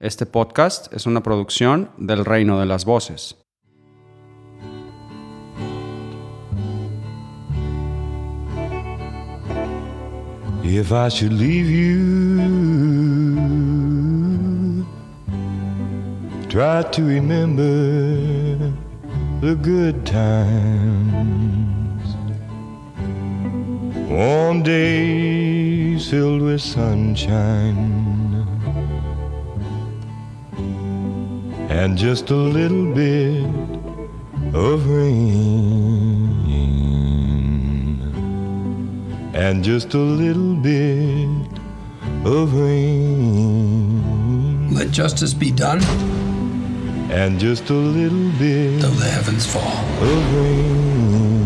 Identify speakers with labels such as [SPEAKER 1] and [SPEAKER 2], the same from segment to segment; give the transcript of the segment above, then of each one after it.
[SPEAKER 1] Este podcast es una producción del Reino de las Voces.
[SPEAKER 2] If I should leave you, try to remember the good times. Warm days filled with sunshine. And just a little bit of rain. And just a little bit of rain.
[SPEAKER 3] Let justice be done,
[SPEAKER 2] And just a little bit
[SPEAKER 3] though the heavens fall.
[SPEAKER 2] of rain.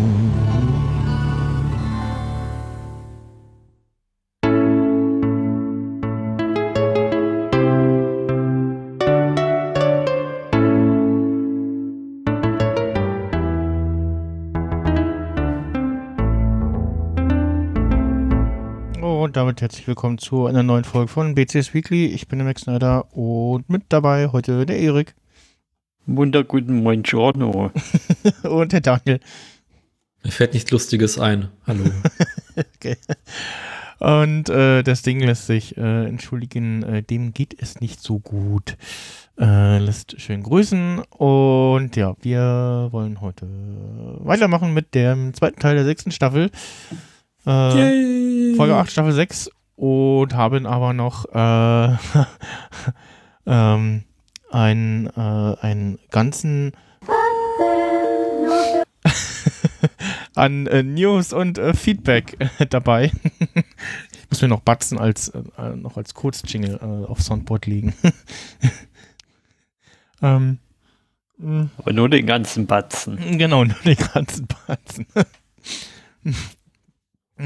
[SPEAKER 4] Herzlich willkommen zu einer neuen Folge von BCS Weekly. Ich bin der Max Snyder und mit dabei heute der Erik
[SPEAKER 5] Wunderguten Moin Giorno.
[SPEAKER 4] und der Daniel.
[SPEAKER 6] Mir fällt nichts Lustiges ein. Hallo.
[SPEAKER 4] Okay. Und äh, das Ding lässt sich äh, entschuldigen, äh, dem geht es nicht so gut. Äh, lässt schön grüßen und ja, wir wollen heute weitermachen mit dem zweiten Teil der sechsten Staffel. Äh, Folge 8, Staffel 6 und haben aber noch äh, ähm, einen, äh, einen ganzen an äh, News und äh, Feedback äh, dabei. ich muss mir noch Batzen als noch als Kurzjingle auf Soundboard legen. ähm, mh,
[SPEAKER 5] Aber nur den ganzen Batzen.
[SPEAKER 4] Genau, nur den ganzen Batzen.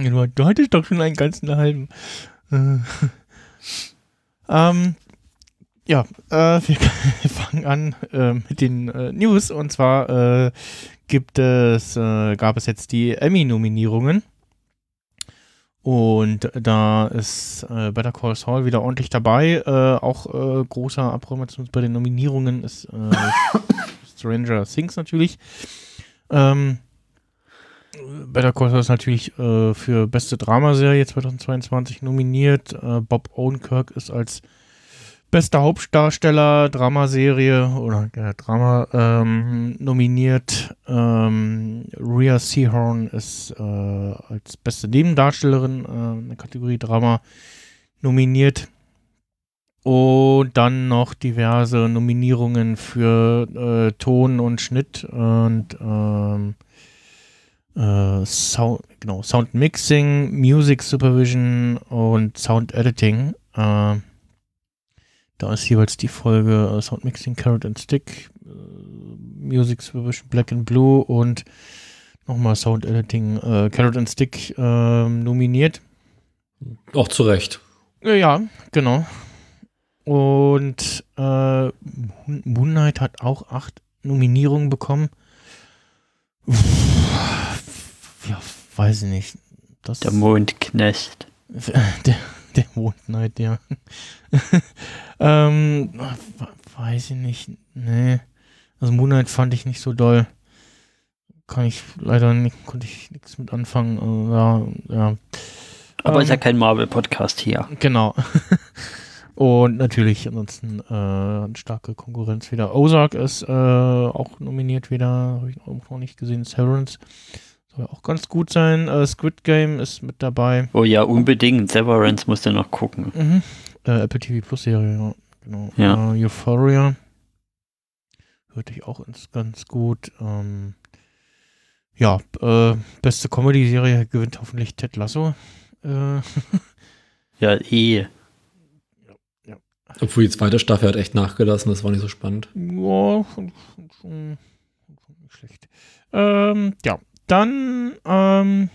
[SPEAKER 4] Du, du hattest doch schon einen ganzen halben. Äh, ähm, ja, äh, wir fangen an äh, mit den äh, News und zwar äh, gibt es, äh, gab es jetzt die Emmy-Nominierungen und da ist äh, Better Call Saul wieder ordentlich dabei. Auch großer Abräumer bei den Nominierungen ist Stranger Things natürlich. Ähm, Better Call Saul ist natürlich äh, für beste Dramaserie 2022 nominiert. Äh, Bob Odenkirk ist als bester Hauptdarsteller Dramaserie oder ja, Drama ähm, nominiert. Ähm, Rhea Seahorn ist äh, als beste Nebendarstellerin äh, in der Kategorie Drama nominiert. Und dann noch diverse Nominierungen für äh, Ton und Schnitt und ähm, äh, Sound, genau, Sound Mixing, Music Supervision und Sound Editing. Äh, da ist jeweils die Folge äh, Sound Mixing Carrot and Stick, äh, Music Supervision Black and Blue und nochmal Sound Editing Carrot and Stick ähm, nominiert.
[SPEAKER 6] Auch zu Recht.
[SPEAKER 4] Ja, genau. Und äh, Moon Moon Knight hat auch acht Nominierungen bekommen. Ja, weiß ich nicht. Das
[SPEAKER 5] Der Mondknecht.
[SPEAKER 4] der, der Moon Knight, ja. ähm, we- weiß ich nicht. Nee. Also Moon Knight fand ich nicht so doll. Kann ich leider nicht, konnte ich nichts mit anfangen. Also, ja, ja.
[SPEAKER 5] Aber ist ja
[SPEAKER 4] Ähm,
[SPEAKER 5] kein Marvel-Podcast hier.
[SPEAKER 4] Genau. Und natürlich ansonsten äh, eine starke Konkurrenz wieder. Ozark ist äh, auch nominiert wieder, habe ich auch noch nicht gesehen. Severance soll auch ganz gut sein. Äh, Squid Game ist mit dabei.
[SPEAKER 5] Oh ja, unbedingt. Severance musst du noch gucken.
[SPEAKER 4] Mhm. Äh, Apple TV Plus Serie, ja. Genau.
[SPEAKER 5] Ja.
[SPEAKER 4] Äh, Euphoria hörte ich auch ins, ganz gut. Ähm, ja, äh, beste Comedy-Serie gewinnt hoffentlich Ted Lasso. Äh,
[SPEAKER 5] Ja, eh.
[SPEAKER 6] Obwohl die zweite Staffel hat echt nachgelassen, das war nicht so spannend.
[SPEAKER 4] Ja, schon, schon, schon, schon nicht schlecht. Ähm, ja, dann ähm,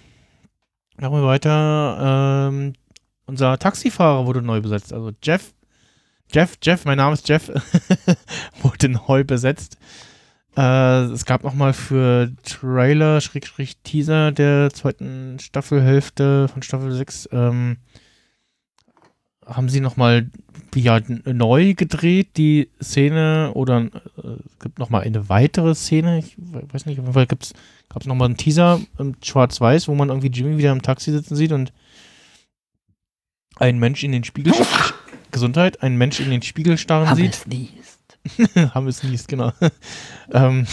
[SPEAKER 4] machen wir weiter. Ähm, unser Taxifahrer wurde neu besetzt. Also Jeff, Jeff, Jeff, mein Name ist Jeff, wurde neu besetzt. Äh, es gab nochmal für Trailer, Schrägstrich Teaser der zweiten Staffelhälfte von Staffel 6, ähm, haben sie nochmal ja, neu gedreht, die Szene, oder äh, gibt nochmal eine weitere Szene, ich we- weiß nicht, auf jeden Fall gibt's, gab es nochmal einen Teaser im Schwarz-Weiß, wo man irgendwie Jimmy wieder im Taxi sitzen sieht und ein Mensch in den Spiegel, Gesundheit, ein Mensch in den Spiegel starren
[SPEAKER 5] Haben
[SPEAKER 4] sieht.
[SPEAKER 5] es liest.
[SPEAKER 4] haben es nie, genau. ähm,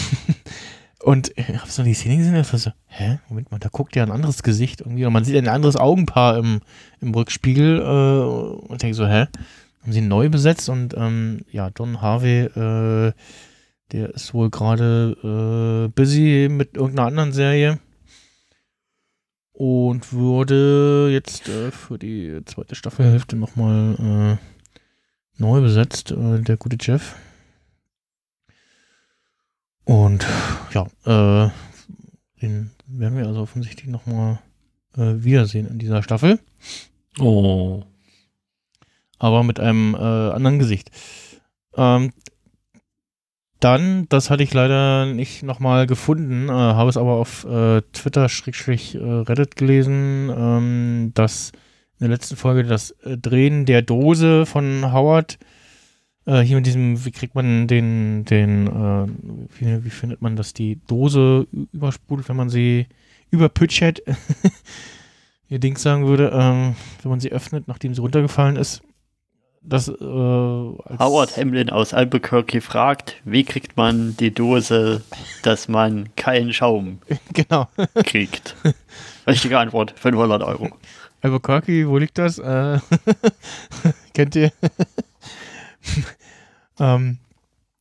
[SPEAKER 4] und ich habe so die Szene gesehen dachte so, hä, Moment mal, da guckt ja ein anderes Gesicht irgendwie und man sieht ein anderes Augenpaar im, im Rückspiegel äh, und denkt so, hä, haben sie ihn neu besetzt und ähm, ja, Don Harvey, äh, der ist wohl gerade äh, busy mit irgendeiner anderen Serie und wurde jetzt äh, für die zweite Staffelhälfte nochmal äh, neu besetzt, äh, der gute Jeff. Und ja, äh, den werden wir also offensichtlich nochmal äh, wiedersehen in dieser Staffel,
[SPEAKER 6] Oh.
[SPEAKER 4] aber mit einem äh, anderen Gesicht. Ähm, dann, das hatte ich leider nicht nochmal gefunden, äh, habe es aber auf äh, Twitter-Reddit gelesen, ähm, dass in der letzten Folge das äh, Drehen der Dose von Howard äh, hier mit diesem, wie kriegt man den, den, äh, wie, wie findet man, dass die Dose übersprudelt, wenn man sie überpütschert, ihr Dings sagen würde, ähm, wenn man sie öffnet, nachdem sie runtergefallen ist. Das, äh,
[SPEAKER 5] Howard Hamlin aus Albuquerque fragt, wie kriegt man die Dose, dass man keinen Schaum
[SPEAKER 4] Genau.
[SPEAKER 5] kriegt? Richtige Antwort, 500 Euro.
[SPEAKER 4] Albuquerque, wo liegt das? Äh, kennt ihr? ähm,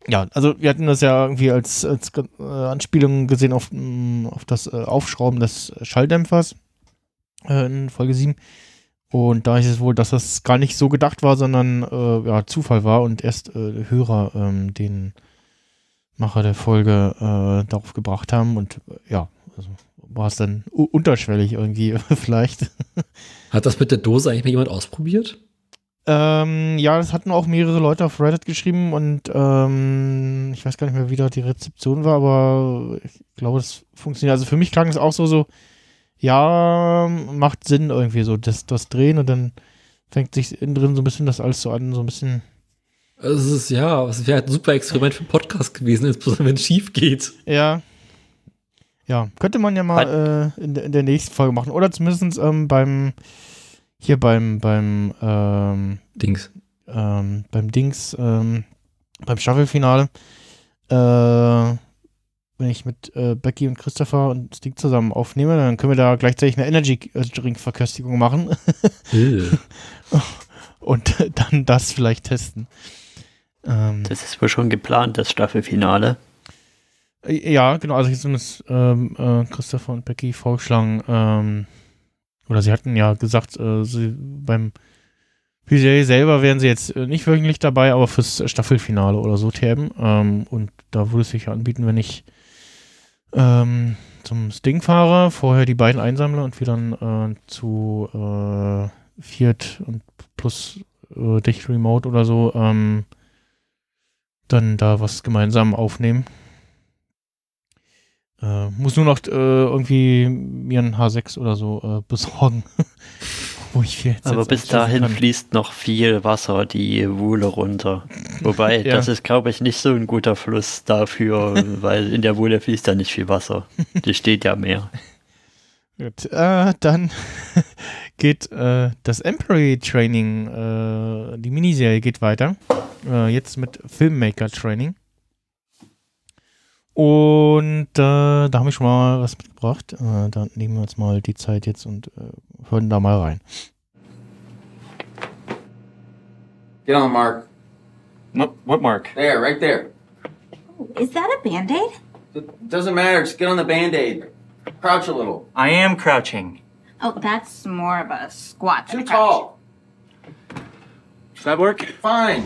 [SPEAKER 4] ja, also wir hatten das ja irgendwie als, als äh, Anspielung gesehen auf, mh, auf das äh, Aufschrauben des Schalldämpfers äh, in Folge 7. Und da ist es wohl, dass das gar nicht so gedacht war, sondern äh, ja, Zufall war und erst äh, Hörer ähm, den Macher der Folge äh, darauf gebracht haben. Und äh, ja, also war es dann unterschwellig irgendwie vielleicht.
[SPEAKER 6] Hat das mit der Dose eigentlich mal jemand ausprobiert?
[SPEAKER 4] Ähm, ja, das hatten auch mehrere Leute auf Reddit geschrieben und ähm, ich weiß gar nicht mehr, wie da die Rezeption war, aber ich glaube, das funktioniert. Also für mich klang es auch so, so, ja, macht Sinn irgendwie so, das, das Drehen und dann fängt sich innen drin so ein bisschen das alles so an, so ein bisschen.
[SPEAKER 6] Also es ist ja, es wäre halt ein super Experiment für einen Podcast gewesen, insbesondere wenn es schief geht.
[SPEAKER 4] Ja. Ja, könnte man ja mal äh, in, der- in der nächsten Folge machen. Oder zumindest ähm, beim, hier beim, beim, ähm,
[SPEAKER 6] Dings.
[SPEAKER 4] ähm, beim Dings, ähm, beim Staffelfinale, äh, wenn ich mit äh, Becky und Christopher und Sting zusammen aufnehme, dann können wir da gleichzeitig eine Energy Drink Verköstigung machen
[SPEAKER 6] Äh.
[SPEAKER 4] und dann das vielleicht testen. Ähm,
[SPEAKER 5] Das ist wohl schon geplant, das Staffelfinale.
[SPEAKER 4] Äh, Ja, genau. Also jetzt haben es ähm, äh, Christopher und Becky vorgeschlagen. Ähm, oder sie hatten ja gesagt, äh, sie beim PGA selber wären sie jetzt äh, nicht wöchentlich dabei, aber fürs Staffelfinale oder so täben. Ähm, und da würde es sich ja anbieten, wenn ich ähm, zum Sting fahre, vorher die beiden einsammle und wir dann äh, zu äh, Viert und plus äh, dich Remote oder so ähm, dann da was gemeinsam aufnehmen. Äh, muss nur noch äh, irgendwie mir ein H6 oder so äh, besorgen. Wo ich viel
[SPEAKER 5] Aber
[SPEAKER 4] jetzt
[SPEAKER 5] bis dahin
[SPEAKER 4] kann.
[SPEAKER 5] fließt noch viel Wasser die Wuhle runter. Wobei,
[SPEAKER 4] Ja.
[SPEAKER 5] das ist, glaube ich, nicht so ein guter Fluss dafür, weil in der Wuhle fließt ja nicht viel Wasser. Die steht ja mehr.
[SPEAKER 4] Gut, äh, dann geht äh, das Emperor Training, äh, die Miniserie geht weiter. Äh, jetzt mit Filmmaker Training. Und äh, da habe ich schon mal was mitgebracht. Äh, da nehmen wir uns mal die Zeit jetzt und äh, hören da mal rein.
[SPEAKER 3] Get on the mark.
[SPEAKER 7] What, what mark?
[SPEAKER 3] There, right there.
[SPEAKER 8] Is that a band aid?
[SPEAKER 3] It doesn't matter. Just get on the band aid. Crouch a little.
[SPEAKER 7] I am crouching.
[SPEAKER 8] Oh, that's more of a squat.
[SPEAKER 3] Too
[SPEAKER 8] a
[SPEAKER 3] tall.
[SPEAKER 7] Does that work?
[SPEAKER 3] Fine.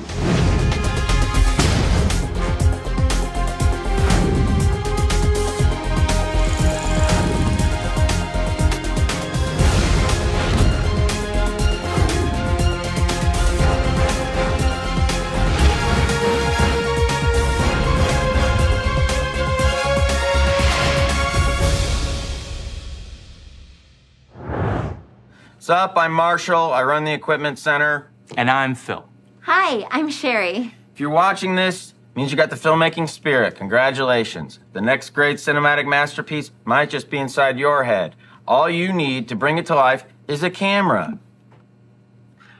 [SPEAKER 3] What's up? I'm Marshall. I run the equipment center.
[SPEAKER 7] And I'm Phil.
[SPEAKER 8] Hi, I'm Sherry.
[SPEAKER 3] If you're watching this, it means you got the filmmaking spirit. Congratulations. The next great cinematic masterpiece might just be inside your head. All you need to bring it to life is a camera.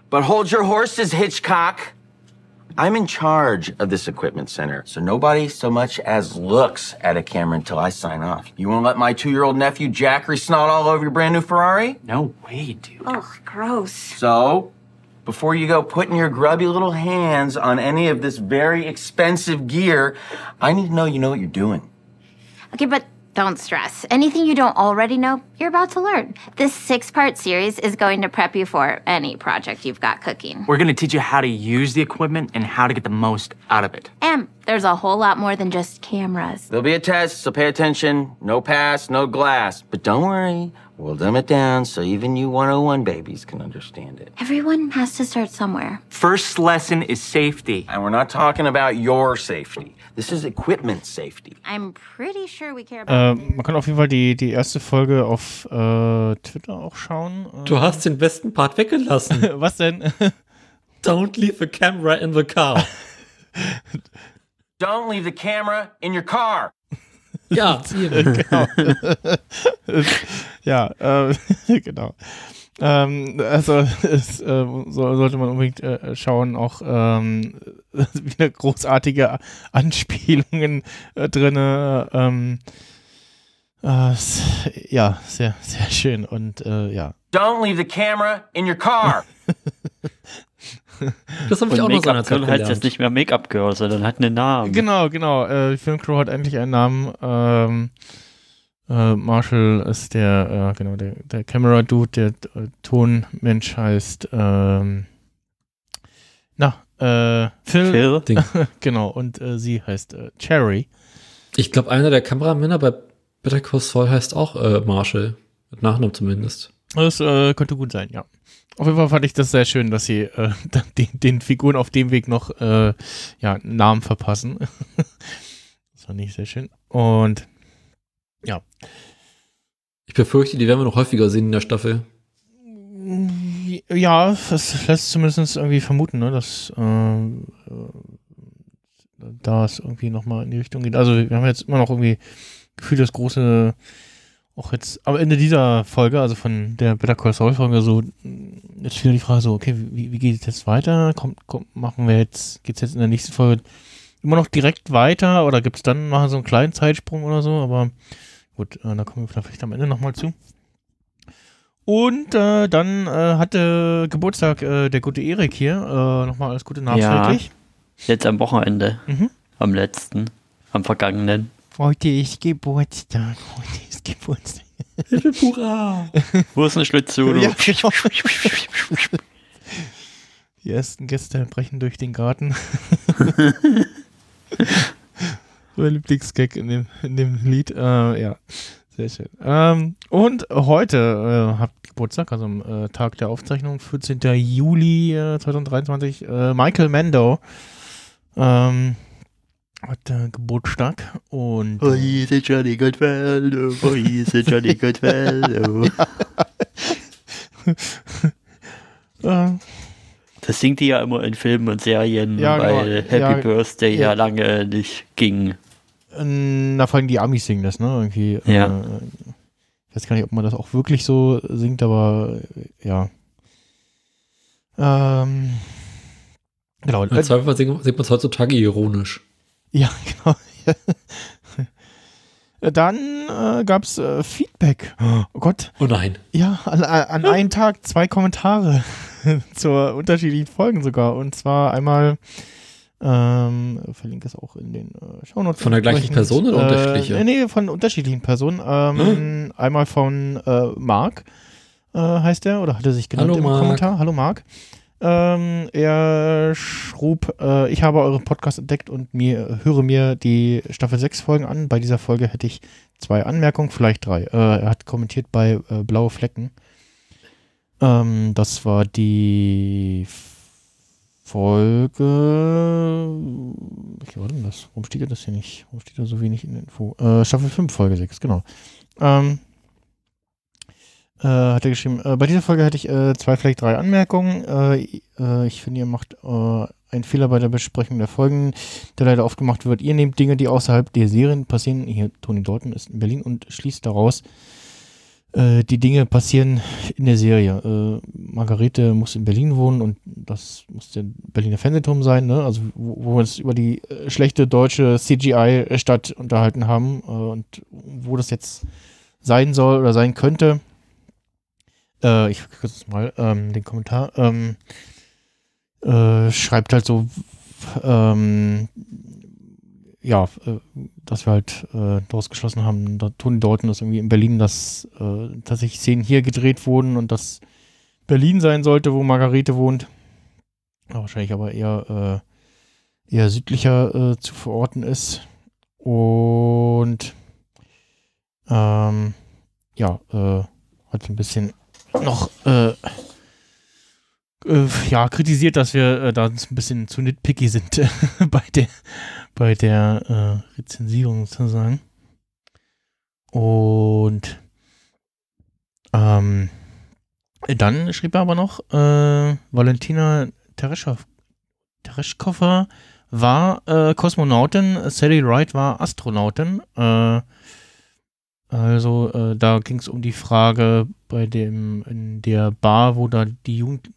[SPEAKER 3] But hold your horses, Hitchcock. I'm in charge of this equipment center, so nobody so much as looks at a camera until I sign off. You won't let my two-year-old nephew Jackery snot all over your brand new Ferrari?
[SPEAKER 7] No way, dude.
[SPEAKER 8] Ugh, gross.
[SPEAKER 3] So, before you go putting your grubby little hands on any of this very expensive gear, I need to know you know what you're doing.
[SPEAKER 8] Okay, but don't stress. Anything you don't already know, you're about to learn. This six part series is going to prep you for any project you've got cooking.
[SPEAKER 7] We're gonna teach you how to use the equipment and how to get the most out of it.
[SPEAKER 8] And there's a whole lot more than just cameras.
[SPEAKER 3] There'll be a test, so pay attention. No pass, no glass. But don't worry, we'll dumb it down so even you 101 babies can understand it.
[SPEAKER 8] Everyone has to start somewhere.
[SPEAKER 7] First lesson is safety.
[SPEAKER 3] And we're not talking about your safety. This is equipment safety.
[SPEAKER 8] I'm pretty sure we care about.
[SPEAKER 4] Äh, man kann auf jeden Fall die, die erste Folge auf äh, Twitter auch schauen.
[SPEAKER 6] Du hast den besten Part weggelassen.
[SPEAKER 4] was denn?
[SPEAKER 6] Don't leave the camera in the car.
[SPEAKER 3] Don't leave the camera in your car.
[SPEAKER 6] Ja,
[SPEAKER 4] genau. ja, äh, genau. Ähm, also es äh, so, sollte man unbedingt äh, schauen, auch ähm, wieder großartige Anspielungen äh, drin. Ähm, äh, ja, sehr, sehr schön und äh, ja.
[SPEAKER 3] Don't leave the camera in your car.
[SPEAKER 6] Das habe ich
[SPEAKER 5] Und
[SPEAKER 6] auch noch
[SPEAKER 5] Make-up
[SPEAKER 6] seinerzeit
[SPEAKER 5] Girl heißt jetzt nicht mehr Make-up Girl, sondern hat einen Namen.
[SPEAKER 4] Genau, genau. Äh, die Filmcrew hat endlich einen Namen. Äh, Marshall ist der, äh, genau, der, der Camera-Dude, der äh, Tonmensch heißt, ähm, na, äh, Phil.
[SPEAKER 5] Phil?
[SPEAKER 6] Ding.
[SPEAKER 4] genau, und äh, sie heißt äh, Cherry.
[SPEAKER 6] Ich glaube, einer der Kameramänner bei Better Call Saul heißt auch äh, Marshall. Mit Nachnamen zumindest.
[SPEAKER 4] Das äh, könnte gut sein, ja. Auf jeden Fall fand ich das sehr schön, dass sie äh, den, den Figuren auf dem Weg noch äh, ja, Namen verpassen. das fand ich sehr schön. Und
[SPEAKER 6] Ich befürchte, die werden wir noch häufiger sehen in der Staffel.
[SPEAKER 4] Ja, das lässt zumindest irgendwie vermuten, ne, dass äh, da es irgendwie nochmal in die Richtung geht. Also wir haben jetzt immer noch irgendwie Gefühl, das große, auch jetzt am Ende dieser Folge, also von der Better Call Saul Folge, so jetzt wieder die Frage so, okay, wie, wie geht es jetzt weiter? Kommt, kommt, machen wir jetzt, geht es jetzt in der nächsten Folge immer noch direkt weiter oder gibt es dann mal so einen kleinen Zeitsprung oder so? Aber gut, äh, da kommen wir vielleicht am Ende nochmal zu. Und äh, dann äh, hatte Geburtstag äh, der gute Erik hier. Äh, Nochmal alles Gute nachträglich.
[SPEAKER 5] Jetzt am Wochenende.
[SPEAKER 4] Mhm.
[SPEAKER 5] Am letzten. Am vergangenen.
[SPEAKER 4] Heute ist Geburtstag. Heute ist Geburtstag.
[SPEAKER 6] Hurra!
[SPEAKER 5] Wo ist ein Schlittschuh?
[SPEAKER 4] Ja, genau. Die ersten Gäste brechen durch den Garten. mein Lieblingsgag in dem, in dem Lied. Äh, ja, sehr schön. Ähm, und heute äh, habt Geburtstag, also am äh, Tag der Aufzeichnung, 14. Juli äh, 2023, äh, Michael Mando ähm, hat äh, Geburtstag und
[SPEAKER 5] Oh, ist Johnny Goodfellow. Oh, ist Johnny Goodfellow.
[SPEAKER 4] äh,
[SPEAKER 5] Das singt die ja immer in Filmen und Serien,
[SPEAKER 4] Ja, genau.
[SPEAKER 5] weil Happy
[SPEAKER 4] Ja,
[SPEAKER 5] Birthday ja.
[SPEAKER 4] ja.
[SPEAKER 5] lange nicht ging.
[SPEAKER 4] Äh, na, vor allem die Amis singen das, ne? Irgendwie.
[SPEAKER 5] Ja.
[SPEAKER 4] Äh, ich weiß gar nicht, ob man das auch wirklich so singt, aber äh, ja. Ähm, genau.
[SPEAKER 6] Im
[SPEAKER 4] Äh,
[SPEAKER 6] Zweifel sieht man es heutzutage ironisch.
[SPEAKER 4] Ja, genau. Dann äh, gab es äh, Feedback. Oh Gott.
[SPEAKER 6] Oh nein.
[SPEAKER 4] Ja, an, an einem Tag zwei Kommentare zur unterschiedlichen Folgen sogar. Und zwar einmal, ähm, verlinke es auch in den äh, Shownotes.
[SPEAKER 6] Von der gleichen. Person oder
[SPEAKER 4] äh,
[SPEAKER 6] unterschiedliche?
[SPEAKER 4] Nee, nee, von unterschiedlichen Personen. Ähm, Einmal von äh, Marc, äh, heißt er, oder hat er sich genannt
[SPEAKER 6] Hallo,
[SPEAKER 4] im
[SPEAKER 6] Marc.
[SPEAKER 4] Kommentar. Hallo Marc. Ähm, er schrub, äh, ich habe euren Podcast entdeckt und mir, höre mir die Staffel 6 Folgen an. Bei dieser Folge hätte ich zwei Anmerkungen, vielleicht drei. Äh, er hat kommentiert bei äh, Blaue Flecken. Ähm, das war die Folge. Welche war denn das? Warum steht das hier nicht? Warum steht da so wenig in Info? Äh, Staffel 5, Folge 6, genau. Ähm, äh, hat er geschrieben, äh, bei dieser Folge hätte ich äh, zwei, vielleicht drei Anmerkungen. Äh, äh, ich finde, ihr macht einen Fehler bei der Besprechung der Folgen, der leider oft gemacht wird. Ihr nehmt Dinge, die außerhalb der Serien passieren, hier Tony Dalton ist in Berlin und schließt daraus, äh, die Dinge passieren in der Serie. Äh, Margarete muss in Berlin wohnen und das muss der Berliner Fernsehturm sein, ne? Also wo, wo wir uns über die äh, schlechte deutsche CGI-Stadt unterhalten haben äh, und wo das jetzt sein soll oder sein könnte. Äh, ich verkürze es mal, ähm, den Kommentar. Ähm, äh, schreibt halt so, ähm, ja, äh, dass wir halt äh, daraus haben, da Tony Dalton ist irgendwie in Berlin, dass äh, tatsächlich Szenen hier gedreht wurden und dass Berlin sein sollte, wo Margarete wohnt. Ja, wahrscheinlich aber eher, äh, eher südlicher äh, zu verorten ist. Und ähm, ja, äh, hat ein bisschen noch äh, äh, ja, kritisiert, dass wir äh, da ein bisschen zu nitpicky sind bei der, bei der äh, Rezensierung sozusagen. Und ähm, dann schrieb er aber noch, äh, Valentina Tereshkova war äh, Kosmonautin, Sally Wright war Astronautin. Äh, also äh, da ging es um die Frage bei dem in der Bar, wo da die Jugend,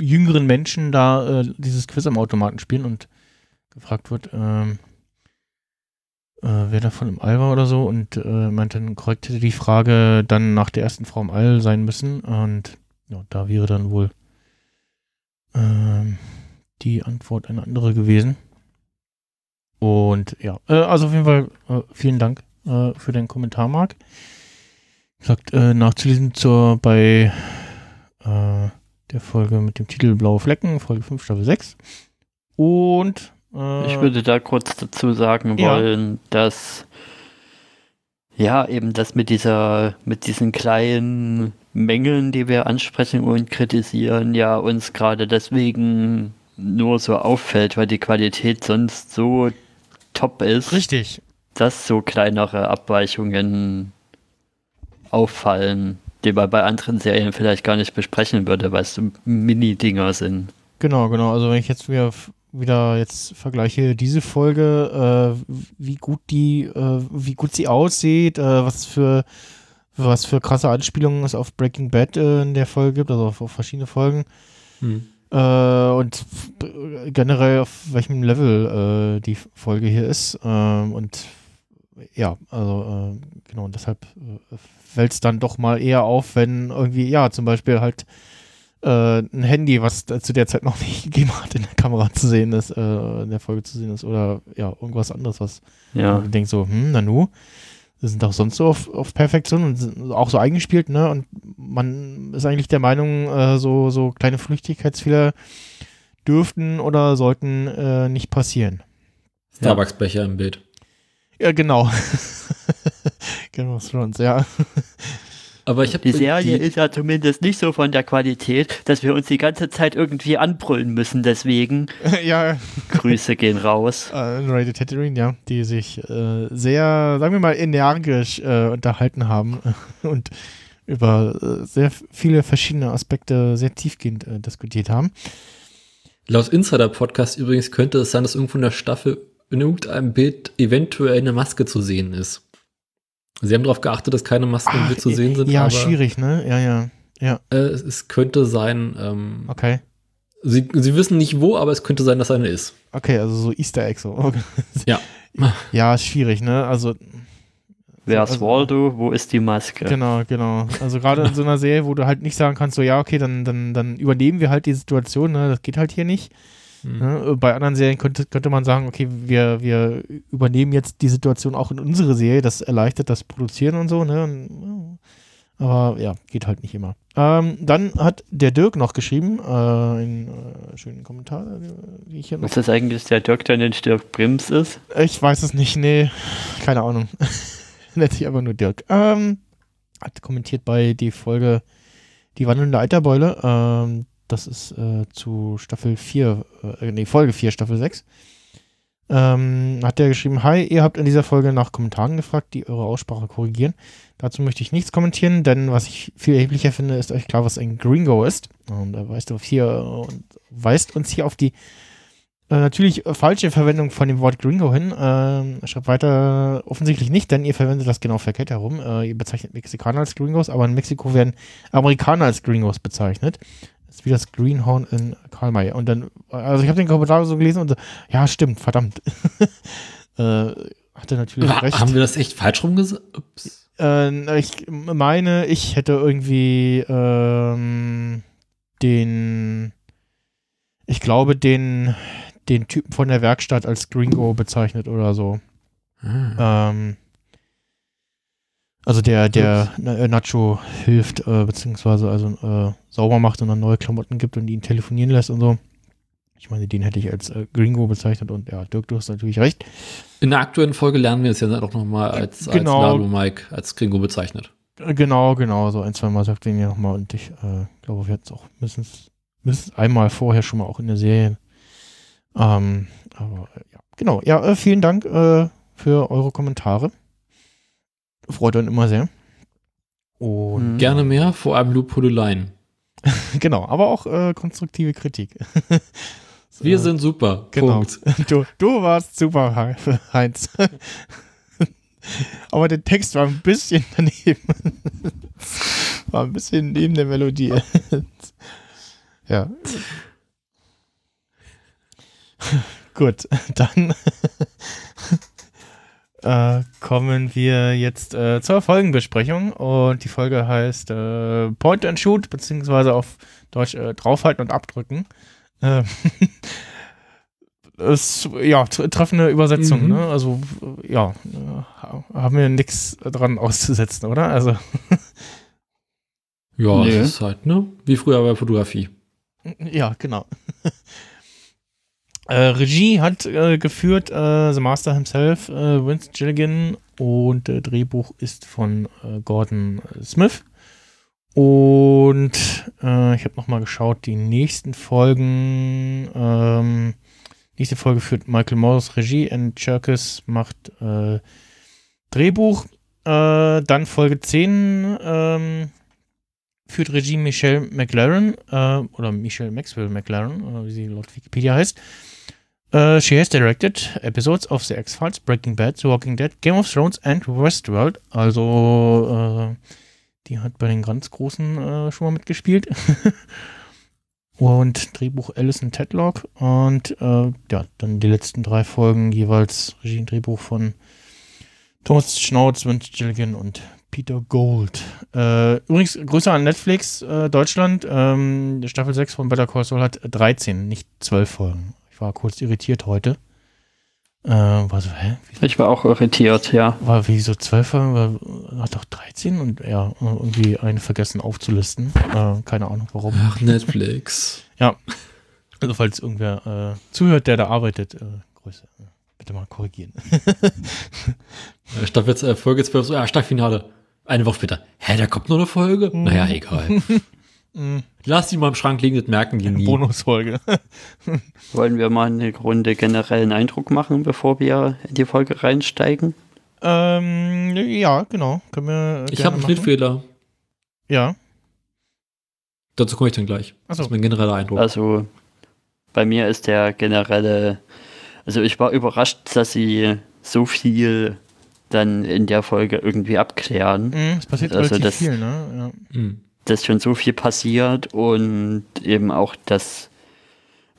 [SPEAKER 4] jüngeren Menschen da äh, dieses Quiz am Automaten spielen und gefragt wird, ähm, äh, wer davon im All war oder so und äh, meinte dann korrekt hätte die Frage dann nach der ersten Frau im All sein müssen und ja, da wäre dann wohl ähm, die Antwort eine andere gewesen. Und ja, äh, also auf jeden Fall äh, vielen Dank äh, für den Kommentar, Marc. Gesagt, äh, nachzulesen zur bei äh, der Folge mit dem Titel Blaue Flecken, Folge 5, Staffel 6. Und äh,
[SPEAKER 5] Ich würde da kurz dazu sagen
[SPEAKER 4] Ja.
[SPEAKER 5] wollen, dass ja eben das mit dieser, mit diesen kleinen Mängeln, die wir ansprechen und kritisieren, ja uns gerade deswegen nur so auffällt, weil die Qualität sonst so top ist,
[SPEAKER 4] richtig.
[SPEAKER 5] dass so kleinere Abweichungen auffallen, die man bei anderen Serien vielleicht gar nicht besprechen würde, weil es so Mini-Dinger sind.
[SPEAKER 4] Genau, genau. Also wenn ich jetzt wieder, wieder jetzt vergleiche diese Folge, äh, wie gut die, äh, wie gut sie aussieht, äh, was für was für krasse Anspielungen es auf Breaking Bad äh, in der Folge gibt, also auf, auf verschiedene Folgen.
[SPEAKER 6] Hm.
[SPEAKER 4] Äh, und generell auf welchem Level äh, die Folge hier ist. Ähm, und ja, also genau, und deshalb fällt es dann doch mal eher auf, wenn irgendwie, ja, zum Beispiel halt äh, ein Handy, was da zu der Zeit noch nicht gegeben hat, in der Kamera zu sehen ist, äh, in der Folge zu sehen ist, oder ja, irgendwas anderes, was
[SPEAKER 5] Ja.
[SPEAKER 4] man denkt so, hm, Nanu, das sind doch sonst so auf, auf Perfektion und sind auch so eingespielt, ne? Und man ist eigentlich der Meinung, äh, so, so kleine Flüchtigkeitsfehler dürften oder sollten äh, nicht passieren.
[SPEAKER 6] Starbucks-Becher im Bild.
[SPEAKER 4] Ja, genau. Game of Thrones, ja.
[SPEAKER 6] Aber ich habe
[SPEAKER 5] Die Serie ist ja zumindest nicht so von der Qualität, dass wir uns die ganze Zeit irgendwie anbrüllen müssen. Deswegen
[SPEAKER 4] ja,
[SPEAKER 5] Grüße gehen raus.
[SPEAKER 4] äh, Rated Tatooine, ja, die sich äh, sehr, sagen wir mal, energisch äh, unterhalten haben und über äh, sehr viele verschiedene Aspekte sehr tiefgehend äh, diskutiert haben.
[SPEAKER 6] Laut Insider-Podcast übrigens könnte es sein, dass irgendwo in der Staffel in irgendeinem Bild eventuell eine Maske zu sehen ist. Sie haben darauf geachtet, dass keine Masken
[SPEAKER 4] Ach,
[SPEAKER 6] zu sehen sind.
[SPEAKER 4] Ja,
[SPEAKER 6] aber,
[SPEAKER 4] schwierig, ne? Ja, ja, ja,
[SPEAKER 6] Äh, es, es könnte sein, ähm,
[SPEAKER 4] okay.
[SPEAKER 6] sie, sie wissen nicht wo, aber es könnte sein, dass eine ist.
[SPEAKER 4] Okay, also so Easter Egg so. Okay.
[SPEAKER 6] Ja.
[SPEAKER 4] Ja, schwierig, ne? Also,
[SPEAKER 5] Wer ist
[SPEAKER 4] Also-
[SPEAKER 5] Waldo? Wo ist die Maske?
[SPEAKER 4] genau, genau. Also gerade in so einer Serie, wo du halt nicht sagen kannst, so, ja, okay, dann, dann, dann übernehmen wir halt die Situation, ne? Das geht halt hier nicht.
[SPEAKER 6] Hm.
[SPEAKER 4] Ne? Bei anderen Serien könnte, könnte man sagen, okay, wir, wir übernehmen jetzt die Situation auch in unsere Serie, das erleichtert das Produzieren und so, ne? Aber ja, geht halt nicht immer. Ähm, dann hat der Dirk noch geschrieben, äh, einen äh, schönen Kommentar, äh, wie ich hier noch
[SPEAKER 5] Ist das eigentlich der Dirk, der nicht Dirk Brims ist?
[SPEAKER 4] Ich weiß es nicht, nee, keine Ahnung. Nennt sich aber nur Dirk. Ähm, hat kommentiert bei die Folge Die wandelnde Eiterbeule. Ähm, das ist äh, zu Staffel 4, äh, nee, Folge 4, Staffel 6. Ähm, hat der geschrieben, hi, ihr habt in dieser Folge nach Kommentaren gefragt, die eure Aussprache korrigieren. Dazu möchte ich nichts kommentieren, denn was ich viel erheblicher finde, ist euch klar, was ein Gringo ist. Und er weist, auf hier, und weist uns hier auf die äh, natürlich äh, falsche Verwendung von dem Wort Gringo hin. Ähm, schreibt weiter, offensichtlich nicht, denn ihr verwendet das genau verkehrt herum. Äh, ihr bezeichnet Mexikaner als Gringos, aber in Mexiko werden Amerikaner als Gringos bezeichnet. Ist wie das Greenhorn in Karl May. Und dann, also ich habe den Kommentar so gelesen und so, ja, stimmt, verdammt. äh, hatte natürlich
[SPEAKER 6] Ha-
[SPEAKER 4] recht.
[SPEAKER 6] Haben wir das echt falsch rumgesagt? Ups.
[SPEAKER 4] Äh, ich meine, ich hätte irgendwie ähm, den, ich glaube, den, den Typen von der Werkstatt als Gringo bezeichnet oder so.
[SPEAKER 6] Ah.
[SPEAKER 4] Ähm, also der, der äh, Nacho hilft, äh, beziehungsweise also äh, sauber macht und dann neue Klamotten gibt und ihn telefonieren lässt und so. Ich meine, den hätte ich als äh, Gringo bezeichnet und ja, Dirk, du hast natürlich recht.
[SPEAKER 6] In der aktuellen Folge lernen wir es ja auch nochmal als,
[SPEAKER 4] Genau.
[SPEAKER 6] als Lalo Mike, als Gringo bezeichnet.
[SPEAKER 4] Äh, Genau, genau, so ein, zwei Mal sagt er ihn ja nochmal und ich äh, glaube, wir hatten es auch mindestens, mindestens einmal vorher schon mal auch in der Serie. Ähm, aber äh, ja, genau. Ja, vielen Dank für eure Kommentare. Freut uns immer sehr. Und
[SPEAKER 5] Mhm.
[SPEAKER 6] Gerne mehr, vor allem Loop Line.
[SPEAKER 4] genau, aber auch äh, konstruktive Kritik. So,
[SPEAKER 6] Wir sind super.
[SPEAKER 4] Genau.
[SPEAKER 6] Punkt.
[SPEAKER 4] Du, du warst super, He- Heinz. Aber der Text war ein bisschen daneben. War ein bisschen neben der Melodie. Ja. Gut, dann äh, kommen wir jetzt äh, zur Folgenbesprechung. Und die Folge heißt äh, Point and Shoot, beziehungsweise auf Deutsch äh, draufhalten und abdrücken. Ähm, ist, ja, tr- treffende Übersetzung,
[SPEAKER 6] Mhm.
[SPEAKER 4] ne? Also, ja, äh, ha- haben wir nichts dran auszusetzen, oder? Also,
[SPEAKER 6] Ja,
[SPEAKER 5] Nö.
[SPEAKER 6] das ist halt, ne? Wie früher bei Fotografie.
[SPEAKER 4] ja, genau. äh, Regie hat äh, geführt äh, The Master himself, äh, Vince Gilligan, und äh, Drehbuch ist von äh, Gordon Smith. Und ich habe nochmal geschaut, die nächsten Folgen, ähm, nächste Folge führt Michael Morris Regie, and Cherkis macht Drehbuch. Dann Folge 10 ähm, führt Regie Michelle McLaren oder Michelle Maxwell McLaren, wie sie laut Wikipedia heißt. Äh, she has directed episodes of The X-Files, Breaking Bad, The Walking Dead, Game of Thrones and Westworld. Also, äh, die hat bei den ganz Großen äh, schon mal mitgespielt. und Drehbuch Alison Tedlock. Und ja, dann die letzten drei Folgen jeweils Regie und Drehbuch von Thomas Schnauz, Vince Gilligan und Peter Gold. Übrigens, Grüße an Netflix Deutschland. Ähm, Staffel 6 von Better Call Saul hat 13, nicht 12 Folgen. Ich war kurz irritiert heute. Äh, war so, hä? Wie,
[SPEAKER 5] Ich war auch irritiert, ja.
[SPEAKER 4] war wie so 12 Folgen? War, hat doch 13 und ja, irgendwie eine vergessen aufzulisten. Äh, keine Ahnung warum.
[SPEAKER 6] Ach, Netflix.
[SPEAKER 4] Also, falls irgendwer äh, zuhört, der da arbeitet, äh, Grüße. Bitte mal korrigieren.
[SPEAKER 6] Staffel, äh, Folge 12, so, ja, Staffelfinale. Eine Woche später. Hä, da kommt nur eine Folge?
[SPEAKER 4] Mhm.
[SPEAKER 6] Naja, egal. Lass die mal im Schrank liegen, das merken die nie.
[SPEAKER 4] Bonusfolge.
[SPEAKER 5] Wollen wir mal eine Runde generellen Eindruck machen, bevor wir in die Folge reinsteigen?
[SPEAKER 4] ähm, ja, genau. Können wir
[SPEAKER 6] Ich
[SPEAKER 4] gerne
[SPEAKER 6] habe einen
[SPEAKER 4] machen.
[SPEAKER 6] Schnittfehler.
[SPEAKER 4] Ja.
[SPEAKER 6] Dazu komme ich dann gleich.
[SPEAKER 4] So.
[SPEAKER 6] Das ist mein genereller Eindruck.
[SPEAKER 5] Also bei mir ist der generelle, also ich war überrascht, dass sie so viel dann in der Folge irgendwie abklären,
[SPEAKER 4] Mhm, es passiert
[SPEAKER 5] Also
[SPEAKER 4] relativ
[SPEAKER 5] das-
[SPEAKER 4] viel, ne?
[SPEAKER 6] Hm.
[SPEAKER 5] Dass schon so viel passiert und eben auch das,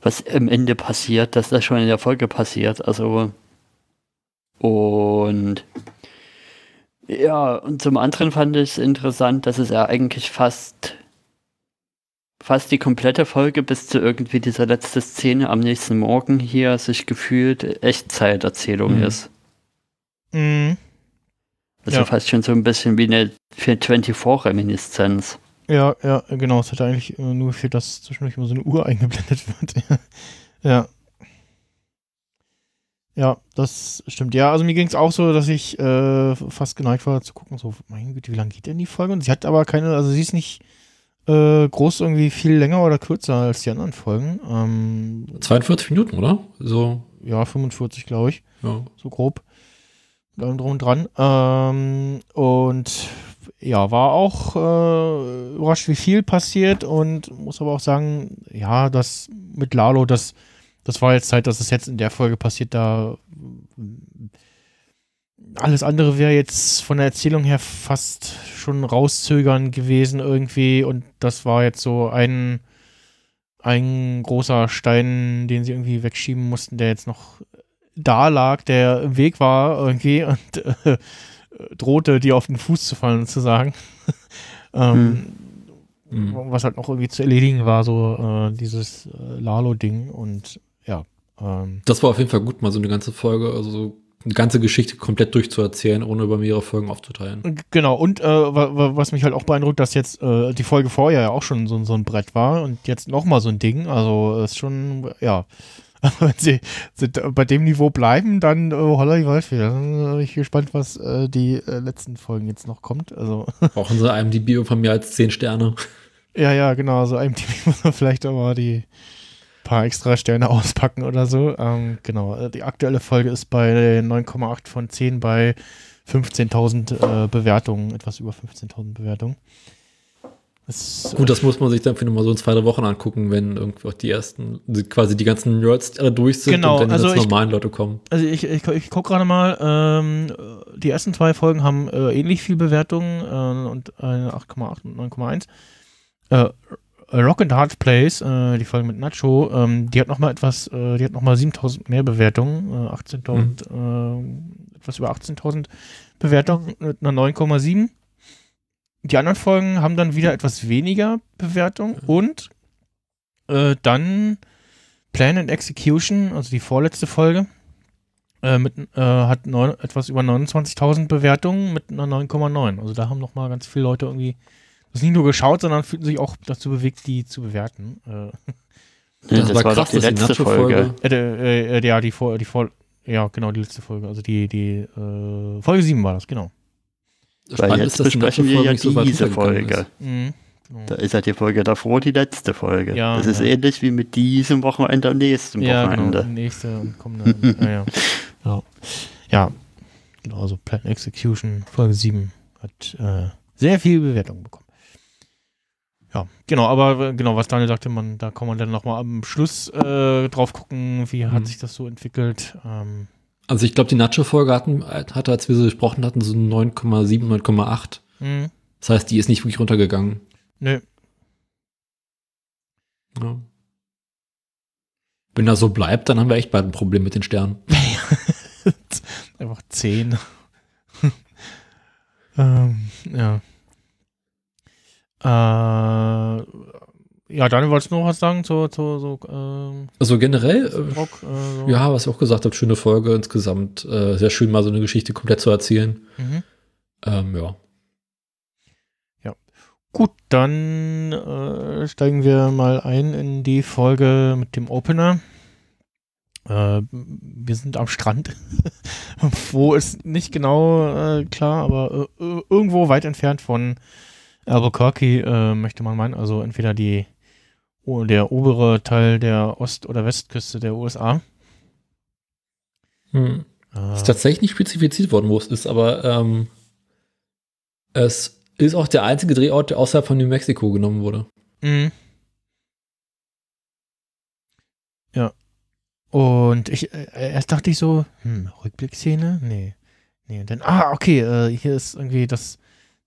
[SPEAKER 5] was am Ende passiert, dass das schon in der Folge passiert. Also und ja, und zum anderen fand ich es interessant, dass es ja eigentlich fast fast die komplette Folge bis zu irgendwie dieser letzte Szene am nächsten Morgen hier sich gefühlt Echtzeiterzählung
[SPEAKER 6] Mhm.
[SPEAKER 5] ist.
[SPEAKER 4] Mhm.
[SPEAKER 5] Also
[SPEAKER 4] Ja.
[SPEAKER 5] fast schon so ein bisschen wie eine 24-Reminiszenz.
[SPEAKER 4] Ja, ja, genau. Es hat eigentlich äh, nur gefehlt, dass zwischendurch immer so eine Uhr eingeblendet wird. ja. Ja, das stimmt. Ja, also mir ging es auch so, dass ich äh, fast geneigt war zu gucken, so, meine Güte, wie lange geht denn die Folge? Und sie hat aber keine, also sie ist nicht äh, groß irgendwie viel länger oder kürzer als die anderen Folgen. Ähm,
[SPEAKER 6] 42 Minuten, oder? So
[SPEAKER 4] ja, 45, glaube ich,
[SPEAKER 6] Ja.
[SPEAKER 4] so grob. Allem drum und dran. Ähm, und ja, war auch äh, überrascht, wie viel passiert und muss aber auch sagen, ja, das mit Lalo, das, das war jetzt Zeit, dass es jetzt in der Folge passiert, da alles andere wäre jetzt von der Erzählung her fast schon rauszögern gewesen irgendwie und das war jetzt so ein, ein großer Stein, den sie irgendwie wegschieben mussten, der jetzt noch da lag, der im Weg war irgendwie und äh, drohte, dir auf den Fuß zu fallen, sozusagen. ähm,
[SPEAKER 6] Mhm.
[SPEAKER 4] Was halt noch irgendwie zu erledigen war, so äh, dieses äh, Lalo-Ding und ja. Ähm,
[SPEAKER 6] Das war auf jeden Fall gut, mal so eine ganze Folge, also so eine ganze Geschichte komplett durchzuerzählen, ohne über mehrere Folgen aufzuteilen.
[SPEAKER 4] Genau, und äh, wa- wa- was mich halt auch beeindruckt, dass jetzt äh, die Folge vorher ja auch schon so, so ein Brett war und jetzt nochmal so ein Ding. Also ist schon, ja. Wenn sie, sie bei dem Niveau bleiben, dann äh, holla die Waldfee. Dann bin ich gespannt, was äh, die äh, letzten Folgen jetzt noch kommt. Also,
[SPEAKER 6] Brauchen sie IMDb von mehr als 10 Sterne.
[SPEAKER 4] ja, ja, genau. So einem Team muss man vielleicht auch mal die paar extra Sterne auspacken oder so. Ähm, genau. äh, Die aktuelle Folge ist bei 9,8 von 10 bei 15.000 äh, Bewertungen, etwas über 15.000 Bewertungen. Das,
[SPEAKER 6] Gut, das muss man sich dann für mal so in zwei, drei Wochen angucken, wenn irgendwie auch die ersten, quasi die ganzen Nerds alle durch sind
[SPEAKER 4] Genau,
[SPEAKER 6] und dann
[SPEAKER 4] also
[SPEAKER 6] die normalen Leute kommen.
[SPEAKER 4] Also ich, ich, ich gucke gerade mal, ähm, die ersten zwei Folgen haben äh, ähnlich viel Bewertungen äh, und eine 8,8 und 9,1. Äh, Rock and Hard Plays, äh, die Folge mit Nacho, ähm, die hat nochmal etwas, äh, die hat nochmal 7000 mehr Bewertungen, äh, 18.000, äh, etwas über 18.000 Bewertungen mit einer 9,7. Die anderen Folgen haben dann wieder etwas weniger Bewertung und äh, dann Plan and Execution, also die vorletzte Folge, äh, mit, äh, hat neun, etwas über 29.000 Bewertungen mit einer 9,9. Also da haben noch mal ganz viele Leute irgendwie das nicht nur geschaut, sondern fühlten sich auch dazu bewegt, die zu bewerten. Äh,
[SPEAKER 5] Ja, das, war, doch
[SPEAKER 6] krass,
[SPEAKER 5] die
[SPEAKER 6] dass
[SPEAKER 5] letzte
[SPEAKER 6] Nacho-Folge-
[SPEAKER 5] Folge.
[SPEAKER 4] äh, äh, äh, ja, die vor, die vor, ja, genau, die letzte Folge. Also die, die äh, Folge 7 war das, genau.
[SPEAKER 5] Weil
[SPEAKER 6] Spannend
[SPEAKER 5] jetzt
[SPEAKER 6] ist,
[SPEAKER 5] besprechen wir ja
[SPEAKER 6] so
[SPEAKER 5] diese Folge.
[SPEAKER 6] ist.
[SPEAKER 4] Mhm. genau.
[SPEAKER 5] Da ist ja die Folge davor die letzte Folge.
[SPEAKER 4] Ja,
[SPEAKER 5] das ist
[SPEAKER 4] ja.
[SPEAKER 5] ähnlich wie mit diesem Wochenende am nächsten
[SPEAKER 4] Ja, genau.
[SPEAKER 5] Wochenende.
[SPEAKER 4] die Nächste und kommende. ja, ja. ja. Ja, genau, also Plan Execution Folge 7 hat äh, sehr viel Bewertung bekommen. Ja, genau, aber äh, genau, was Daniel sagte, man, da kann man dann nochmal am Schluss äh, drauf gucken, wie hat
[SPEAKER 6] Mhm.
[SPEAKER 4] sich das so entwickelt. Ähm,
[SPEAKER 6] Also ich glaube, die Nacho-Folge hatten, hatte, als wir sie gesprochen hatten, so 9,7, 9,8.
[SPEAKER 4] mh,
[SPEAKER 6] Das heißt, die ist nicht wirklich runtergegangen.
[SPEAKER 4] nö,
[SPEAKER 6] Ja. Wenn das so bleibt, dann haben wir echt bald ein Problem mit den Sternen.
[SPEAKER 4] einfach 10. ähm, ja. Äh, ja, Daniel, wolltest du noch was sagen zu, zu so, ähm,
[SPEAKER 6] Also generell, äh,
[SPEAKER 4] Rock? Äh, so?
[SPEAKER 6] ja, was ich auch gesagt habe, schöne Folge insgesamt. Äh, sehr schön, mal so eine Geschichte komplett zu erzählen.
[SPEAKER 4] Mhm.
[SPEAKER 6] Ähm, ja.
[SPEAKER 4] Gut, dann äh, steigen wir mal ein in die Folge mit dem Opener. Äh, wir sind am Strand. Wo ist nicht genau klar, aber irgendwo weit entfernt von Albuquerque, möchte man meinen. Also entweder die, der obere Teil der Ost- oder Westküste der USA.
[SPEAKER 6] Hm.
[SPEAKER 4] Äh,
[SPEAKER 6] Ist tatsächlich nicht spezifiziert worden, wo es ist, aber ähm, es ist auch der einzige Drehort, der außerhalb von New Mexico genommen wurde.
[SPEAKER 4] Mhm. Ja. Und ich, äh, erst dachte ich so, hm, Rückblickszene? Nee. Nee, dann, ah, okay, äh, hier ist irgendwie das,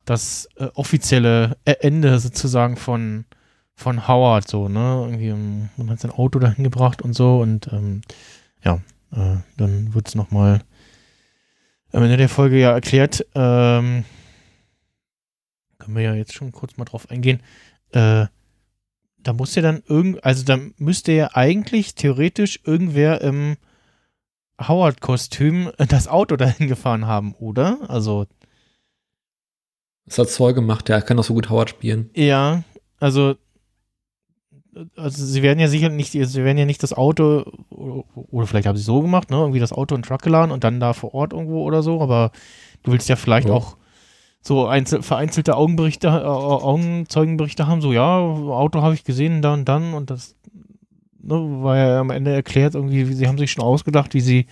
[SPEAKER 4] das äh, offizielle Ende sozusagen von, von Howard, so, ne? Irgendwie, ähm, man hat sein Auto dahin gebracht und so und, ähm, ja, äh, dann wird es nochmal am Ende der Folge ja erklärt, ähm, können wir ja jetzt schon kurz mal drauf eingehen, äh, da muss ja dann irgend, also da müsste ja eigentlich theoretisch irgendwer im Howard-Kostüm das Auto dahin gefahren haben, oder? Also,
[SPEAKER 6] Das hat Zoll gemacht, der kann auch so gut Howard spielen.
[SPEAKER 4] ja, also, also sie werden ja sicher nicht, sie werden ja nicht das Auto, oder vielleicht haben sie es so gemacht, ne, irgendwie das Auto in den Truck geladen und dann da vor Ort irgendwo oder so, aber du willst ja vielleicht
[SPEAKER 6] Ja.
[SPEAKER 4] auch so einzel vereinzelte Augenberichte, äh, Augenzeugenberichte haben, so, ja, Auto habe ich gesehen, da und dann und das ne, war ja am Ende erklärt, irgendwie, wie sie haben sich schon ausgedacht, wie sie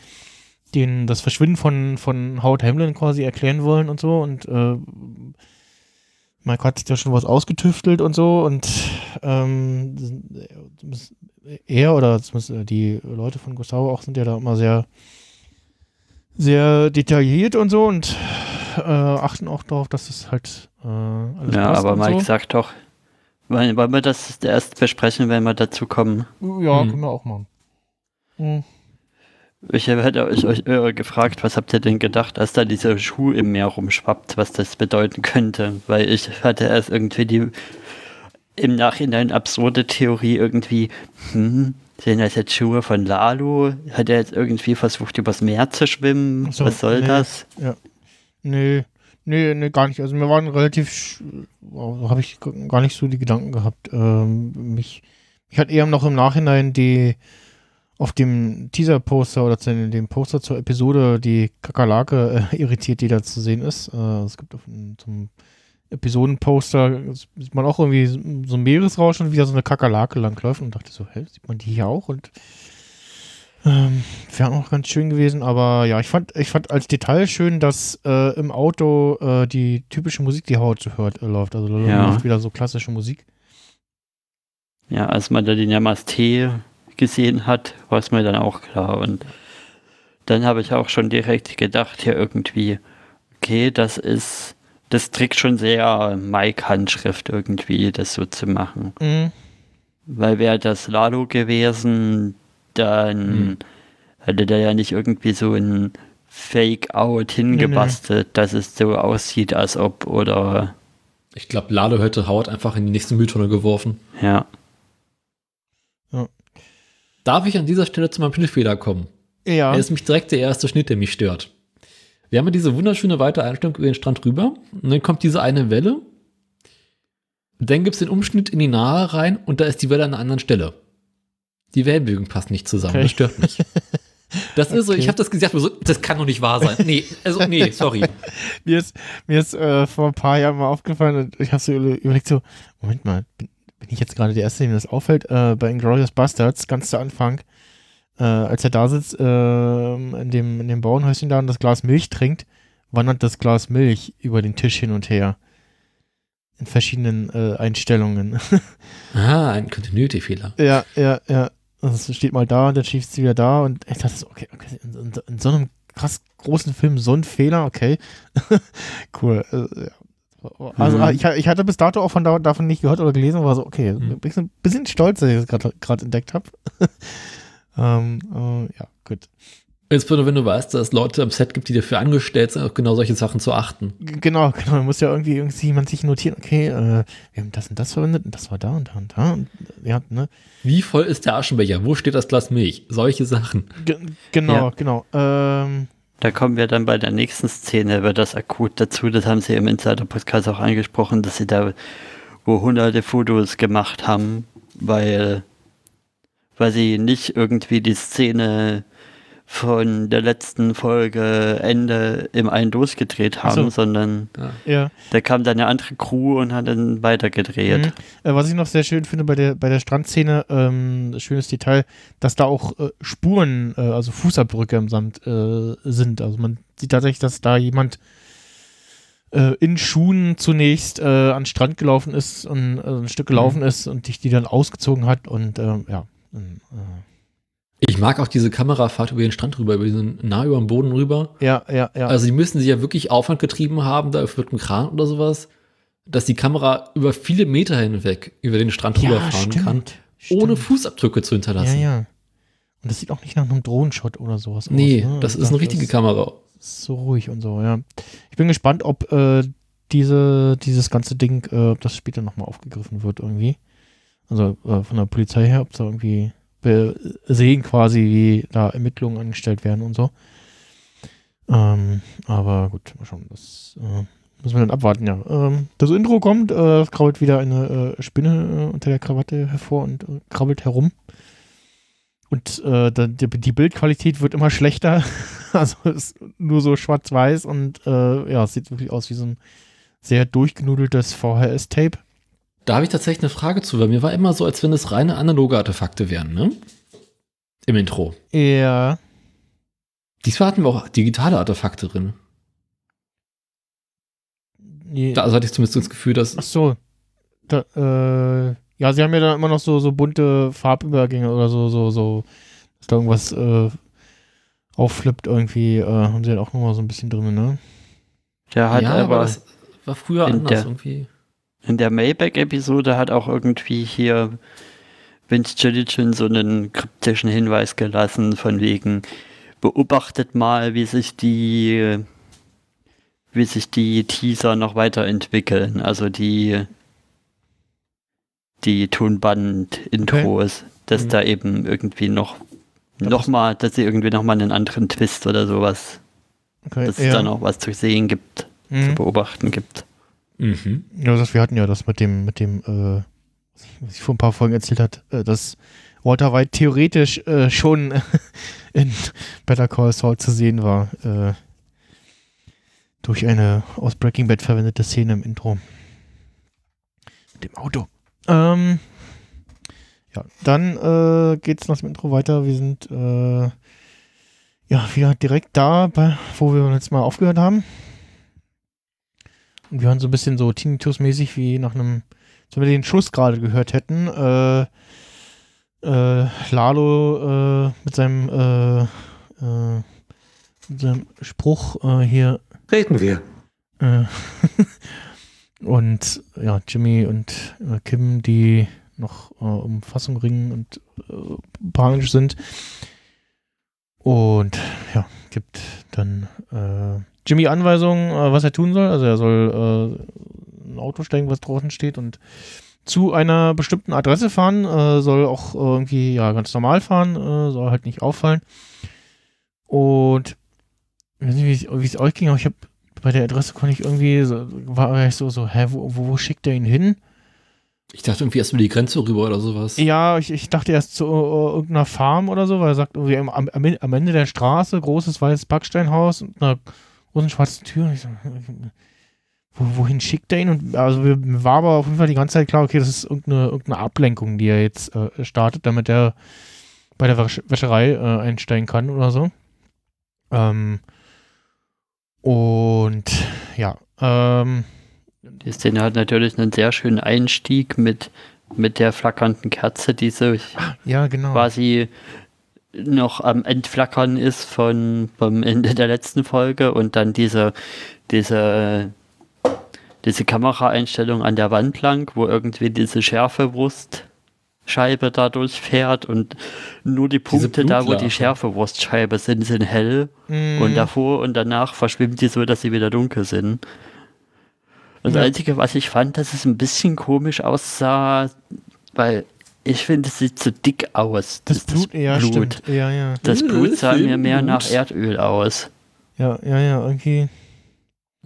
[SPEAKER 4] den, das Verschwinden von, von Howard Hamlin quasi erklären wollen und so. Und äh, Mike hat sich da schon was ausgetüftelt und so. Und ähm, er oder zumindest die Leute von Gustavo auch sind ja da immer sehr, sehr detailliert und so und äh, achten auch darauf, dass es halt äh, alles
[SPEAKER 5] Ja,
[SPEAKER 4] passt
[SPEAKER 5] aber
[SPEAKER 4] und
[SPEAKER 5] Mike
[SPEAKER 4] so.
[SPEAKER 5] sagt doch, wollen, wollen wir das erst besprechen, wenn wir dazu kommen?
[SPEAKER 4] Ja,
[SPEAKER 6] Hm.
[SPEAKER 4] können wir auch machen. Hm.
[SPEAKER 5] Ich hätte euch, euch äh, gefragt, was habt ihr denn gedacht, als da dieser Schuh im Meer rumschwappt, was das bedeuten könnte? Weil ich hatte erst irgendwie die im Nachhinein absurde Theorie irgendwie, hm, sind das jetzt Schuhe von Lalo? Hat er jetzt irgendwie versucht, übers Meer zu schwimmen?
[SPEAKER 4] So,
[SPEAKER 5] was soll
[SPEAKER 4] nee.
[SPEAKER 5] das?
[SPEAKER 4] Nee, nee, nee, gar nicht. Also mir waren relativ, wow, habe ich gar nicht so die Gedanken gehabt. Ähm, mich, mich hat eher noch im Nachhinein die auf dem Teaser-Poster oder zu dem Poster zur Episode die Kakerlake äh, irritiert, die da zu sehen ist. Äh, es gibt auf dem zum Episodenposter sieht man auch irgendwie so ein Meeresrauschen und wie da so eine Kakerlake langläuft und dachte so, hä, sieht man die hier auch? Und ähm, Wäre auch ganz schön gewesen, aber ja, ich fand, ich fand als Detail schön, dass äh, im Auto äh, die typische Musik, die Howard so hört, äh, läuft. Also
[SPEAKER 5] Ja.
[SPEAKER 4] läuft wieder so klassische Musik.
[SPEAKER 5] Ja, als man da den Namaste gesehen hat, war es mir dann auch klar. Und dann habe ich auch schon direkt gedacht, hier irgendwie, okay, das ist, das trägt schon sehr Mike-Handschrift irgendwie, das so zu machen.
[SPEAKER 4] Mhm.
[SPEAKER 5] Weil wäre das Lalo gewesen, dann
[SPEAKER 6] Hm.
[SPEAKER 5] hätte der ja nicht irgendwie so ein Fake-Out hingebastelt, dass es so aussieht, als ob, oder,
[SPEAKER 6] Ich glaube, Lalo hätte Howard einfach in die nächste Mülltonne geworfen.
[SPEAKER 5] ja.
[SPEAKER 6] Darf ich an dieser Stelle zu meinem Schnittfehler kommen?
[SPEAKER 4] Ja.
[SPEAKER 6] Er ist mich direkt der erste Schnitt, der mich stört. Wir haben ja diese wunderschöne weite Einstellung über den Strand rüber. Und dann kommt diese eine Welle. Dann gibt es den Umschnitt in die Nahe rein und da ist die Welle an einer anderen Stelle. Die Wellenbögen passen nicht zusammen.
[SPEAKER 4] Okay.
[SPEAKER 6] Das stört mich. Das ist so,
[SPEAKER 4] Okay.
[SPEAKER 6] ich habe das gesagt, das kann doch nicht wahr sein. Nee, also nee, sorry.
[SPEAKER 4] mir ist, mir ist äh, vor ein paar Jahren mal aufgefallen und ich habe so über- überlegt, so, Moment mal, bin, bin ich jetzt gerade der Erste, dem das auffällt? Äh, bei Inglourious Bastards, ganz zu Anfang, äh, als er da sitzt, ähm, in, dem, in dem Bauernhäuschen da und das Glas Milch trinkt, wandert das Glas Milch über den Tisch hin und her. In verschiedenen äh, Einstellungen.
[SPEAKER 6] Ah, ein Continuity-Fehler.
[SPEAKER 4] ja, ja, ja. Also es steht mal da und dann schießt sie wieder da und ich dachte so, okay, okay in, in, in so einem krass großen Film so ein Fehler, okay. cool. Äh, ja. Also
[SPEAKER 5] Mhm.
[SPEAKER 4] ich, ich hatte bis dato auch von da, davon nicht gehört oder gelesen, war so, okay,
[SPEAKER 6] Mhm.
[SPEAKER 4] ein bisschen stolz, dass ich das gerade entdeckt habe. ähm, äh, ja, gut.
[SPEAKER 6] Insbesondere wenn du weißt, dass es Leute am Set gibt, die dafür angestellt sind, auf genau solche Sachen zu achten.
[SPEAKER 4] G genau, genau. Da muss ja irgendwie, irgendwie jemand sich notieren, okay, äh, wir haben das und das verwendet und das war da und da und da. Und, ja, ne?
[SPEAKER 6] Wie voll ist der Aschenbecher? Wo steht das Glas Milch? Solche Sachen.
[SPEAKER 4] Ge genau,
[SPEAKER 5] Ja.
[SPEAKER 4] genau. Ähm,
[SPEAKER 5] Da kommen wir dann bei der nächsten Szene, wird das akut dazu. Das haben sie im Insider-Podcast auch angesprochen, dass sie da wo hunderte Fotos gemacht haben, weil, weil sie nicht irgendwie die Szene von der letzten Folge Ende im einen durchgedreht haben,
[SPEAKER 4] so.
[SPEAKER 5] sondern
[SPEAKER 4] ja.
[SPEAKER 5] da kam dann eine andere Crew und hat dann weitergedreht.
[SPEAKER 4] Mhm. Äh, was ich noch sehr schön finde bei der, bei der Strandszene, ähm, schönes Detail, dass da auch äh, Spuren, äh, also Fußabdrücke im Sand äh, sind. Also man sieht tatsächlich, dass da jemand äh, in Schuhen zunächst äh, an den Strand gelaufen ist und äh, ein Stück gelaufen ist und sich die dann ausgezogen hat und ähm, ja. Äh,
[SPEAKER 6] Ich mag auch diese Kamerafahrt über den Strand rüber, über diesen nah über den Boden rüber.
[SPEAKER 4] ja, ja, ja.
[SPEAKER 6] Also die müssen sich ja wirklich Aufwand getrieben haben, da mit einem Kran oder sowas, dass die Kamera über viele Meter hinweg über den Strand rüberfahren kann, ohne
[SPEAKER 4] stimmt.
[SPEAKER 6] Fußabdrücke zu
[SPEAKER 4] Ja,
[SPEAKER 6] hinterlassen.
[SPEAKER 4] ja. Und das sieht auch nicht nach einem Drohnenshot oder sowas
[SPEAKER 6] Nee,
[SPEAKER 4] aus. ne?
[SPEAKER 6] das ist eine richtige Kamera.
[SPEAKER 4] ist so ruhig und so, ja. Ich bin gespannt, ob äh, diese, dieses ganze Ding, äh, das später nochmal aufgegriffen wird irgendwie. Also äh, von der Polizei her, ob da irgendwie sehen quasi, wie da Ermittlungen angestellt werden und so. Ähm, aber gut, mal schauen, das äh, müssen wir dann abwarten, ja. Ähm, das Intro kommt, äh, krabbelt wieder eine äh, Spinne äh, unter der Krawatte hervor und äh, krabbelt herum. Und äh, da, die, die Bildqualität wird immer schlechter. also ist nur so schwarz-weiß und ja, es sieht wirklich aus wie so ein sehr durchgenudeltes VHS-Tape.
[SPEAKER 6] Da habe ich tatsächlich eine Frage zu, weil mir war immer so, als wenn es reine analoge Artefakte wären, ne? Im Intro.
[SPEAKER 4] Ja.
[SPEAKER 6] Diesmal hatten wir auch digitale Artefakte drin.
[SPEAKER 4] Nee.
[SPEAKER 6] Da also hatte ich zumindest das Gefühl, dass.
[SPEAKER 4] Ach so. Da, äh, ja, sie haben ja dann immer noch so, so bunte Farbübergänge oder so, so, so, dass da irgendwas äh, aufflippt irgendwie, äh, haben sie halt auch nochmal so ein bisschen drin, ne?
[SPEAKER 5] Der hat
[SPEAKER 6] ja,
[SPEAKER 5] aber
[SPEAKER 6] das war früher anders
[SPEAKER 5] der-
[SPEAKER 6] irgendwie.
[SPEAKER 5] In der Maybach-Episode hat auch irgendwie hier Vince Gilligan so einen kryptischen Hinweis gelassen, von wegen, beobachtet mal, wie sich die wie sich die Teaser noch weiterentwickeln, also die die Tonband-Intros, dass
[SPEAKER 6] Mhm.
[SPEAKER 5] da eben irgendwie noch noch mal, dass sie irgendwie noch mal einen anderen Twist oder sowas,
[SPEAKER 4] Okay,
[SPEAKER 5] dass es da noch was zu sehen gibt, zu
[SPEAKER 4] Mhm.
[SPEAKER 5] beobachten gibt.
[SPEAKER 6] Mhm.
[SPEAKER 4] Ja, das, wir hatten ja das mit dem, mit dem, äh, was ich- vor ein paar Folgen erzählt hat, äh, dass Walter White theoretisch äh, schon in Better Call Saul zu sehen war. Äh, durch eine aus Breaking Bad verwendete Szene im Intro. Mit dem Auto. Ähm, ja, dann äh, geht's nach dem Intro weiter. Wir sind äh, ja wieder direkt da, bei, wo wir letztes Mal aufgehört haben. Und wir hören so ein bisschen so Tinnitus-mäßig wie nach einem, als wenn wir den Schuss gerade gehört hätten. Äh, äh, Lalo äh, mit seinem, äh, äh, mit seinem Spruch äh, hier.
[SPEAKER 9] Reden wir.
[SPEAKER 4] Äh, und ja, Jimmy und äh, Kim, die noch äh, um Fassung ringen und äh, panisch sind. Und ja, gibt dann äh, Jimmy Anweisungen, äh, was er tun soll. Also er soll äh, ein Auto steigen, was draußen steht und zu einer bestimmten Adresse fahren, äh, soll auch irgendwie ja ganz normal fahren, äh, soll halt nicht auffallen. Und ich weiß nicht, wie es- euch ging, aber ich habe bei der Adresse konnte ich irgendwie, so, war ich so, so, hä, wo, wo, wo schickt er ihn hin?
[SPEAKER 6] Ich dachte irgendwie erst mal die Grenze rüber oder sowas.
[SPEAKER 4] Ja, ich, ich dachte erst zu äh, irgendeiner Farm oder so, weil er sagt, am, am Ende der Straße, großes weißes Backsteinhaus und einer großen schwarzen Tür. Und ich so, wo, wohin schickt er ihn? Und also mir war aber auf jeden Fall die ganze Zeit klar, okay, das ist irgendeine, irgendeine Ablenkung, die er jetzt äh, startet, damit er bei der Wäsch Wäscherei äh, einsteigen kann oder so. Ähm, und ja, ähm,
[SPEAKER 5] Die Szene hat natürlich einen sehr schönen Einstieg mit, mit der flackernden Kerze, die so
[SPEAKER 4] ja, genau.
[SPEAKER 5] quasi noch am Entflackern ist von vom Ende der letzten Folge und dann diese, diese, diese Kameraeinstellung an der Wand lang, wo irgendwie diese Schärfewurstscheibe da durchfährt und nur die Punkte da, wo die. Schärfewurstscheibe sind, sind hell
[SPEAKER 4] Mm,
[SPEAKER 5] und davor und danach verschwimmen die so, dass sie wieder dunkel sind. Das
[SPEAKER 4] Ja.
[SPEAKER 5] Einzige, was ich fand, dass es ein bisschen komisch aussah, weil ich finde, es sieht zu dick aus.
[SPEAKER 4] das Blut, ja, stimmt. Ja, ja.
[SPEAKER 5] Das Blut sah mir mehr
[SPEAKER 6] Blut.
[SPEAKER 5] nach Erdöl aus.
[SPEAKER 4] Ja, ja, ja, irgendwie.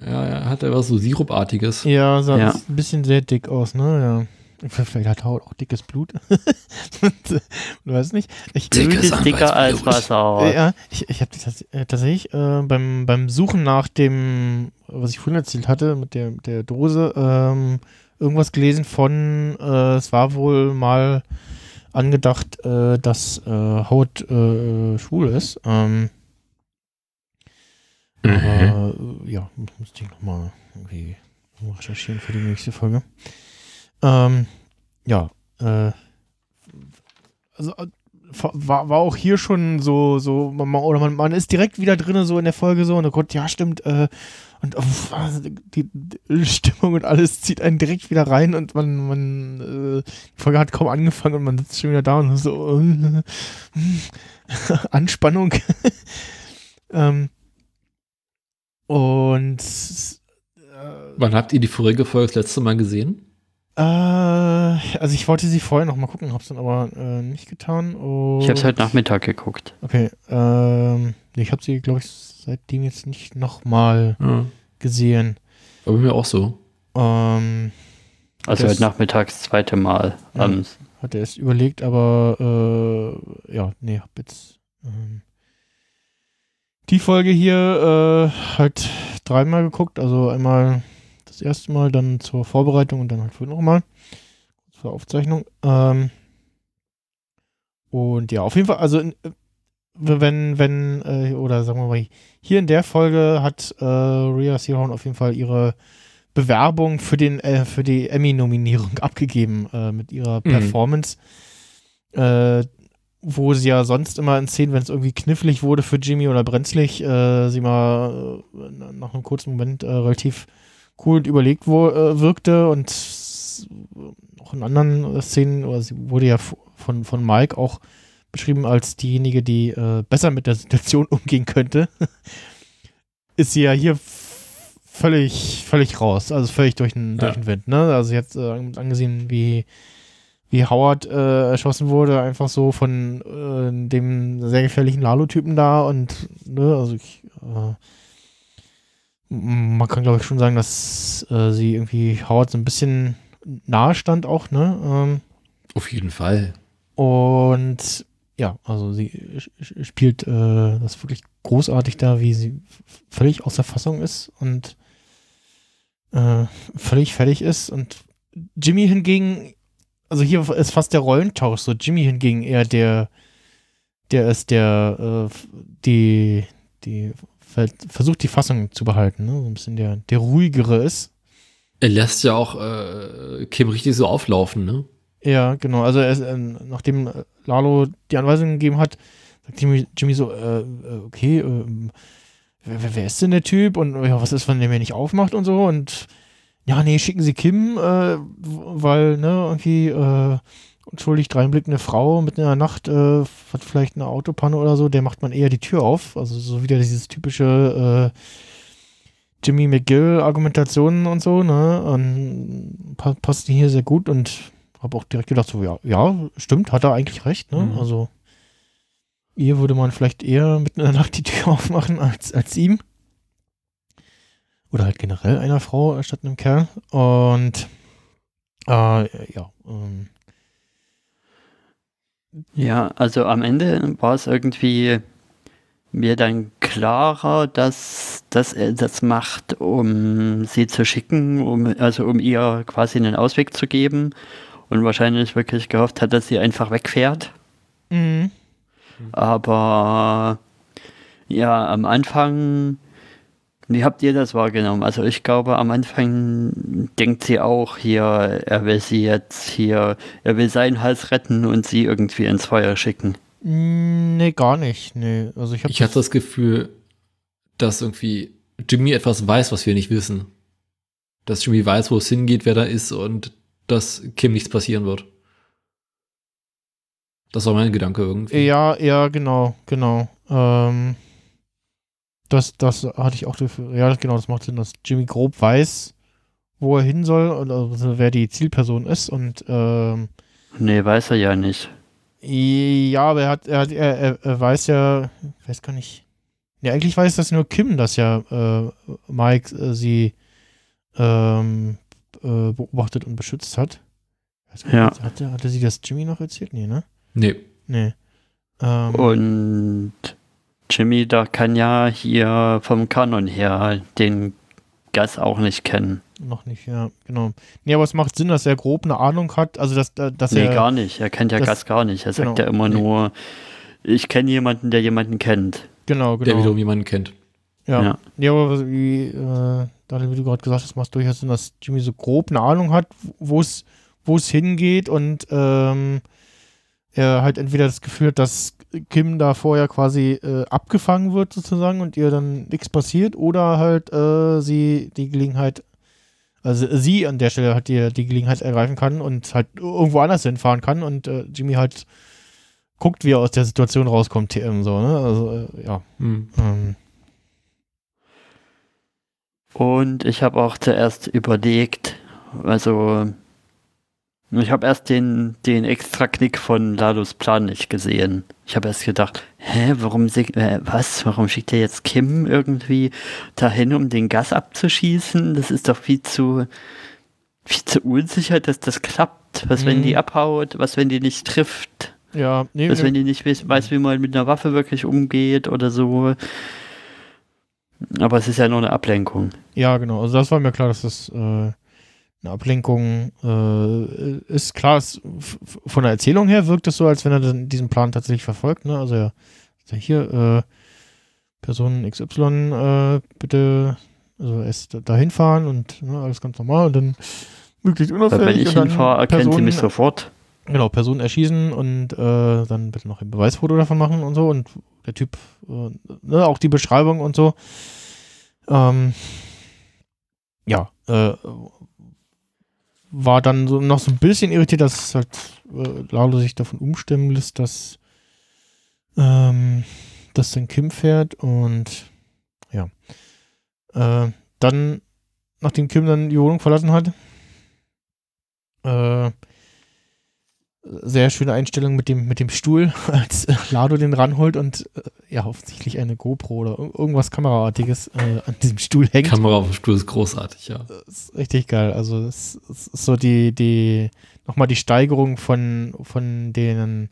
[SPEAKER 6] Ja, er hat etwas so Sirupartiges.
[SPEAKER 4] Ja, sah
[SPEAKER 5] Ja.
[SPEAKER 4] ein bisschen sehr dick aus, ne? Ja. Vielleicht hat er auch dickes Blut. du weißt nicht. Ich,
[SPEAKER 6] Dickes
[SPEAKER 5] Blut ist dicker als. Wasser.
[SPEAKER 4] ja, ich, ich habe äh, tatsächlich äh, beim, beim Suchen nach dem, was ich vorhin erzählt hatte, mit der, mit der Dose, ähm, irgendwas gelesen von, äh, es war wohl mal angedacht, äh, dass äh, Howard äh, schwul ist. Ähm,
[SPEAKER 6] Mhm.
[SPEAKER 4] aber äh, ja, müsste ich nochmal irgendwie recherchieren für die nächste Folge. Ähm, ja, äh, also äh, war, war auch hier schon so, so, man- oder man, man ist direkt wieder drin, so in der Folge so, und oh Gott, ja, stimmt, äh, und uff, die, die Stimmung und alles zieht einen direkt wieder rein und man, man, äh, die Folge hat kaum angefangen und man sitzt schon wieder da und so, äh, Anspannung. ähm, und äh,
[SPEAKER 6] Wann habt ihr die vorige Folge das letzte Mal gesehen?
[SPEAKER 4] äh, also ich wollte sie vorher noch mal gucken, hab's dann aber äh, nicht getan. Und
[SPEAKER 5] Ich habe es heute Nachmittag geguckt.
[SPEAKER 4] Okay, ähm, nee, ich habe sie, glaube ich, seitdem jetzt nicht noch mal
[SPEAKER 6] Ja.
[SPEAKER 4] gesehen.
[SPEAKER 6] Aber mir auch so.
[SPEAKER 5] Also
[SPEAKER 4] Ähm, Das-
[SPEAKER 5] heute Nachmittag das zweite Mal.
[SPEAKER 4] Ja.
[SPEAKER 5] Ähm,
[SPEAKER 4] hatte erst überlegt, aber äh, ja, nee, hab jetzt ähm, die Folge hier äh, halt dreimal geguckt, also einmal das erste Mal, dann zur Vorbereitung und dann halt vorhin nochmal. zur Aufzeichnung. Ähm, und ja, auf jeden Fall, also in- wenn, wenn, äh, oder sagen wir mal, hier in der Folge hat äh, Rhea Seahorn auf jeden Fall ihre Bewerbung für den äh, für die Emmy-Nominierung abgegeben äh, mit ihrer
[SPEAKER 6] Mhm.
[SPEAKER 4] Performance. Äh, wo sie ja sonst immer in Szenen, wenn es irgendwie knifflig wurde für Jimmy oder brenzlig, äh, sie mal äh, nach einem kurzen Moment äh, relativ cool und überlegt wo, äh, wirkte und auch in anderen Szenen, oder sie wurde ja von, von Mike auch beschrieben als diejenige, die äh, besser mit der Situation umgehen könnte, ist sie ja hier völlig, völlig raus, also völlig durch den, durch
[SPEAKER 6] Ja.
[SPEAKER 4] den Wind, ne? Also jetzt äh, angesehen, wie wie Howard äh, erschossen wurde, einfach so von äh, dem sehr gefährlichen Lalo-Typen da und ne, also ich äh, man kann glaube ich schon sagen, dass äh, sie irgendwie Howard so ein bisschen nahe stand auch, ne? Ähm,
[SPEAKER 6] Auf jeden Fall.
[SPEAKER 4] und ja, also sie spielt äh, das wirklich großartig da, wie sie völlig außer Fassung ist und äh, völlig fertig ist. Und Jimmy hingegen, also hier ist fast der Rollentausch, so Jimmy hingegen eher der, der ist der, äh, die, die ver- versucht die Fassung zu behalten, ne? so ein bisschen der, der ruhigere ist.
[SPEAKER 6] Er lässt ja auch äh, Kim richtig so auflaufen, ne?
[SPEAKER 4] Ja, genau. Also er ähm, nachdem äh, Lalo die Anweisung gegeben hat, sagt Jimmy, Jimmy so, äh, äh, okay, ähm, wer, wer- ist denn der Typ und ja, was ist, wenn der mir nicht aufmacht und so und ja, nee, schicken Sie Kim, äh, weil, ne, irgendwie äh, unschuldig dreinblickende Frau mitten in der Nacht äh, hat vielleicht eine Autopanne oder so, der macht man eher die Tür auf. Also so wieder dieses typische äh, Jimmy McGill-Argumentationen und so, ne? Und pa passt hier sehr gut und habe auch direkt gedacht, so, ja, ja, stimmt, hat er eigentlich recht, ne?
[SPEAKER 6] Mhm.
[SPEAKER 4] Also ihr würde man vielleicht eher mitten in der Nacht die Tür aufmachen als, als ihm. Oder halt generell einer Frau statt einem Kerl. Und äh, ja, ähm,
[SPEAKER 5] Ja, also am Ende war es irgendwie mir dann klarer, dass, dass er das macht, um sie zu schicken, um, also um ihr quasi einen Ausweg zu geben und wahrscheinlich wirklich gehofft hat, dass sie einfach wegfährt.
[SPEAKER 4] mhm.
[SPEAKER 5] Aber ja, am Anfang, wie habt ihr das wahrgenommen? Also ich glaube, am Anfang denkt sie auch hier, er will sie jetzt hier, er will seinen Hals retten und sie irgendwie ins Feuer schicken.
[SPEAKER 4] Mm, Nee, gar nicht. Nee. Also ich habe
[SPEAKER 6] Ich hatte das Gefühl, dass irgendwie Jimmy etwas weiß, was wir nicht wissen. Dass Jimmy weiß, wo es hingeht, wer da ist und dass Kim nichts passieren wird. Das war mein Gedanke irgendwie.
[SPEAKER 4] Ja, ja, genau, genau. Ähm, das, das hatte ich auch dafür. Ja, genau, das macht Sinn, dass Jimmy grob weiß, wo er hin soll und also wer die Zielperson ist und ähm,
[SPEAKER 5] Nee, weiß er ja nicht.
[SPEAKER 4] ja, aber er hat, er hat, er, er, er weiß ja, ich weiß gar nicht. Ja, eigentlich weiß das nur Kim, dass ja äh, Mike äh, sie ähm, äh, beobachtet und beschützt hat. Gar
[SPEAKER 5] Ja.
[SPEAKER 4] Hatte, hatte sie das Jimmy noch erzählt? Nee, ne?
[SPEAKER 6] Nee.
[SPEAKER 4] Nee. Ähm,
[SPEAKER 5] Und Jimmy, da kann ja hier vom Kanon her den Gas auch nicht kennen.
[SPEAKER 4] Noch nicht, ja, genau. Nee, aber es macht Sinn, dass er grob eine Ahnung hat, also dass, dass
[SPEAKER 5] nee,
[SPEAKER 4] er.
[SPEAKER 5] gar nicht. Er kennt ja
[SPEAKER 4] das-
[SPEAKER 5] Gas gar nicht. Er sagt
[SPEAKER 4] genau.
[SPEAKER 5] ja immer
[SPEAKER 4] Nee.
[SPEAKER 5] nur, ich kenne jemanden, der jemanden kennt.
[SPEAKER 4] Genau,
[SPEAKER 6] Der
[SPEAKER 4] genau.
[SPEAKER 6] wiederum jemanden kennt.
[SPEAKER 4] Ja.
[SPEAKER 5] ja.
[SPEAKER 4] ja. aber wie, äh, Daniel, wie du gerade gesagt hast, macht durchaus Sinn, dass Jimmy so grob eine Ahnung hat, wo es wo es hingeht und ähm, er halt entweder das Gefühl hat, dass Kim da vorher quasi äh, abgefangen wird sozusagen und ihr dann nichts passiert oder halt äh, sie die Gelegenheit also sie an der Stelle halt die, die Gelegenheit ergreifen kann und halt irgendwo anders hinfahren kann und äh, Jimmy halt guckt, wie er aus der Situation rauskommt, TM so, ne? Also, äh, ja.
[SPEAKER 6] Hm.
[SPEAKER 4] Ähm,
[SPEAKER 5] Und ich habe auch zuerst überlegt, also ich habe erst den, den extra Knick von Lados Plan nicht gesehen. Ich habe erst gedacht, hä, warum äh, was, warum schickt er jetzt Kim irgendwie dahin, um den Gas abzuschießen? Das ist doch viel zu viel zu unsicher, dass das klappt. Was, wenn
[SPEAKER 4] Mhm.
[SPEAKER 5] die abhaut? Was, wenn die nicht trifft?
[SPEAKER 4] ja, nee,
[SPEAKER 5] Was,
[SPEAKER 4] nee.
[SPEAKER 5] wenn die nicht weiß, weiß, wie man mit einer Waffe wirklich umgeht oder so? Aber es ist ja nur eine Ablenkung.
[SPEAKER 4] Ja, genau. Also das war mir klar, dass das äh, eine Ablenkung. Äh, ist klar, es, von der Erzählung her wirkt es so, als wenn er diesen Plan tatsächlich verfolgt. Ne? Also sagt hier, äh, Person XY, äh, bitte, also erst dahin fahren und ne, alles ganz normal und dann möglichst unauffällig.
[SPEAKER 5] wenn ich hinfahre, erkennt sie mich sofort.
[SPEAKER 4] Genau, Person erschießen und äh, dann bitte noch ein Beweisfoto davon machen und so und der Typ, äh, ne, auch die Beschreibung und so. Ähm, ja, äh, war dann so noch so ein bisschen irritiert, dass halt äh, Lalo sich davon umstimmen lässt, dass, ähm, dass dann Kim fährt und ja. Äh, dann, nachdem Kim dann die Wohnung verlassen hat, äh, sehr schöne Einstellung mit dem, mit dem Stuhl, als äh, Lado den ranholt und äh, ja, offensichtlich eine GoPro oder ir- irgendwas Kameraartiges äh, an diesem Stuhl hängt.
[SPEAKER 6] Kamera auf dem Stuhl ist großartig, ja.
[SPEAKER 4] Das ist richtig geil. Also es, es ist so die, die, nochmal die Steigerung von, von den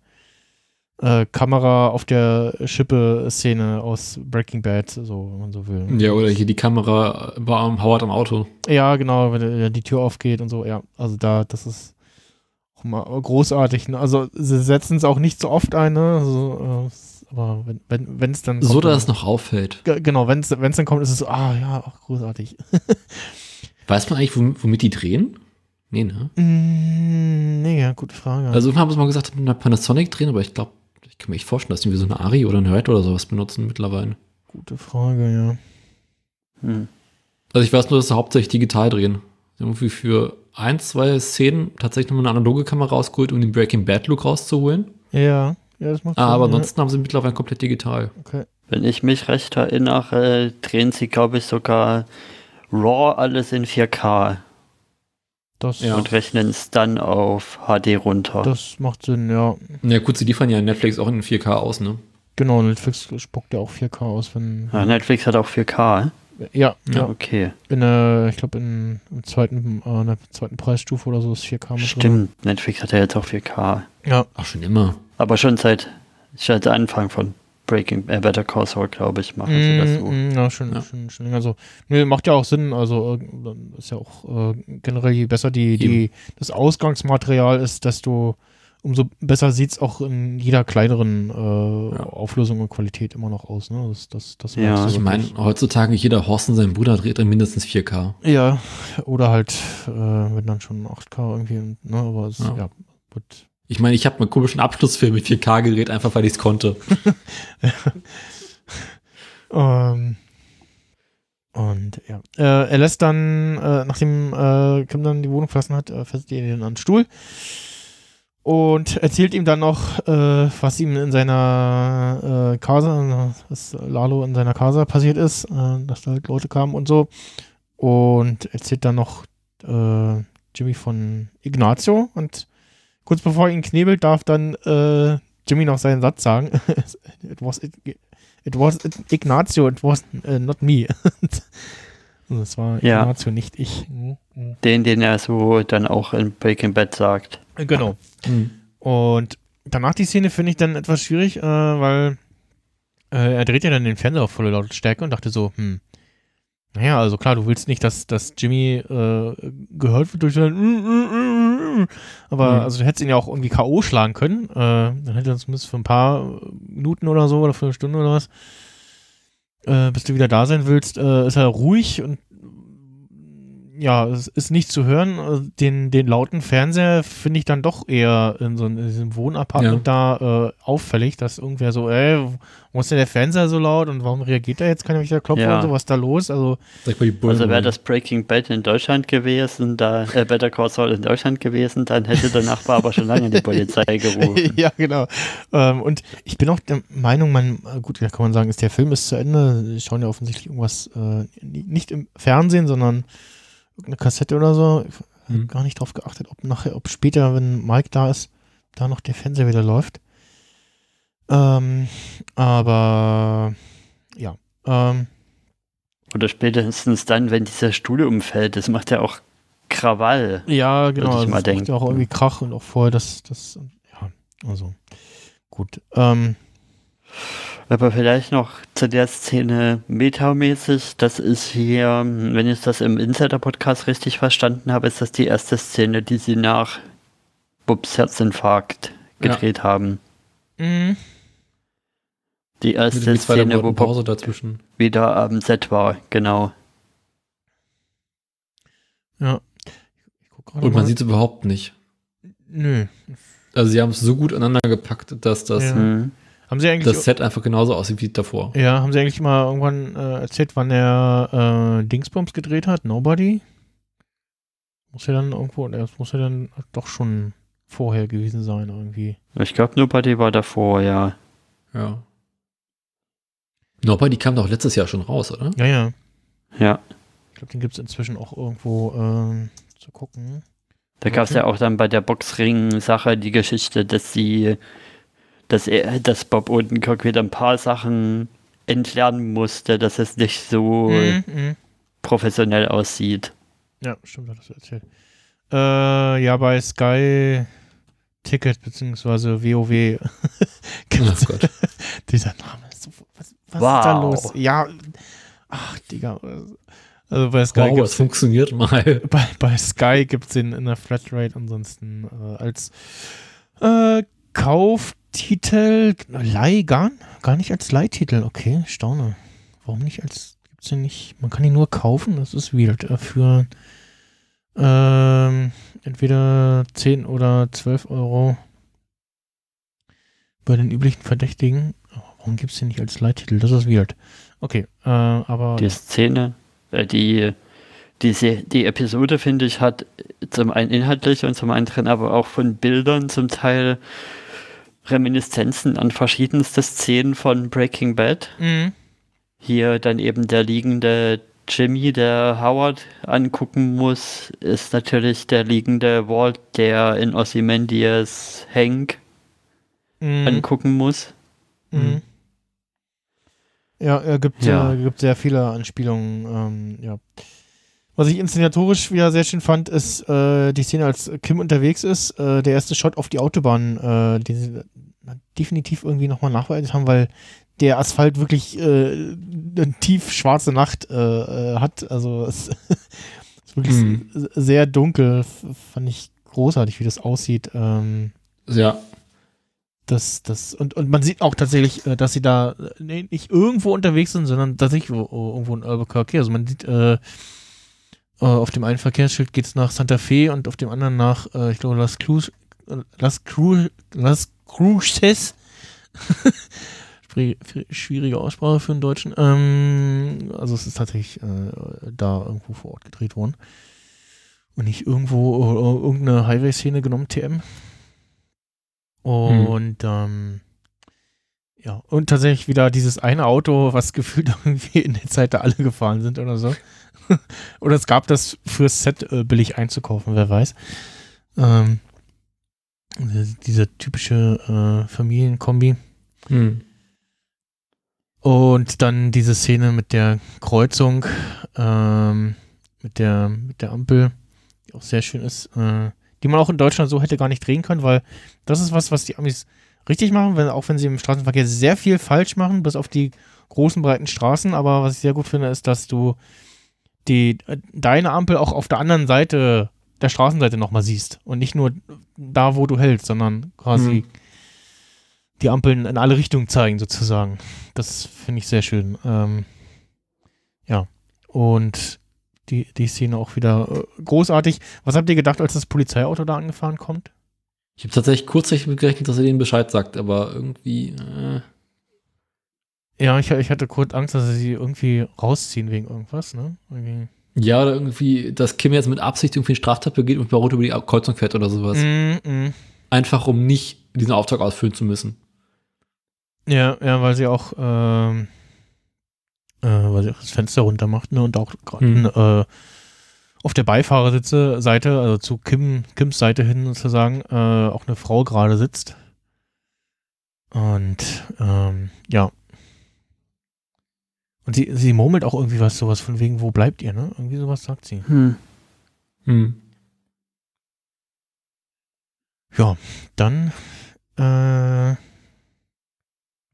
[SPEAKER 4] äh, Kamera auf der Schippe-Szene aus Breaking Bad, so, wenn man so will.
[SPEAKER 6] Ja, oder hier die Kamera war am Howard am Auto.
[SPEAKER 4] Ja, genau, wenn äh, die Tür aufgeht und so, ja. Also da, das ist großartig. Ne? Also sie setzen es auch nicht so oft ein, ne? Also, äh, aber wenn wenn wenn, es dann
[SPEAKER 6] So,
[SPEAKER 4] kommt,
[SPEAKER 6] dass
[SPEAKER 4] dann-
[SPEAKER 6] es noch auffällt.
[SPEAKER 4] Ge- Genau, wenn es dann kommt, ist es so, ah ja, auch großartig.
[SPEAKER 6] Weiß man eigentlich, wom- womit die drehen? Nee, ne?
[SPEAKER 4] Mm, nee, ja, gute Frage.
[SPEAKER 6] Also irgendwann haben sie mal gesagt, mit einer Panasonic drehen, aber ich glaube, ich kann mir echt vorstellen, dass die wie so eine Ari oder eine Red oder sowas benutzen mittlerweile.
[SPEAKER 4] gute Frage, ja.
[SPEAKER 5] Hm.
[SPEAKER 6] Also ich weiß nur, dass sie hauptsächlich digital drehen. Irgendwie für ein, zwei Szenen tatsächlich nochmal eine analoge Kamera rausgeholt, um den Breaking Bad Look rauszuholen.
[SPEAKER 4] Ja, ja, das macht Sinn,
[SPEAKER 6] Aber
[SPEAKER 4] ja.
[SPEAKER 6] ansonsten haben sie mittlerweile komplett digital.
[SPEAKER 4] Okay.
[SPEAKER 5] Wenn ich mich recht erinnere, drehen sie, glaube ich, sogar RAW alles in 4K
[SPEAKER 4] Das,
[SPEAKER 6] Ja.
[SPEAKER 5] und rechnen es dann auf HD runter.
[SPEAKER 4] das macht Sinn, ja.
[SPEAKER 6] Ja gut, sie liefern ja Netflix auch in 4K aus, ne?
[SPEAKER 4] Genau, Netflix spuckt ja auch 4K aus, wenn.
[SPEAKER 5] Ja, Netflix hat auch 4K.
[SPEAKER 4] Ja, ja.
[SPEAKER 5] Okay,
[SPEAKER 4] In der, ich glaube, in, im zweiten, äh, in der zweiten Preisstufe oder so ist 4K mit drin.
[SPEAKER 5] stimmt. Netflix hat ja jetzt auch 4K.
[SPEAKER 4] Ja,
[SPEAKER 6] Ach, schon immer.
[SPEAKER 5] Aber schon seit, seit Anfang von Breaking äh, Better Call Saul, glaube ich, machen sie das so.
[SPEAKER 4] Mm, mm, ja, schon,
[SPEAKER 6] Ja.
[SPEAKER 4] schon, schon länger so. Nee, macht ja auch Sinn. Also äh, ist ja auch äh, generell, je besser die, die, das Ausgangsmaterial ist, desto umso besser sieht es auch in jeder kleineren äh,
[SPEAKER 6] Ja.
[SPEAKER 4] Auflösung und Qualität immer noch aus. Ne? Das, das, das
[SPEAKER 5] Ja.
[SPEAKER 6] Ich meine, heutzutage jeder Horst und sein Bruder dreht dann mindestens 4K.
[SPEAKER 4] Ja, oder halt, äh, wenn dann schon 8K irgendwie, ne? Aber es,
[SPEAKER 6] Ja.
[SPEAKER 4] ja. gut.
[SPEAKER 6] Ich meine, ich habe meinen komischen Abschlussfilm mit 4K gedreht, einfach weil ich es konnte.
[SPEAKER 4] Ähm, und ja. Äh, er lässt dann, äh, nachdem äh, Kim dann die Wohnung verlassen hat, äh, fesselt er ihn dann an den Stuhl und erzählt ihm dann noch, äh, was ihm in seiner äh, Casa, was Lalo in seiner Casa passiert ist, äh, dass da halt Leute kamen und so. Und erzählt dann noch äh, Jimmy von Ignazio und kurz bevor er ihn knebelt, darf dann äh, Jimmy noch seinen Satz sagen. it was it, it was Ignazio, it was uh, not me. Also es war
[SPEAKER 5] Ja.
[SPEAKER 4] Ignazio, nicht ich. Mhm. Mhm.
[SPEAKER 5] Den, den er so dann auch in Breaking Bad sagt.
[SPEAKER 4] Genau. Und danach die Szene finde ich dann etwas schwierig, äh, weil äh, er dreht ja dann den Fernseher auf volle Lautstärke und dachte so, hm, naja, also klar, du willst nicht, dass, dass Jimmy äh, gehört wird durch sein mm, mm, mm, mm. aber
[SPEAKER 6] Mhm.
[SPEAKER 4] also du hättest ihn ja auch irgendwie K.O. schlagen können. Äh, dann hätte er zumindest für ein paar Minuten oder so oder für eine Stunde oder was, äh, bis du wieder da sein willst, äh, ist er ruhig und ja, es ist nicht zu hören. Den, den lauten Fernseher finde ich dann doch eher in so einem, Wohnapartment da äh, auffällig, dass irgendwer so, ey, warum ist denn der Fernseher so laut und warum reagiert da jetzt keiner, wenn ich da klopfe
[SPEAKER 5] Ja.
[SPEAKER 4] und so, was ist da los? Also.
[SPEAKER 5] Also wäre das Breaking Bad in Deutschland gewesen, da äh, Better Call Saul in Deutschland gewesen, dann hätte der Nachbar aber schon lange die Polizei gerufen.
[SPEAKER 4] ja, genau. Ähm, und ich bin auch der Meinung, man, gut, da kann man sagen, ist der Film ist zu Ende. Sie schauen ja offensichtlich irgendwas äh, nicht im Fernsehen, sondern irgendeine Kassette oder so. Ich habe
[SPEAKER 6] Mhm.
[SPEAKER 4] gar nicht drauf geachtet, ob nachher, ob später, wenn Mike da ist, da noch der Fernseher wieder läuft. Ähm, aber ja. Ähm,
[SPEAKER 5] Oder spätestens dann, wenn dieser Stuhl umfällt, das macht ja auch Krawall.
[SPEAKER 4] ja, genau.
[SPEAKER 5] ich mal
[SPEAKER 4] es macht ja auch
[SPEAKER 5] denken.
[SPEAKER 4] irgendwie Krach und auch vorher das, das, ja, also gut. Ähm,
[SPEAKER 5] Aber vielleicht noch zu der Szene metamäßig. Das ist hier, wenn ich das im Insider-Podcast richtig verstanden habe, ist das die erste Szene, die sie nach Bubs Herzinfarkt gedreht haben.
[SPEAKER 4] Mhm.
[SPEAKER 5] Die erste Szene, wo
[SPEAKER 6] Pause dazwischen.
[SPEAKER 5] wieder am Set war, genau.
[SPEAKER 4] Ja. Ich guck gerade
[SPEAKER 6] Und man sieht es überhaupt nicht.
[SPEAKER 4] Nö.
[SPEAKER 6] Also sie haben es so gut aneinander gepackt, dass das,
[SPEAKER 4] Ja. Haben sie eigentlich.
[SPEAKER 6] das Set einfach genauso aussieht wie davor.
[SPEAKER 4] ja, haben sie eigentlich mal irgendwann äh, erzählt, wann er äh, Dingsbums gedreht hat? Nobody? Muss ja dann irgendwo, das muss ja dann doch schon vorher gewesen sein, irgendwie.
[SPEAKER 5] Ich glaube, Nobody war davor, ja.
[SPEAKER 6] Ja. Nobody kam doch letztes Jahr schon raus, oder?
[SPEAKER 4] Ja, ja.
[SPEAKER 5] Ja.
[SPEAKER 4] Ich glaube, den gibt es inzwischen auch irgendwo ähm, zu gucken.
[SPEAKER 5] Da gab es ja auch dann bei der Boxring-Sache die Geschichte, dass sie, dass er, dass Bob Odenkirk wieder ein paar Sachen entlernen musste, dass es nicht so
[SPEAKER 4] Mhm, mhm.
[SPEAKER 5] professionell aussieht.
[SPEAKER 4] Ja, stimmt, hat das erzählt. Äh, ja, bei Sky Ticket beziehungsweise WoW gibt's
[SPEAKER 6] Oh Gott.
[SPEAKER 4] dieser Name. Ist so, was was ist
[SPEAKER 5] Wow.
[SPEAKER 4] da los? Ja, ach, Digga. Also bei Sky
[SPEAKER 6] Wow, es funktioniert mal.
[SPEAKER 4] bei, bei Sky gibt es den in der Flatrate ansonsten äh, als äh, Kauftitel, Leih, gar, gar nicht als Leihtitel, okay, staune. Warum nicht als, gibt's den nicht, man kann ihn nur kaufen, das ist weird, äh, für ähm, entweder 10 oder 12 Euro bei den üblichen Verdächtigen. Warum gibt es den nicht als Leihtitel? Das ist weird. Okay, äh, aber
[SPEAKER 5] Die Szene, äh, die, die, die Episode, finde ich, hat zum einen inhaltlich und zum anderen aber auch von Bildern zum Teil Reminiszenzen an verschiedenste Szenen von Breaking Bad.
[SPEAKER 4] Mhm.
[SPEAKER 5] Hier dann eben der liegende Jimmy, der Howard angucken muss, ist natürlich der liegende Walt, der in Ozymandias Hank
[SPEAKER 4] Mhm.
[SPEAKER 5] angucken muss.
[SPEAKER 4] Mhm. Ja, er gibt,
[SPEAKER 5] Ja.
[SPEAKER 4] Äh, gibt sehr viele Anspielungen. Ähm, ja. Was ich inszenatorisch wieder sehr schön fand, ist äh, die Szene, als Kim unterwegs ist. Äh, der erste Shot auf die Autobahn, äh, den sie definitiv irgendwie nochmal nachbearbeitet haben, weil der Asphalt wirklich äh, eine tief schwarze Nacht äh, äh, hat. Also es ist wirklich s- sehr dunkel. Fand ich großartig, wie das aussieht. Ähm,
[SPEAKER 6] Ja.
[SPEAKER 4] das, das, und, und man sieht auch tatsächlich, dass sie da nee, nicht irgendwo unterwegs sind, sondern tatsächlich wo, wo- irgendwo in Albuquerque. Also man sieht, äh, auf dem einen Verkehrsschild geht es nach Santa Fe und auf dem anderen nach, äh, ich glaube, Las Cruz, äh, Las Cruz, Las Cruces. Schwierige- Aussprache für einen Deutschen. Ähm, also es ist tatsächlich äh, da irgendwo vor Ort gedreht worden. Und nicht irgendwo äh, irgendeine Highway-Szene genommen, TM. Und ähm, ja, und tatsächlich wieder dieses eine Auto, was gefühlt irgendwie in der Zeit da alle gefahren sind oder so. oder es gab das fürs Set äh, billig einzukaufen, wer weiß. Ähm, diese- diese typische äh, Familienkombi.
[SPEAKER 6] Hm.
[SPEAKER 4] Und dann diese Szene mit der Kreuzung, ähm, mit der, mit der Ampel, die auch sehr schön ist, äh, die man auch in Deutschland so hätte gar nicht drehen können, weil das ist was, was die Amis richtig machen, wenn, auch wenn sie im Straßenverkehr sehr viel falsch machen, bis auf die großen, breiten Straßen. Aber was ich sehr gut finde, ist, dass du die, äh, deine Ampel auch auf der anderen Seite der Straßenseite nochmal siehst. Und nicht nur da, wo du hältst, sondern quasi
[SPEAKER 6] Mhm.
[SPEAKER 4] die Ampeln in alle Richtungen zeigen, sozusagen. Das finde ich sehr schön. Ähm, ja. Und die, die Szene auch wieder äh, großartig. Was habt ihr gedacht, als das Polizeiauto da angefahren kommt?
[SPEAKER 6] Ich habe tatsächlich kurzzeitig gerechnet, dass er denen Bescheid sagt, aber irgendwie. Äh,
[SPEAKER 4] Ja, ich, ich hatte kurz Angst, dass sie irgendwie rausziehen wegen irgendwas, ne? Irgendwie.
[SPEAKER 6] ja, oder irgendwie, dass Kim jetzt mit Absicht irgendwie eine Straftat begeht und bei Rot über die Kreuzung fährt oder sowas.
[SPEAKER 4] Mm, mm.
[SPEAKER 6] Einfach um nicht diesen Auftrag ausfüllen zu müssen.
[SPEAKER 4] Ja, ja, weil sie auch, ähm, äh, weil sie auch das Fenster runter macht, ne? Und auch gerade
[SPEAKER 6] Hm.
[SPEAKER 4] äh, auf der Beifahrersitze Seite, also zu Kim, Kims Seite hin sozusagen, äh, auch eine Frau gerade sitzt. Und ähm, ja. Und sie, sie murmelt auch irgendwie was, sowas von wegen, wo bleibt ihr, ne? Irgendwie sowas sagt sie.
[SPEAKER 5] Hm.
[SPEAKER 6] Hm.
[SPEAKER 4] Ja, dann äh,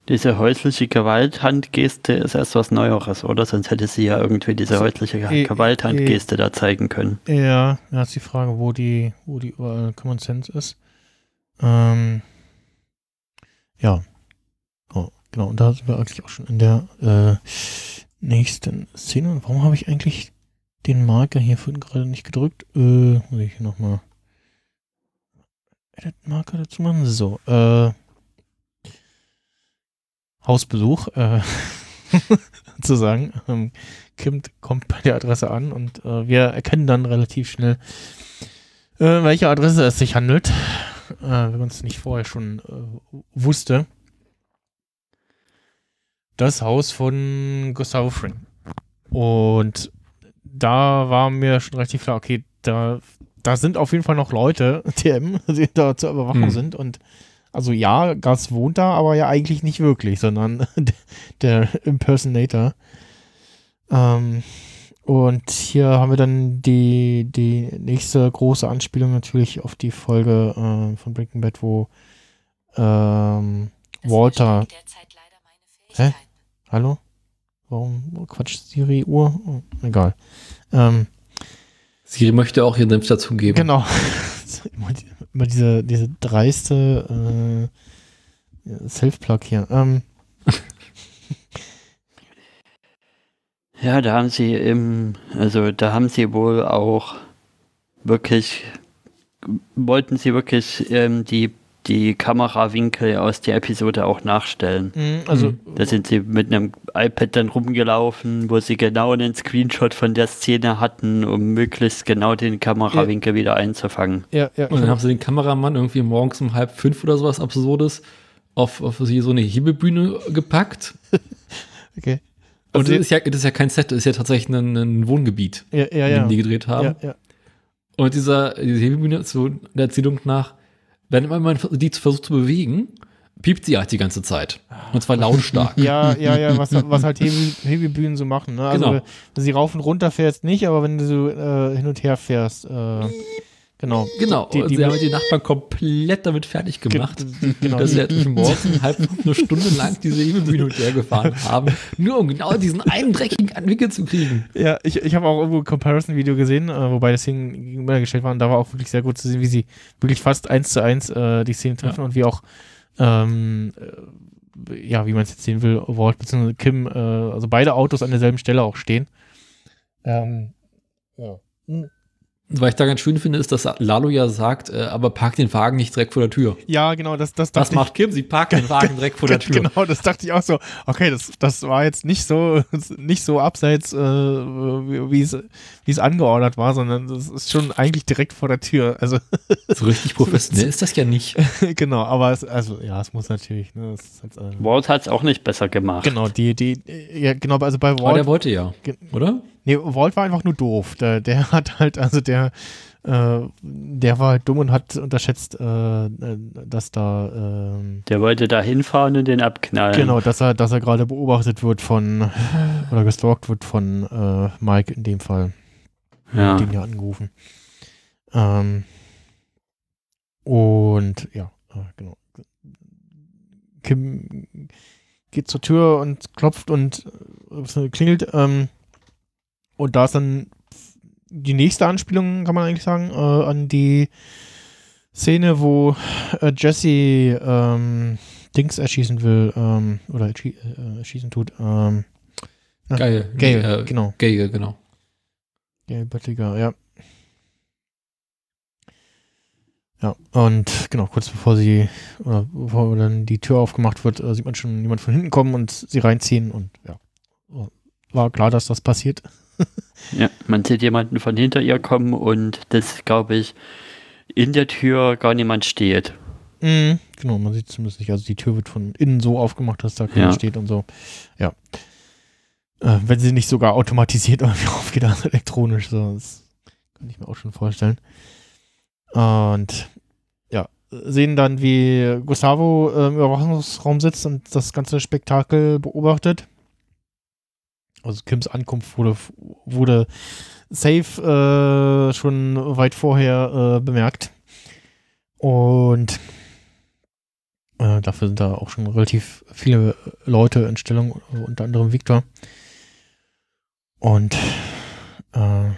[SPEAKER 5] Diese häusliche Gewalthandgeste ist erst was Neueres, oder? Sonst hätte sie ja irgendwie diese häusliche
[SPEAKER 4] äh,
[SPEAKER 5] Gewalthandgeste da zeigen können.
[SPEAKER 4] Ja, da ist die Frage, wo die, wo die überall Common Sense ist. Ähm, ja. Genau, und da sind wir eigentlich auch schon in der äh, nächsten Szene. Und warum habe ich eigentlich den Marker hier vorhin gerade nicht gedrückt? Äh, muss ich hier nochmal Edit-Marker dazu machen? So, äh, Hausbesuch, äh, sozusagen. Ähm, Kim kommt bei der Adresse an und äh, wir erkennen dann relativ schnell, äh, welche Adresse es sich handelt, äh, wenn man es nicht vorher schon äh, wusste. Das Haus von Gustavo Fring. Und da war mir schon relativ klar, okay, da, da sind auf jeden Fall noch Leute, TM, die da zur Überwachung
[SPEAKER 6] Hm.
[SPEAKER 4] sind und also ja, Gas wohnt da, aber ja eigentlich nicht wirklich, sondern der Impersonator. Ähm, und hier haben wir dann die, die nächste große Anspielung natürlich auf die Folge äh, von Breaking Bad, wo ähm, Walter. Hä? Hallo? Warum Quatsch Siri Uhr? Oh, egal. Ähm,
[SPEAKER 6] Siri möchte auch ihren Senf dazugeben.
[SPEAKER 4] Genau. immer, die, immer diese, diese dreiste äh, Self-Plug hier. Ähm,
[SPEAKER 5] Ja, da haben sie im, also da haben sie wohl auch wirklich, wollten sie wirklich ähm, die, die Kamerawinkel aus der Episode auch nachstellen.
[SPEAKER 4] mh, also,
[SPEAKER 5] Da sind sie mit einem iPad dann rumgelaufen, wo sie genau einen Screenshot von der Szene hatten, um möglichst genau den Kamerawinkel wieder einzufangen.
[SPEAKER 4] ja, ja.
[SPEAKER 6] Und dann haben sie den Kameramann irgendwie morgens um halb fünf oder sowas Absurdes auf, auf sie so eine Hebebühne gepackt.
[SPEAKER 4] okay.
[SPEAKER 6] Und
[SPEAKER 4] Also-
[SPEAKER 6] das ist, ja, das ist ja kein Set, das ist ja tatsächlich ein, ein Wohngebiet,
[SPEAKER 4] Ja, ja,
[SPEAKER 6] in
[SPEAKER 4] ja.
[SPEAKER 6] dem die gedreht haben.
[SPEAKER 4] ja, ja.
[SPEAKER 6] Und dieser, diese Hebebühne, so der Erzählung nach, wenn man die versucht zu bewegen, piept sie halt die ganze Zeit. Und zwar lautstark.
[SPEAKER 4] Ja, ja, ja, was, was halt Hebebühnen so machen. Ne? Also,
[SPEAKER 6] Genau.
[SPEAKER 4] wenn sie rauf und runter fährst, nicht, aber wenn du so äh, hin und her fährst, äh, genau.
[SPEAKER 6] Genau,
[SPEAKER 4] Die-
[SPEAKER 6] und
[SPEAKER 4] die-
[SPEAKER 6] sie haben die Nachbarn komplett damit fertig gemacht,
[SPEAKER 4] Ge- genau.
[SPEAKER 6] dass sie halt morgens um halb eine Stunde lang diese Hebebühne und her gefahren haben, nur um genau diesen einen dreckigen Anwinkel zu kriegen.
[SPEAKER 4] Ja, ich, ich habe auch irgendwo ein Comparison-Video gesehen, äh, wobei das Szenen gegenübergestellt waren. Da war auch wirklich sehr gut zu sehen, wie sie wirklich fast eins zu eins äh, die Szenen treffen und wie auch, ähm, äh, ja, wie man es jetzt sehen will, Walt bzw. Kim, äh, also beide Autos an derselben Stelle auch stehen. Ähm, ja.
[SPEAKER 6] Was ich da ganz schön finde, ist, dass Lalo ja sagt, äh, aber park den Wagen nicht direkt vor der Tür.
[SPEAKER 4] ja, genau, das, das
[SPEAKER 6] Was
[SPEAKER 4] dachte
[SPEAKER 6] macht Kim? Sie parkt den Wagen direkt vor der
[SPEAKER 4] ich,
[SPEAKER 6] Tür.
[SPEAKER 4] Genau, das dachte ich auch so. Okay, das, das war jetzt nicht so, nicht so abseits, äh, wie wie es wie es angeordnet war, sondern das ist schon eigentlich direkt vor der Tür. Also
[SPEAKER 6] So richtig professionell ist das ja nicht.
[SPEAKER 4] genau, aber es, also ja, es muss natürlich. Ne, es halt, äh,
[SPEAKER 5] Walt hat es auch nicht besser gemacht.
[SPEAKER 4] genau, die, die, ja, genau, also bei
[SPEAKER 6] Aber
[SPEAKER 4] Walt,
[SPEAKER 6] der wollte ja, oder?
[SPEAKER 4] Nee, Walt war einfach nur doof. Der, der hat halt, also der, äh, der war halt dumm und hat unterschätzt, äh, äh, dass da, ähm,
[SPEAKER 5] Der wollte da hinfahren und den abknallen.
[SPEAKER 4] genau, dass er, dass er gerade beobachtet wird von, oder gestalkt wird von äh, Mike in dem Fall.
[SPEAKER 5] Ja.
[SPEAKER 4] den ja angerufen. Ähm, und ja, äh, genau. Kim geht zur Tür und klopft und äh, klingelt. Ähm, und da ist dann die nächste Anspielung, kann man eigentlich sagen, äh, an die Szene, wo äh, Jesse ähm, Dings erschießen will, ähm, oder erschie äh, erschießen tut. Ähm, Ja.
[SPEAKER 6] Geil.
[SPEAKER 4] Gail,
[SPEAKER 6] äh,
[SPEAKER 4] genau.
[SPEAKER 6] Gail, genau.
[SPEAKER 4] Gail Böttliger, ja. Ja, und genau, kurz bevor sie, oder bevor dann die Tür aufgemacht wird, äh, sieht man schon jemand von hinten kommen und sie reinziehen und ja. War klar, dass das passiert.
[SPEAKER 5] Ja, man sieht jemanden von hinter ihr kommen und das, glaube ich, in der Tür gar niemand steht.
[SPEAKER 4] Mhm, genau, man sieht zumindest nicht. Also die Tür wird von innen so aufgemacht, dass da keiner
[SPEAKER 5] Ja.
[SPEAKER 4] steht und so. Ja. Äh, wenn sie nicht sogar automatisiert irgendwie aufgeht, also elektronisch, so, das kann ich mir auch schon vorstellen. Und ja, sehen dann, wie Gustavo äh, im Überwachungsraum sitzt und das ganze Spektakel beobachtet. Also Kims Ankunft wurde, wurde safe äh, schon weit vorher äh, bemerkt. Und Äh, dafür sind da auch schon relativ viele Leute in Stellung, unter anderem Victor. Und äh,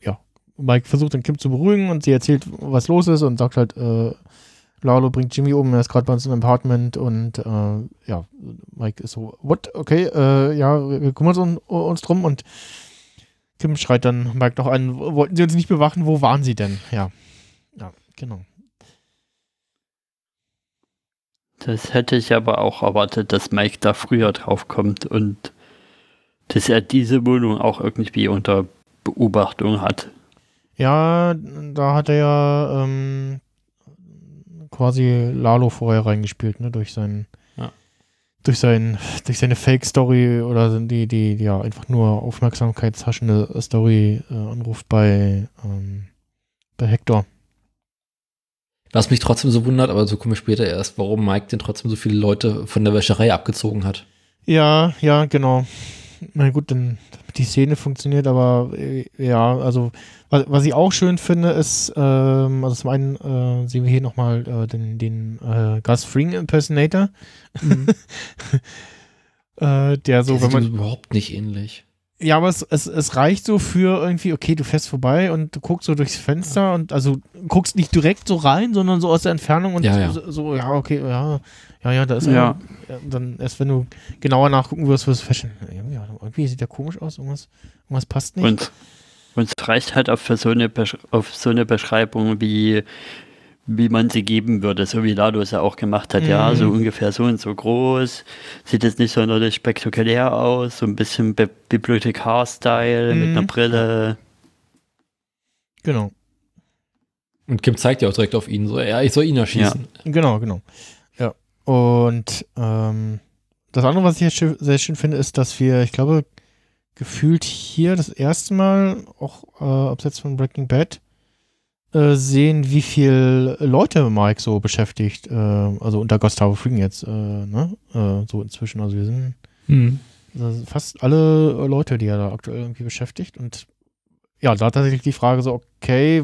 [SPEAKER 4] ja, Mike versucht den Kim zu beruhigen und sie erzählt, was los ist und sagt halt, äh, Lalo bringt Jimmy um, er ist gerade bei uns im Apartment und äh, ja, Mike ist so, what, okay, äh, ja, wir kümmern uns, uns drum und Kim schreit dann Mike noch an, wollten sie uns nicht bewachen, wo waren sie denn? Ja, ja, genau.
[SPEAKER 5] Das hätte ich aber auch erwartet, dass Mike da früher drauf kommt und dass er diese Wohnung auch irgendwie unter Beobachtung hat.
[SPEAKER 4] Ja, da hat er ja ähm, quasi Lalo vorher reingespielt, ne, durch seinen
[SPEAKER 6] Ja.
[SPEAKER 4] durch sein durch seine Fake Story oder die die die ja einfach nur aufmerksamkeitshaschende Story äh, anruft bei ähm, bei Hector.
[SPEAKER 6] Was mich trotzdem so wundert, aber so kommen wir später erst, warum Mike denn trotzdem so viele Leute von der Wäscherei abgezogen hat.
[SPEAKER 4] Ja, ja, genau. Na gut, dann die Szene funktioniert, aber äh, ja, also was, was ich auch schön finde, ist, ähm, also zum einen äh, sehen wir hier nochmal äh, den, den äh, Gus Fring Impersonator, äh, der so,
[SPEAKER 6] Der
[SPEAKER 4] wenn man
[SPEAKER 6] überhaupt nicht ähnlich.
[SPEAKER 4] Ja, aber es, es, es reicht so für irgendwie, okay, du fährst vorbei und du guckst so durchs Fenster und also guckst nicht direkt so rein, sondern so aus der Entfernung und
[SPEAKER 6] Ja, ja.
[SPEAKER 4] So, so, ja, okay, ja, ja, ja, da ist
[SPEAKER 5] Ja.
[SPEAKER 4] Ja, dann erst wenn du genauer nachgucken wirst, wirst du feststellen, ja, irgendwie sieht der komisch aus, irgendwas, irgendwas passt nicht.
[SPEAKER 5] Und, und es reicht halt auf, für so eine Besch auf so eine Beschreibung, wie, wie man sie geben würde, so wie Lado es ja auch gemacht hat. Ja,
[SPEAKER 4] Mhm.
[SPEAKER 5] so ungefähr so und so groß. Sieht jetzt nicht sonderlich spektakulär aus, so ein bisschen Bi Bibliothekar-Style mit
[SPEAKER 4] Mhm.
[SPEAKER 5] einer Brille.
[SPEAKER 4] Genau,
[SPEAKER 6] Und Kim zeigt ja auch direkt auf ihn, so, ja, ich soll ihn erschießen.
[SPEAKER 4] genau, genau. Ja. Und ähm, das andere, was ich jetzt sehr schön finde, ist, dass wir, ich glaube, gefühlt hier das erste Mal, auch äh, abseits von Breaking Bad, äh, sehen, wie viel Leute Mike so beschäftigt. Äh, also unter Gustavo Fring jetzt, äh, ne? Äh, so inzwischen. Also wir sind
[SPEAKER 6] Hm.
[SPEAKER 4] also fast alle Leute, die er da aktuell irgendwie beschäftigt. Und ja, da tatsächlich die Frage so, okay,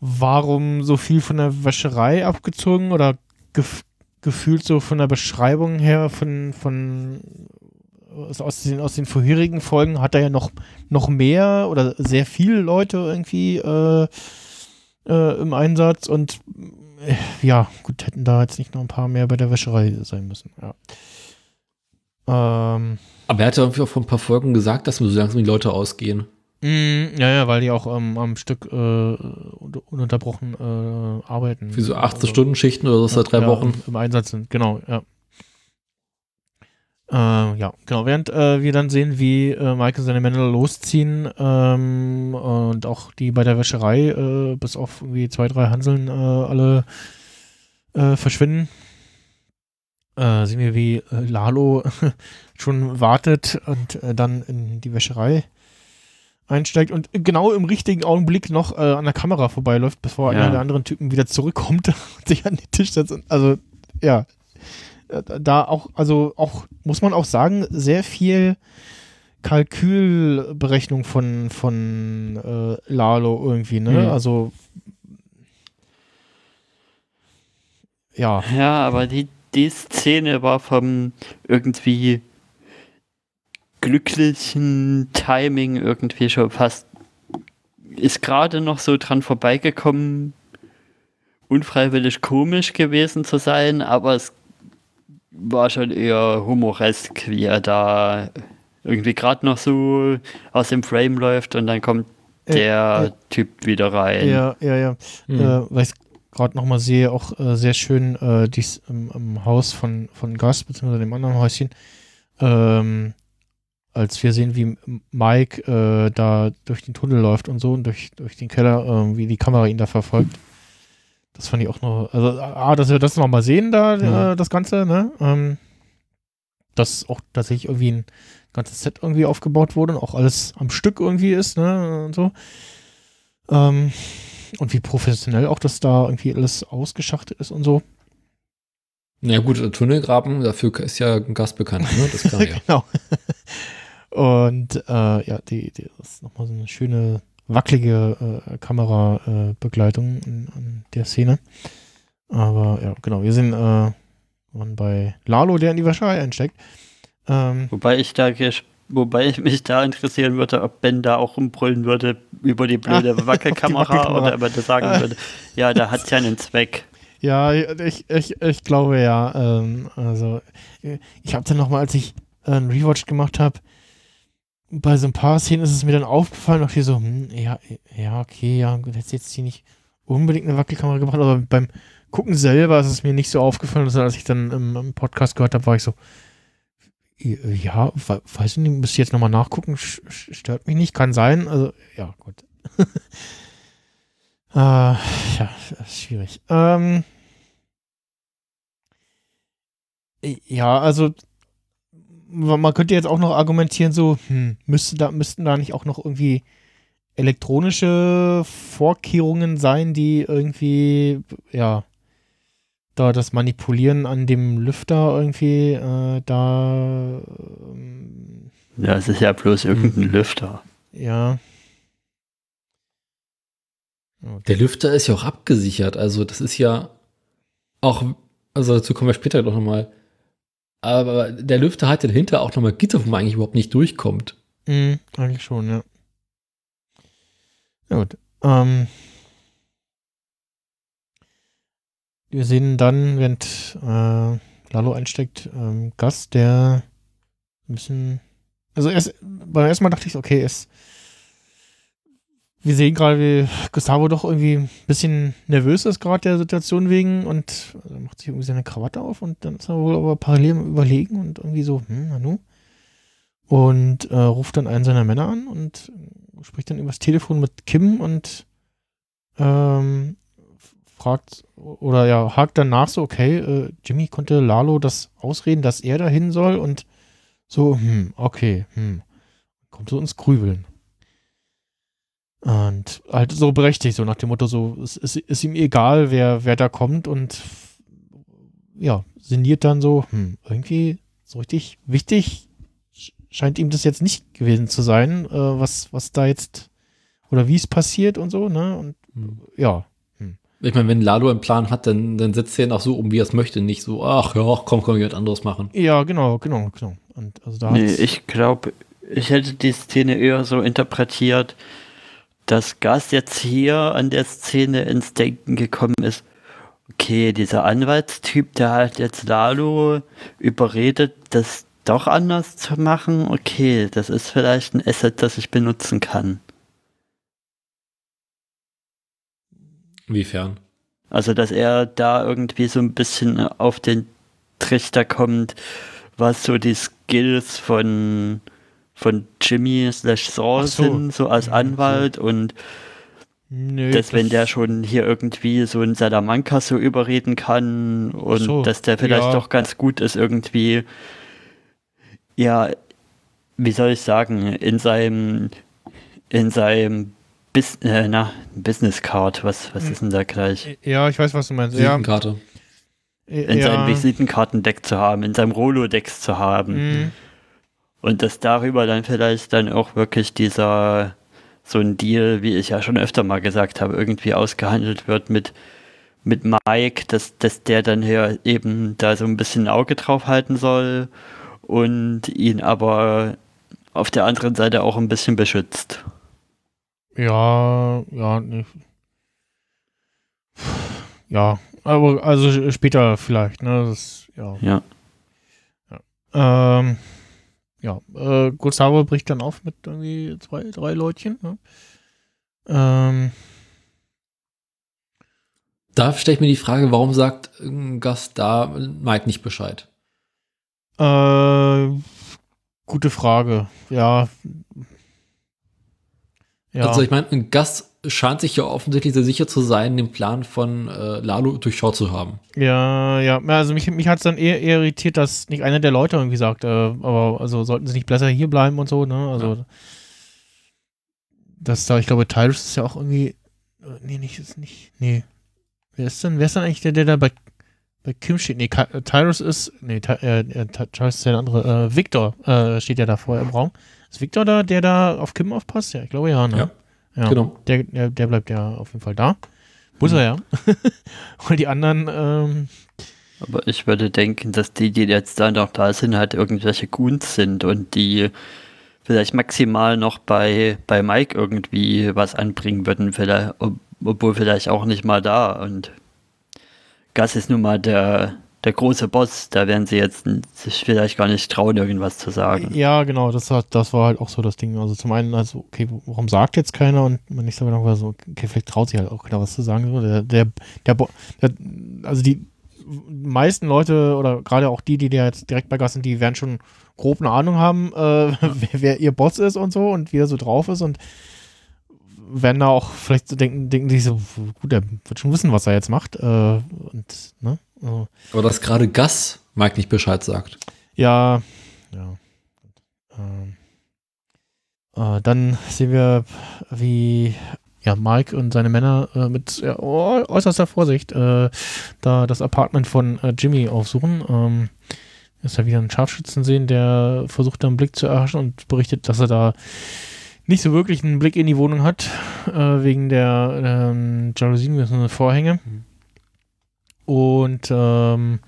[SPEAKER 4] warum so viel von der Wäscherei abgezogen oder gef gefühlt so von der Beschreibung her von, von aus- den, aus den vorherigen Folgen hat er ja noch, noch mehr oder sehr viele Leute irgendwie äh, äh, im Einsatz und äh, ja, gut, hätten da jetzt nicht noch ein paar mehr bei der Wäscherei sein müssen. Ja. Ähm,
[SPEAKER 6] Aber er hat ja irgendwie auch vor ein paar Folgen gesagt, dass so langsam die Leute ausgehen.
[SPEAKER 4] Mm, ja, ja, weil die auch ähm, am Stück äh, un- ununterbrochen äh, arbeiten.
[SPEAKER 6] Für so
[SPEAKER 4] Also,
[SPEAKER 6] 18-Stunden-Schichten oder so seit drei
[SPEAKER 4] ja,
[SPEAKER 6] Wochen.
[SPEAKER 4] Im Einsatz sind, genau, ja. Äh, ja, genau. Während äh, wir dann sehen, wie äh, Mike und seine Männer losziehen ähm, und auch die bei der Wäscherei äh, bis auf irgendwie zwei, drei Hanseln äh, alle äh, verschwinden, sehen wir, wie Lalo schon wartet und dann in die Wäscherei einsteigt und genau im richtigen Augenblick noch an der Kamera vorbeiläuft, bevor
[SPEAKER 5] Ja.
[SPEAKER 4] einer der anderen Typen wieder zurückkommt und sich an den Tisch setzt. Und, also, ja. Da auch, also auch, muss man auch sagen, sehr viel Kalkülberechnung von, von äh, Lalo irgendwie, ne?
[SPEAKER 6] Mhm.
[SPEAKER 4] Also ja.
[SPEAKER 5] Ja, aber die, die Szene war vom irgendwie glücklichen Timing irgendwie schon fast ist gerade noch so dran vorbeigekommen, unfreiwillig komisch gewesen zu sein, aber es war schon eher humoresk, wie er da irgendwie gerade noch so aus dem Frame läuft und dann kommt
[SPEAKER 4] Äh,
[SPEAKER 5] der
[SPEAKER 4] äh,
[SPEAKER 5] Typ wieder rein.
[SPEAKER 4] Ja, ja, ja.
[SPEAKER 6] Hm.
[SPEAKER 4] Äh, weil ich gerade nochmal sehe, auch äh, sehr schön äh, dies im, im Haus von, von Gus, beziehungsweise dem anderen Häuschen, ähm, als wir sehen, wie Mike äh, da durch den Tunnel läuft und so und durch, durch den Keller, ähm, wie die Kamera ihn da verfolgt. Das fand ich auch noch, also A, dass wir das nochmal sehen da,
[SPEAKER 6] Mhm.
[SPEAKER 4] äh, das Ganze, ne? Ähm, dass auch tatsächlich irgendwie ein ganzes Set irgendwie aufgebaut wurde und auch alles am Stück irgendwie ist, ne? Und so. Ähm, und wie professionell auch das da irgendwie alles ausgeschachtet ist und so.
[SPEAKER 6] Na gut, äh, Tunnelgraben, dafür ist ja ein Gast bekannt, ne? Das kann er ja.
[SPEAKER 4] genau. Und äh, ja, die, die das ist nochmal so eine schöne, wackelige äh, Kamerabegleitung in, in der Szene. Aber ja, genau, wir sind äh, bei Lalo, der in die Waschei einsteckt. Ähm,
[SPEAKER 5] Wobei ich da wobei ich mich da interessieren würde, ob Ben da auch rumbrüllen würde über die blöde
[SPEAKER 4] auf die
[SPEAKER 5] Wackelkamera
[SPEAKER 4] Wackelkamera.
[SPEAKER 5] oder ob er sagen würde, ja, da hat ja einen Zweck.
[SPEAKER 4] Ja, ich, ich, ich glaube ja. Ähm, also, ich habe dann nochmal, als ich äh, einen Rewatch gemacht habe, bei so ein paar Szenen ist es mir dann aufgefallen, auch hier so, hm, ja, ja, okay, ja, gut, hätte jetzt hier nicht unbedingt eine Wackelkamera gebracht, aber beim Gucken selber ist es mir nicht so aufgefallen, sondern als ich dann im, im Podcast gehört habe, war ich so, äh, ja, we- weiß ich nicht, müsste ich jetzt nochmal nachgucken, stört mich nicht, kann sein, also, ja, gut. äh, ja, schwierig. Ähm, Ja, also man könnte jetzt auch noch argumentieren, so, hm, müsste da, müssten da nicht auch noch irgendwie elektronische Vorkehrungen sein, die irgendwie, ja, da das Manipulieren an dem Lüfter irgendwie äh, da, ähm,
[SPEAKER 5] Ja, es ist ja bloß irgendein Lüfter.
[SPEAKER 4] ja.
[SPEAKER 6] Der Lüfter ist ja auch abgesichert. Also, das ist ja auch, also dazu kommen wir später doch nochmal. Aber der Lüfter hat ja dahinter auch nochmal Gitter, wo man eigentlich überhaupt nicht durchkommt.
[SPEAKER 4] Mhm, eigentlich schon, ja. Ja, gut. Ähm, wir sehen dann, während äh, Lalo einsteckt, ähm, Gus, der ein bisschen. Also erst beim ersten Mal dachte ich, okay, es. Wir sehen gerade, wie Gustavo doch irgendwie ein bisschen nervös ist, gerade der Situation wegen, und er macht sich irgendwie seine Krawatte auf und dann ist er wohl aber parallel Überlegen und irgendwie so, hm, Nanu. Und äh, ruft dann einen seiner Männer an und spricht dann übers Telefon mit Kim und ähm, fragt oder ja, hakt dann nach so, okay, äh, Jimmy konnte Lalo das ausreden, dass er dahin soll und so, hm, okay, hm. Kommt so ins Grübeln. Und halt so berechtigt, so nach dem Motto, so, es ist, ist ihm egal, wer, wer da kommt und ja, sinniert dann so, hm, irgendwie so richtig wichtig sch- scheint ihm das jetzt nicht gewesen zu sein, äh, was, was da jetzt oder wie es passiert und so, ne? Und ja,
[SPEAKER 6] Ich meine, wenn Lalo einen Plan hat, dann, dann setzt er ihn auch so um, wie er es möchte. Nicht so, ach ja, komm, komm, ich was anderes machen.
[SPEAKER 4] ja, genau, genau, genau. Und also da
[SPEAKER 5] Nee, ich glaube, ich hätte die Szene eher so interpretiert, dass Gas jetzt hier an der Szene ins Denken gekommen ist. Okay, dieser Anwaltstyp, der hat jetzt Lalo überredet, das doch anders zu machen. Okay, das ist vielleicht ein Asset, das ich benutzen kann.
[SPEAKER 6] Inwiefern?
[SPEAKER 5] Also, dass er da irgendwie so ein bisschen auf den Trichter kommt, was so die Skills von, von Jimmy slash Saul
[SPEAKER 4] Ach so.
[SPEAKER 5] sind, so als
[SPEAKER 4] Ja,
[SPEAKER 5] Anwalt und
[SPEAKER 4] Nö,
[SPEAKER 5] dass wenn der schon hier irgendwie so einen Salamanca so überreden kann und
[SPEAKER 4] so,
[SPEAKER 5] dass der vielleicht
[SPEAKER 4] ja.
[SPEAKER 5] doch ganz gut ist irgendwie, ja, wie soll ich sagen, in seinem, in seinem Bis äh, na, Business Card, was, was
[SPEAKER 4] Hm.
[SPEAKER 5] ist denn da gleich?
[SPEAKER 4] Ja, ich weiß, was du meinst. Ja,
[SPEAKER 6] Visitenkarte.
[SPEAKER 5] in
[SPEAKER 4] ja,
[SPEAKER 5] seinem Visitenkartendeck zu haben, in seinem Rolodex zu haben.
[SPEAKER 4] Mhm.
[SPEAKER 5] Und dass darüber dann vielleicht dann auch wirklich dieser so ein Deal, wie ich ja schon öfter mal gesagt habe, irgendwie ausgehandelt wird mit, mit Mike, dass, dass der dann hier eben da so ein bisschen ein Auge drauf halten soll und ihn aber auf der anderen Seite auch ein bisschen beschützt.
[SPEAKER 4] Ja, ja, nee. Ja, aber also später vielleicht, ne? Das, ja.
[SPEAKER 5] Ja.
[SPEAKER 4] Ähm, ja, äh, Gustavo bricht dann auf mit irgendwie zwei, drei Leutchen, ne? Ähm,
[SPEAKER 6] Da stelle ich mir die Frage, warum sagt ein Gast da Mike nicht Bescheid?
[SPEAKER 4] äh, gute Frage. Ja. Ja.
[SPEAKER 6] Also ich meine, ein Gast scheint sich ja offensichtlich sehr sicher zu sein, den Plan von äh, Lalo durchschaut zu haben.
[SPEAKER 4] Ja, ja, Ja, also mich, mich hat es dann eher, eher irritiert, dass nicht einer der Leute irgendwie sagt, äh, aber also sollten sie nicht besser hier bleiben und so, ne? Also das da, ich glaube, Tyrus ist ja auch irgendwie. Äh, nee, nicht, ist nicht. Nee. Wer ist denn, wer ist denn eigentlich der, der da bei, bei Kim steht? Nee, Ka- Tyrus ist. Nee, Ty, äh, äh, Ty- Tyrus ist ja der andere. Äh, Victor steht ja da vorher im Raum. Ist Victor da, der da auf Kim aufpasst? Ja, ich glaube ja, ne?
[SPEAKER 6] Ja, genau.
[SPEAKER 4] Der, der, der bleibt ja auf jeden Fall da. Muss er ja. Weil die anderen, ähm,
[SPEAKER 5] Aber ich würde denken, dass die, die jetzt da noch da sind, halt irgendwelche Goons sind und die vielleicht maximal noch bei, bei Mike irgendwie was anbringen würden, vielleicht, ob, obwohl vielleicht auch nicht mal da. Und Gas ist nun mal der, der große Boss, da werden sie jetzt sich vielleicht gar nicht trauen, irgendwas zu sagen.
[SPEAKER 4] ja, genau, das, hat, das war halt auch so das Ding. Also zum einen, also, okay, warum sagt jetzt keiner? Und man nicht so genau so, okay, vielleicht traut sich halt auch keiner was zu sagen. Der, der, der, der, also die meisten Leute oder gerade auch die, die da jetzt direkt bei Gas sind, die werden schon grob eine Ahnung haben, äh, wer, wer ihr Boss ist und so und wie er so drauf ist und werden da auch vielleicht so denken, denken die so, gut, der wird schon wissen, was er jetzt macht. Äh, und, ne? Also,
[SPEAKER 6] Aber dass gerade Gas Mike nicht Bescheid sagt.
[SPEAKER 4] ja, ja. Ähm, äh, dann sehen wir, wie ja, Mike und seine Männer äh, mit ja, oh, äußerster Vorsicht äh, da das Apartment von äh, Jimmy aufsuchen. Ähm, ist da wieder einen Scharfschützen sehen, der versucht da einen Blick zu erhaschen und berichtet, dass er da nicht so wirklich einen Blick in die Wohnung hat, äh, wegen der ähm, Jalousien, sind Vorhänge. Und ähm,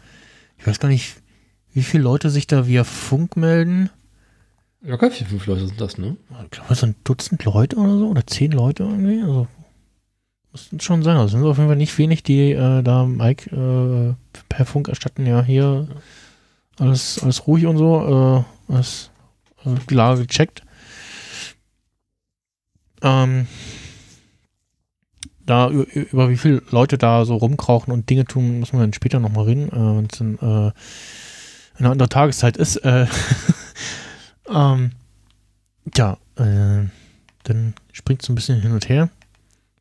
[SPEAKER 4] ich weiß gar nicht, wie viele Leute sich da via Funk melden.
[SPEAKER 6] Locker vier, fünf Leute sind das, ne?
[SPEAKER 4] Ich glaube, so ein Dutzend Leute oder so, oder zehn Leute irgendwie. Also, müssten schon sein. Also, sind auf jeden Fall nicht wenig, die äh, da Mike äh, per Funk erstatten. Ja, hier alles, alles ruhig und so. Äh, alles, äh, die Lage gecheckt. Ähm, da über, wie viele Leute da so rumkrauchen und Dinge tun, müssen wir dann später nochmal reden, äh, wenn es dann äh, eine andere Tageszeit ist. Äh, ähm, ja, äh, dann springt es ein bisschen hin und her.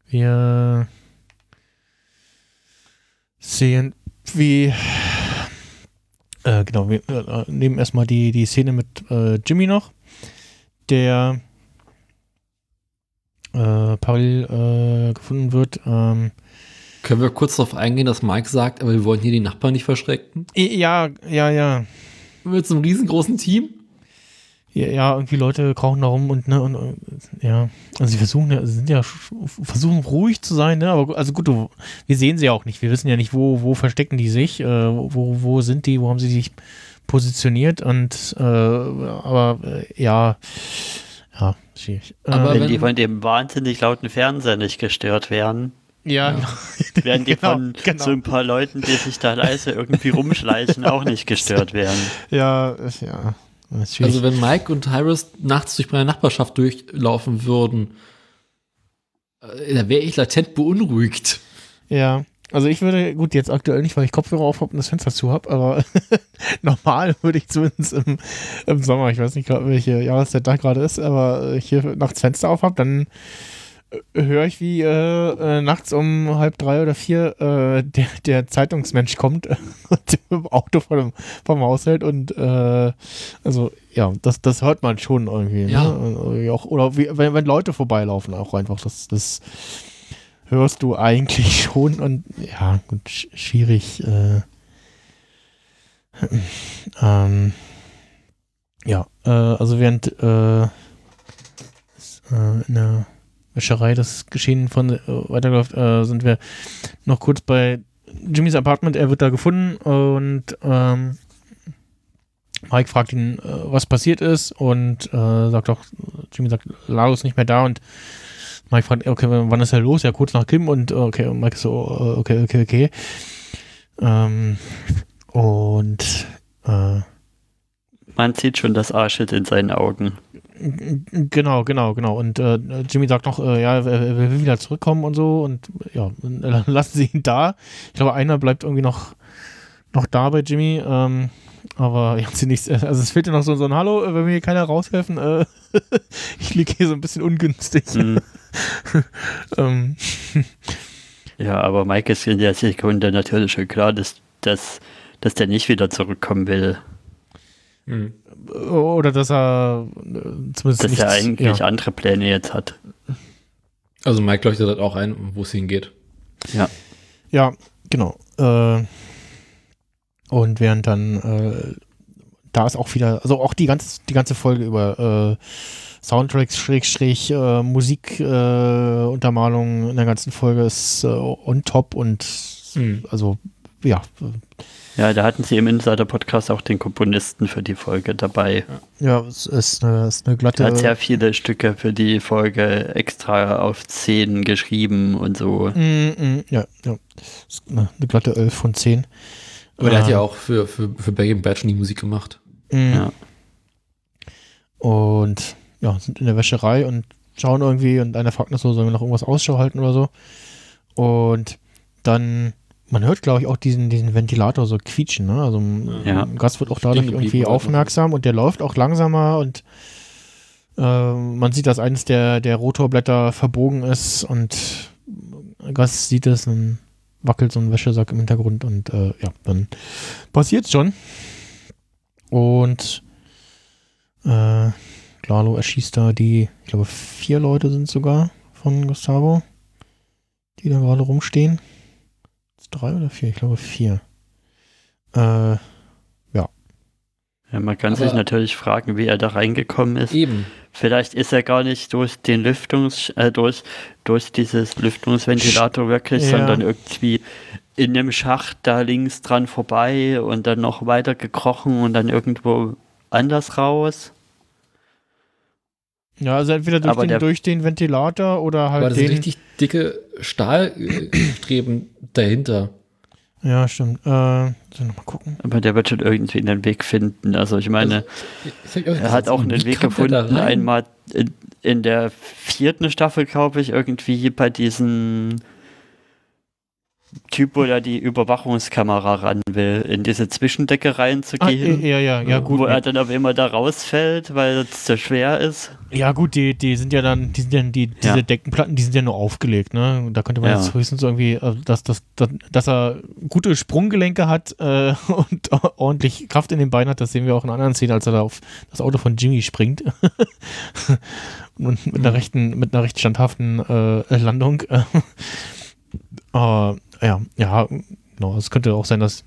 [SPEAKER 4] Wir sehen, wie äh, genau, wir äh, nehmen erstmal die, die Szene mit äh, Jimmy noch, der äh, parallel äh, gefunden wird. Ähm,
[SPEAKER 6] Können wir kurz darauf eingehen, dass Mike sagt, aber wir wollen hier die Nachbarn nicht verschrecken?
[SPEAKER 4] ja, ja, ja.
[SPEAKER 6] Mit so einem riesengroßen Team?
[SPEAKER 4] Ja, ja, irgendwie Leute krauchen da rum und, ne, und, ja, also sie versuchen ja, sie sind ja, versuchen ruhig zu sein, ne, aber also gut, du, wir sehen sie ja auch nicht, wir wissen ja nicht, wo, wo verstecken die sich, äh, wo, wo sind die, wo haben sie sich positioniert und, äh, aber, äh, ja, ja, schwierig.
[SPEAKER 6] Aber
[SPEAKER 4] äh,
[SPEAKER 5] Wenn
[SPEAKER 6] wenn-
[SPEAKER 5] die von dem wahnsinnig lauten Fernseher nicht gestört werden,
[SPEAKER 4] ja, genau.
[SPEAKER 5] werden die
[SPEAKER 4] Genau,
[SPEAKER 5] von
[SPEAKER 4] genau.
[SPEAKER 5] so ein paar Leuten, die sich da leise irgendwie rumschleichen, auch nicht gestört werden.
[SPEAKER 4] ja, ist- ja.
[SPEAKER 6] Also wenn Mike und Tyrus nachts durch meine Nachbarschaft durchlaufen würden, äh, da wäre ich latent beunruhigt.
[SPEAKER 4] Ja, also ich würde, gut, jetzt aktuell nicht, weil ich Kopfhörer auf habe und das Fenster zu habe, aber normal würde ich zumindest im, im Sommer, ich weiß nicht grad, welche Jahreszeit da gerade ist, aber ich hier nachts Fenster auf habe, dann äh, höre ich, wie äh, äh, nachts um halb drei oder vier äh, der, der Zeitungsmensch kommt und im Auto vor dem, vom Haus hält und äh, also ja, das, das hört man schon irgendwie.
[SPEAKER 6] Ja.
[SPEAKER 4] Ne? Irgendwie Auch, oder wie, wenn, wenn Leute vorbeilaufen, auch einfach, das, das hörst du eigentlich schon und ja, gut, sch schwierig. Äh, ähm, ja, äh, also während äh, äh, in der Wäscherei das Geschehen von äh, weiterläuft, äh, sind wir noch kurz bei Jimmys Apartment. Er wird da gefunden und ähm, Mike fragt ihn, äh, was passiert ist und äh, sagt auch, Jimmy sagt, Lalo ist nicht mehr da und Mike fragt, okay, wann ist er los? Ja, kurz nach Kim und äh, okay, und Mike ist so, äh, okay, okay, okay. Ähm, und äh,
[SPEAKER 5] Man sieht schon das Arschit in seinen Augen.
[SPEAKER 4] Genau, genau, genau. Und äh, Jimmy sagt noch, äh, ja, er, er will wieder zurückkommen und so. Und ja, und, äh, lassen sie ihn da. Ich glaube, einer bleibt irgendwie noch, noch da bei Jimmy. Ähm, aber ja, sie nichts. Also es fehlt ja noch so, so ein Hallo, äh, wenn mir hier keiner raushelfen. Äh, ich liege hier so ein bisschen ungünstig.
[SPEAKER 5] Hm.
[SPEAKER 4] ähm,
[SPEAKER 5] Ja, aber Mike ist in der Sekunde natürlich schon klar, dass, dass, dass der nicht wieder zurückkommen will.
[SPEAKER 4] oder dass er äh, zumindest
[SPEAKER 5] Dass
[SPEAKER 4] nichts,
[SPEAKER 5] er eigentlich
[SPEAKER 4] ja.
[SPEAKER 5] andere Pläne jetzt hat.
[SPEAKER 6] Also Mike leuchtet halt auch ein, wo es hingeht.
[SPEAKER 5] Ja.
[SPEAKER 4] Ja, genau. Äh, und während dann, äh, da ist auch wieder, also auch die ganze, die ganze Folge über, äh, Soundtracks, Schrägstrich, äh, Musikuntermalung äh, Untermalung in der ganzen Folge ist äh, on top und
[SPEAKER 6] Mhm.
[SPEAKER 4] also ja,
[SPEAKER 5] Ja, da hatten sie im Insider-Podcast auch den Komponisten für die Folge dabei.
[SPEAKER 4] ja, es ist eine, ist eine glatte.
[SPEAKER 5] hat sehr viele Stücke für die Folge extra auf 10 geschrieben und so.
[SPEAKER 4] Mm, mm, ja, ja. Ist eine, glatte 11 von 10.
[SPEAKER 6] Aber der hat ja
[SPEAKER 4] Äh,
[SPEAKER 6] auch für, für, für Breaking Bad schon die Musik gemacht.
[SPEAKER 4] Mm.
[SPEAKER 5] Ja.
[SPEAKER 4] Und ja, sind in der Wäscherei und schauen irgendwie und einer fragt noch so, sollen wir noch irgendwas Ausschau halten oder so. Und dann, man hört, glaube ich, auch diesen, diesen Ventilator so quietschen, ne? Also
[SPEAKER 5] Ja.
[SPEAKER 4] ein Gast wird auch dadurch irgendwie aufmerksam und der läuft auch langsamer und äh, man sieht, dass eines der, der Rotorblätter verbogen ist und Gast sieht es und wackelt so ein Wäschesack im Hintergrund und äh, ja, dann passiert's schon. Und äh, Lalo erschießt da die, ich glaube, vier Leute sind sogar von Gustavo, die da gerade rumstehen. Drei oder vier? Ich glaube vier. Äh,
[SPEAKER 5] Ja, man kann
[SPEAKER 6] Aber-
[SPEAKER 5] sich natürlich fragen, wie er da reingekommen ist.
[SPEAKER 6] Eben.
[SPEAKER 5] Vielleicht ist er gar nicht durch den Lüftungs, äh, durch, durch dieses Lüftungsventilator wirklich,
[SPEAKER 4] Ja.
[SPEAKER 5] sondern irgendwie in dem Schacht da links dran vorbei und dann noch weiter gekrochen und dann irgendwo anders raus.
[SPEAKER 4] ja, also entweder durch, den,
[SPEAKER 5] der-
[SPEAKER 4] durch den Ventilator oder halt
[SPEAKER 6] Aber das sind
[SPEAKER 4] den.
[SPEAKER 6] richtig dicke Stahlstreben dahinter.
[SPEAKER 4] Ja, stimmt. Äh, soll ich noch mal gucken?
[SPEAKER 5] Aber der wird schon irgendwie einen Weg finden. Also ich meine,
[SPEAKER 6] hab ich auch
[SPEAKER 5] er hat auch einen Weg gefunden, einmal in, in der vierten Staffel, glaube ich, irgendwie bei diesem Typ, wo er die Überwachungskamera ran will, in diese Zwischendecke
[SPEAKER 4] Ah,
[SPEAKER 5] reinzugehen.
[SPEAKER 4] ja, ja, ja, gut.
[SPEAKER 5] Wo er dann auf immer da rausfällt, weil es zu schwer ist.
[SPEAKER 4] Ja, gut, die, die sind ja dann, die sind ja, die, diese
[SPEAKER 5] Ja.
[SPEAKER 4] Deckenplatten, die sind ja nur aufgelegt, ne? Da könnte man
[SPEAKER 5] Ja.
[SPEAKER 4] jetzt höchstens irgendwie, äh, dass, dass, dass, dass er gute Sprunggelenke hat äh, und ordentlich Kraft in den Beinen hat, das sehen wir auch in anderen Szenen, als er da auf das Auto von Jimmy springt. und mit einer rechten, mit einer recht standhaften äh, Landung. Aber ja, ja, genau. Es könnte auch sein, dass,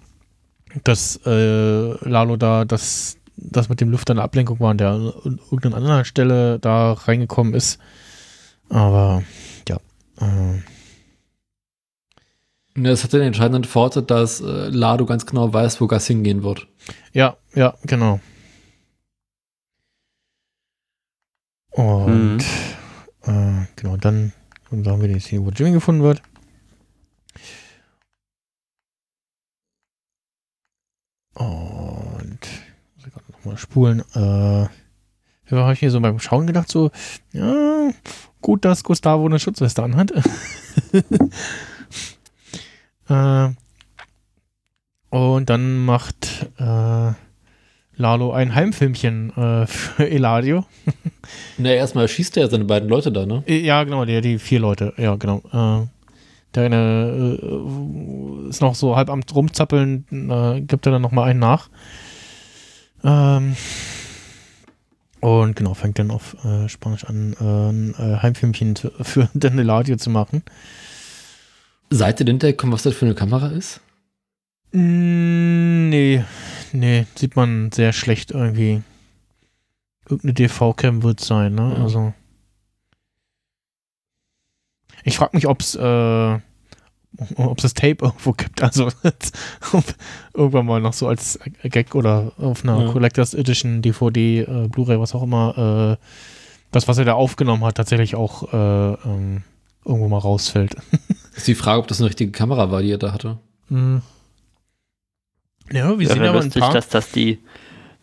[SPEAKER 4] dass äh, Lalo da das, das mit dem Lüfter eine Ablenkung war und der an irgendeiner anderen Stelle da reingekommen ist. Aber ja. Äh,
[SPEAKER 6] Ja, Das hat den entscheidenden Vorteil, dass äh, Lado ganz genau weiß, wo Gas hingehen wird.
[SPEAKER 4] ja, ja, genau. Und äh, genau, dann, dann sagen wir die Szene, wo Jimmy gefunden wird. Nochmal spulen. Äh, habe ich mir so beim Schauen gedacht, so, ja, gut, dass Gustavo eine Schutzweste anhat. äh, und dann macht äh, Lalo ein Heimfilmchen äh, für Eladio.
[SPEAKER 6] Na, erstmal schießt er seine beiden Leute da, ne?
[SPEAKER 4] Äh, Ja, genau, die, die vier Leute, ja, genau. Äh, der eine äh, ist noch so halb am rumzappeln, äh, gibt er dann nochmal einen nach. Ähm, und genau, fängt dann auf äh, Spanisch an, äh, ein Heimfilmchen für den Eladio zu machen.
[SPEAKER 6] Seid ihr hintergekommen, was das für eine Kamera ist?
[SPEAKER 4] Mm, nee, nee, sieht man sehr schlecht irgendwie. Irgendeine DV-Cam wird sein, ne?
[SPEAKER 6] Ja.
[SPEAKER 4] Also. Ich frage mich, ob es äh, ob es das Tape irgendwo gibt. Also irgendwann mal noch so als Gag oder auf einer
[SPEAKER 6] Ja.
[SPEAKER 4] Collectors Edition, DVD, äh, Blu-ray, was auch immer, äh, das, was er da aufgenommen hat, tatsächlich auch äh, ähm, irgendwo mal rausfällt.
[SPEAKER 6] Ist die Frage, ob das eine richtige Kamera war, die er da hatte.
[SPEAKER 4] Hm. Ja, wir sehen
[SPEAKER 5] Wäre
[SPEAKER 4] aber ein paar.
[SPEAKER 5] dass das die,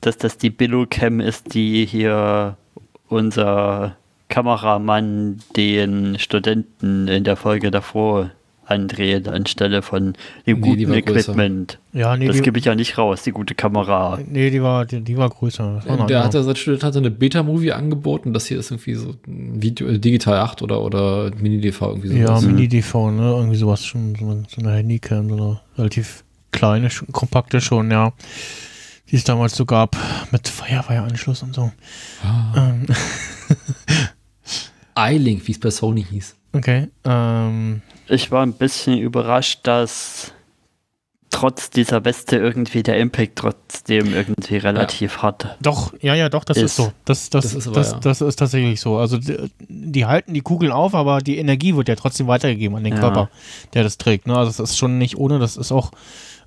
[SPEAKER 5] dass das die Billo-Cam ist, die hier unser Kameramann den Studenten in der Folge davor andreht, anstelle von dem
[SPEAKER 6] Nee,
[SPEAKER 5] guten. Equipment.
[SPEAKER 4] Ja, nee,
[SPEAKER 5] das gebe ich ja nicht raus, die gute Kamera.
[SPEAKER 4] nee die, war, die, die war größer. War
[SPEAKER 6] Der
[SPEAKER 4] andere.
[SPEAKER 6] hatte, sein Student hatte eine Beta-Movie angeboten. Das hier ist irgendwie so ein Video, äh, Digital 8 oder, oder Mini-DV irgendwie so.
[SPEAKER 4] Ja,
[SPEAKER 5] Mhm.
[SPEAKER 4] Mini-DV, ne? Irgendwie sowas schon, so eine, so eine Handycam, so eine relativ kleine, schon, kompakte schon, ja. Die es damals so gab, mit Firewire-Anschluss und so.
[SPEAKER 6] Ah.
[SPEAKER 4] Ähm,
[SPEAKER 6] iLink, wie es bei Sony hieß.
[SPEAKER 4] okay. Ähm,
[SPEAKER 5] Ich war ein bisschen überrascht, dass trotz dieser Weste irgendwie der Impact trotzdem irgendwie relativ hart.
[SPEAKER 4] Doch, ja, ja, doch, das ist,
[SPEAKER 5] Ist.
[SPEAKER 4] so. Das, das,
[SPEAKER 6] Das
[SPEAKER 4] das,
[SPEAKER 6] ist
[SPEAKER 4] das,
[SPEAKER 6] aber,
[SPEAKER 4] das,
[SPEAKER 6] ja.
[SPEAKER 4] ist tatsächlich so. Also die, die halten die Kugeln auf, aber die Energie wird ja trotzdem weitergegeben an den
[SPEAKER 5] Ja.
[SPEAKER 4] Körper, der das trägt. Ne? Also das ist schon nicht ohne, das ist auch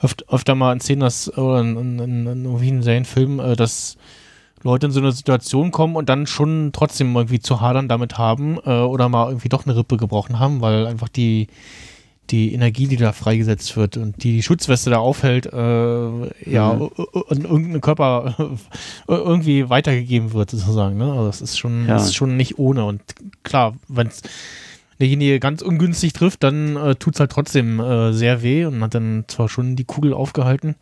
[SPEAKER 4] öfter, öfter mal in Szenen, dass, oder in, in, in, in irgendwie in Serienfilmen, äh, dass Leute in so eine Situation kommen und dann schon trotzdem irgendwie zu hadern damit haben äh, oder mal irgendwie doch eine Rippe gebrochen haben, weil einfach die die Energie, die da freigesetzt wird und die die Schutzweste da aufhält, äh, ja,
[SPEAKER 5] Mhm.
[SPEAKER 4] in irgendeinem Körper irgendwie weitergegeben wird, sozusagen. Ne? Also das ist schon,
[SPEAKER 5] Ja.
[SPEAKER 4] das ist schon nicht ohne. Und klar, wenn derjenige ganz ungünstig trifft, dann äh, tut es halt trotzdem äh, sehr weh und hat dann zwar schon die Kugel aufgehalten.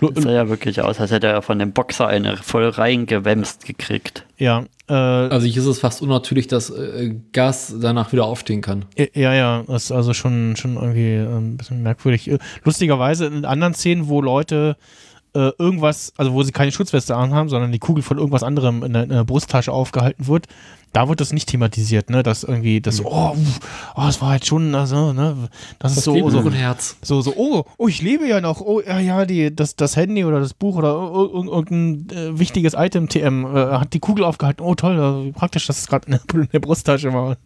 [SPEAKER 4] Lo-
[SPEAKER 5] Das sah ja wirklich aus, als hätte er von dem Boxer eine voll reingewämst gekriegt.
[SPEAKER 4] Ja, äh,
[SPEAKER 6] Also hier ist es fast unnatürlich, dass äh, Gas danach wieder aufstehen kann.
[SPEAKER 4] Ja, ja, das ist also schon, schon irgendwie äh, ein bisschen merkwürdig. Äh, Lustigerweise in anderen Szenen, wo Leute äh, irgendwas, also wo sie keine Schutzweste anhaben, sondern die Kugel von irgendwas anderem in der, in der Brusttasche aufgehalten wird, da wird das nicht thematisiert, ne? Dass irgendwie das, oh, oh, das war halt schon, also, ne? Das, ist so, so,
[SPEAKER 6] Herz.
[SPEAKER 4] so, so, oh, oh, ich lebe ja noch, oh, ja, ja, die, das, das Handy oder das Buch oder ir- irgendein äh, wichtiges Item TM äh, hat die Kugel aufgehalten. Oh, toll, äh, wie praktisch, dass es gerade in, der- in der Brusttasche war.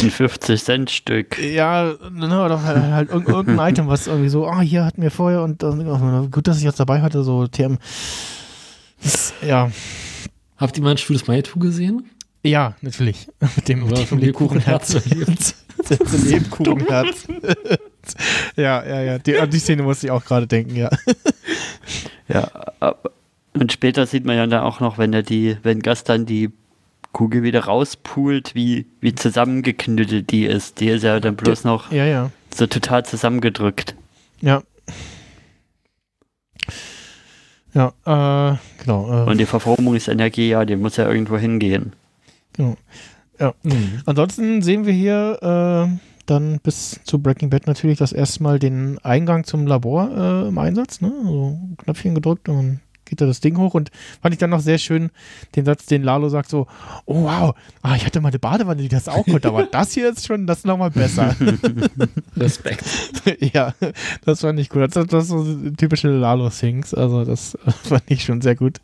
[SPEAKER 5] Ein 50-Cent-Stück.
[SPEAKER 4] Ja, ne, oder halt, halt irg- irgendein Item, was irgendwie so, ah, hier hatten wir vorher und äh, gut, dass ich das dabei hatte, so TM. Das, ja,
[SPEAKER 6] Habt ihr mal ein schwules Manitou gesehen?
[SPEAKER 4] Ja, natürlich. Mit dem, mit dem
[SPEAKER 6] vom
[SPEAKER 4] Lebkuchenherz. Das Lebkuchenherz. ja, ja, ja. Die, an die Szene musste ich auch gerade denken, ja.
[SPEAKER 5] Ja, ab- und später sieht man ja dann auch noch, wenn er die, wenn Gas dann die Kugel wieder rauspult, wie, wie zusammengeknüttelt die ist. Die ist ja dann bloß noch
[SPEAKER 4] Ja, ja.
[SPEAKER 5] so total zusammengedrückt.
[SPEAKER 4] Ja. Ja, äh, genau. Äh,
[SPEAKER 5] Und die Verformungsenergie, ja, die muss ja irgendwo hingehen.
[SPEAKER 4] Genau. Ja. Ansonsten sehen wir hier äh, dann bis zu Breaking Bad natürlich das erste Mal den Eingang zum Labor äh, im Einsatz. Ne? Also Knöpfchen gedrückt und dann geht da das Ding hoch. Und fand ich dann noch sehr schön den Satz, den Lalo sagt so, oh wow, ah, ich hatte mal eine Badewanne, die das auch konnte, aber das hier ist schon, das ist nochmal besser.
[SPEAKER 6] Respekt.
[SPEAKER 4] ja, das fand ich gut. Das, das ist so typische Lalo-Things. Also das äh, fand ich schon sehr gut.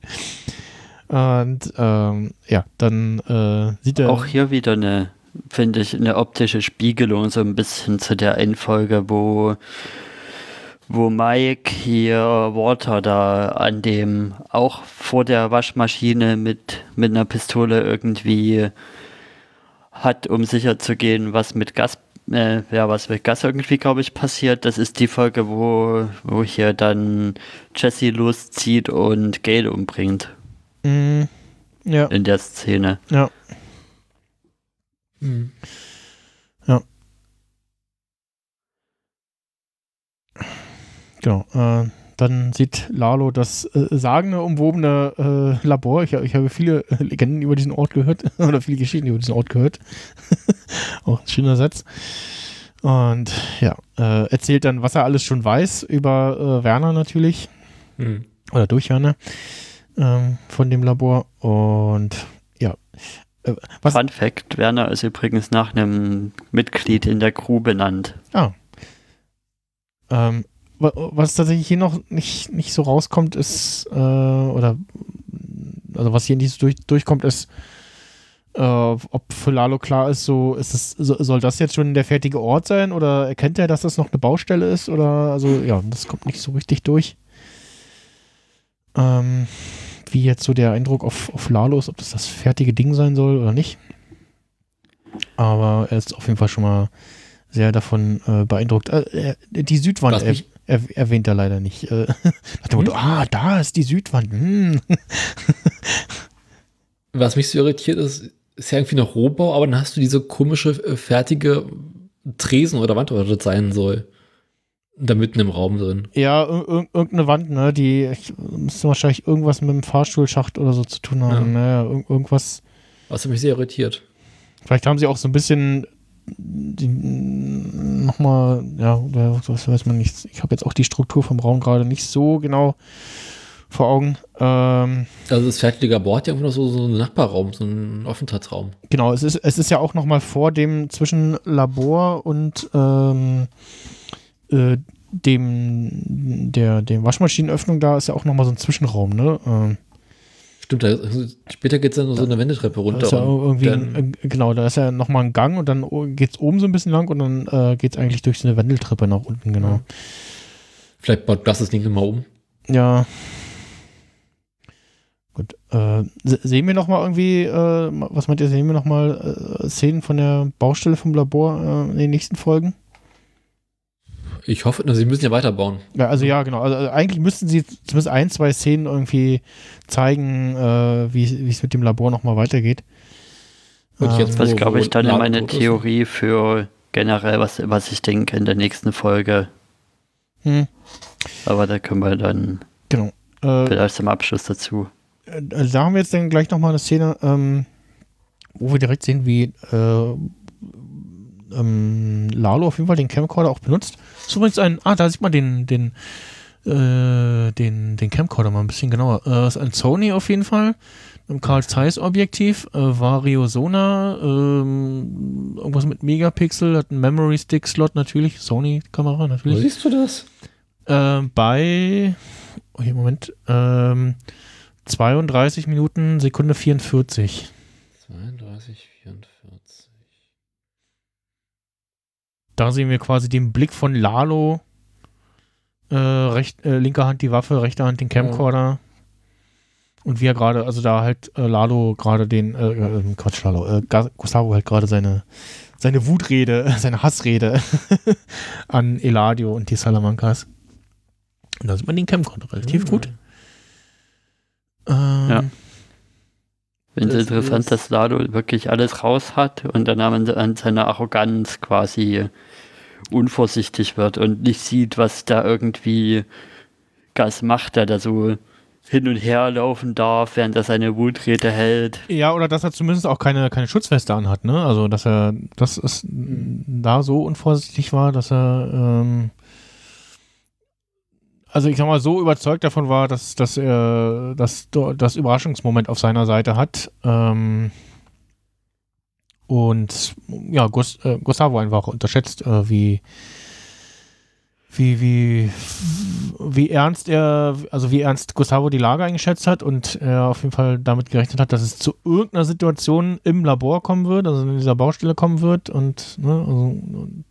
[SPEAKER 4] Und ähm, ja, dann äh, sieht er.
[SPEAKER 5] Auch hier wieder eine, finde ich, eine optische Spiegelung, so ein bisschen zu der Endfolge, wo, wo Mike hier Walter da an dem, auch vor der Waschmaschine mit, mit einer Pistole irgendwie hat, um sicher zu gehen, was mit Gas, äh, ja, was mit Gas irgendwie, glaube ich, passiert. Das ist die Folge, wo, wo hier dann Jesse loszieht und Gail umbringt
[SPEAKER 4] Mm, ja,
[SPEAKER 5] in der Szene.
[SPEAKER 4] ja.
[SPEAKER 6] Mhm.
[SPEAKER 4] Genau. Äh, dann sieht Lalo das äh, sagende, umwobene äh, Labor. Ich, ich habe viele äh, Legenden über diesen Ort gehört oder viele Geschichten über diesen Ort gehört. Auch ein schöner Satz. Und ja, äh, erzählt dann, was er alles schon weiß über äh, Werner natürlich.
[SPEAKER 6] Mhm.
[SPEAKER 4] oder durch Werner ähm, von dem Labor. Und ja. Äh, was,
[SPEAKER 5] Fun Fact: Werner ist übrigens nach einem Mitglied in der Crew benannt.
[SPEAKER 4] ah. Ähm, wa- was tatsächlich hier noch nicht, nicht so rauskommt, ist, äh, oder also was hier nicht so durch, durchkommt, ist, äh, ob für Lalo klar ist, so, ist es, so, soll das jetzt schon der fertige Ort sein oder erkennt er, dass das noch eine Baustelle ist? Oder also ja, das kommt nicht so richtig durch. Ähm, wie jetzt so der Eindruck auf, auf Lalo ist, ob das das fertige Ding sein soll oder nicht. Aber er ist auf jeden Fall schon mal sehr davon äh, beeindruckt. Äh, äh, die Südwand
[SPEAKER 6] Was
[SPEAKER 4] er, er, erwähnt er leider nicht. Äh, Motto, ah, da ist die Südwand. Hm.
[SPEAKER 6] Was mich so irritiert ist, ist ja irgendwie noch Rohbau, aber dann hast du diese komische, äh, fertige Tresen oder Wand, oder das sein soll. Da mitten im Raum drin.
[SPEAKER 4] Ja, ir ir irgendeine Wand, ne? Die müsste wahrscheinlich irgendwas mit dem Fahrstuhlschacht oder so zu tun haben. Naja, ir irgendwas.
[SPEAKER 6] Was hat mich sehr irritiert.
[SPEAKER 4] Vielleicht haben sie auch so ein bisschen die, nochmal, ja, was weiß man nicht. Ich habe jetzt auch die Struktur vom Raum gerade nicht so genau vor Augen. Ähm,
[SPEAKER 6] Also das fertige Labor hat ja einfach noch so, so einen Nachbarraum, so einen Aufenthaltsraum.
[SPEAKER 4] genau, es ist, es ist ja auch nochmal vor dem zwischen Labor und ähm, äh, dem, der, dem Waschmaschinenöffnung da ist ja auch nochmal so ein Zwischenraum, ne? Ähm,
[SPEAKER 6] Stimmt, da, später geht es dann noch so eine Wendetreppe
[SPEAKER 4] da
[SPEAKER 6] runter.
[SPEAKER 4] ist ja irgendwie, ein, äh, genau, da ist ja nochmal ein Gang und dann geht es oben so ein bisschen lang und dann äh, geht es eigentlich durch so eine Wendeltreppe nach unten, genau.
[SPEAKER 6] vielleicht baut das das Ding nochmal um.
[SPEAKER 4] Ja. Gut. Äh, se- sehen wir nochmal irgendwie, äh, was meint ihr, sehen wir nochmal äh, Szenen von der Baustelle vom Labor äh, in den nächsten Folgen?
[SPEAKER 6] Ich hoffe, sie müssen ja weiterbauen.
[SPEAKER 4] Ja, also ja, genau. Also, also eigentlich müssten sie zumindest ein, zwei Szenen irgendwie zeigen, äh, wie wie es mit dem Labor nochmal weitergeht.
[SPEAKER 6] Und jetzt,
[SPEAKER 5] Was
[SPEAKER 6] Wo-
[SPEAKER 5] glaube ich dann meine. Theorie für generell, was, was ich denke in der nächsten Folge.
[SPEAKER 4] Hm,
[SPEAKER 5] Aber da können wir dann
[SPEAKER 4] genau. Äh,
[SPEAKER 5] vielleicht zum Abschluss dazu.
[SPEAKER 4] äh, da haben wir jetzt dann gleich nochmal eine Szene, ähm, wo wir direkt sehen, wie äh, ähm, Lalo auf jeden Fall den Camcorder auch benutzt. Das ist übrigens ein, ah, da sieht man den, den, äh, den, den Camcorder mal ein bisschen genauer. Äh, ist ein Sony auf jeden Fall. Ein Carl Zeiss Objektiv, äh, Vario Sona, ähm, irgendwas mit Megapixel, hat einen Memory Stick Slot natürlich, Sony Kamera
[SPEAKER 6] Wo
[SPEAKER 4] natürlich.
[SPEAKER 6] siehst du das?
[SPEAKER 4] Ähm, bei, oh, hier, Moment, ähm, 32 Minuten, Sekunde 44.
[SPEAKER 6] 32, 44.
[SPEAKER 4] Da sehen wir quasi den Blick von Lalo. Äh, recht, äh, linke Hand die Waffe, rechte Hand den Camcorder. Und wie er gerade, also da halt äh, Lalo gerade den, äh, äh, Quatsch, Lalo, äh, Gustavo halt gerade seine, seine Wutrede, seine Hassrede an Eladio und die Salamancas. Und da sieht man den Camcorder relativ gut. Ähm,
[SPEAKER 5] Ja. Ich finde es interessant,
[SPEAKER 6] ist-
[SPEAKER 5] dass Lado wirklich alles raus hat und dann an, an seiner Arroganz quasi unvorsichtig wird und nicht sieht, was da irgendwie Gas macht, der da so hin und her laufen darf, während er seine Wutrede hält.
[SPEAKER 4] Ja, oder dass er zumindest auch keine, keine Schutzweste anhat, ne? Also, dass er, dass es da so unvorsichtig war, dass er, ähm, also ich sag mal, so überzeugt davon war, dass, dass er dass do- das Überraschungsmoment auf seiner Seite hat. Ähm, und ja, Gus, äh, Gustavo einfach unterschätzt, äh, wie, wie, wie, wie ernst er, also wie ernst Gustavo die Lage eingeschätzt hat und er auf jeden Fall damit gerechnet hat, dass es zu irgendeiner Situation im Labor kommen wird, also in dieser Baustelle kommen wird und, ne, also, und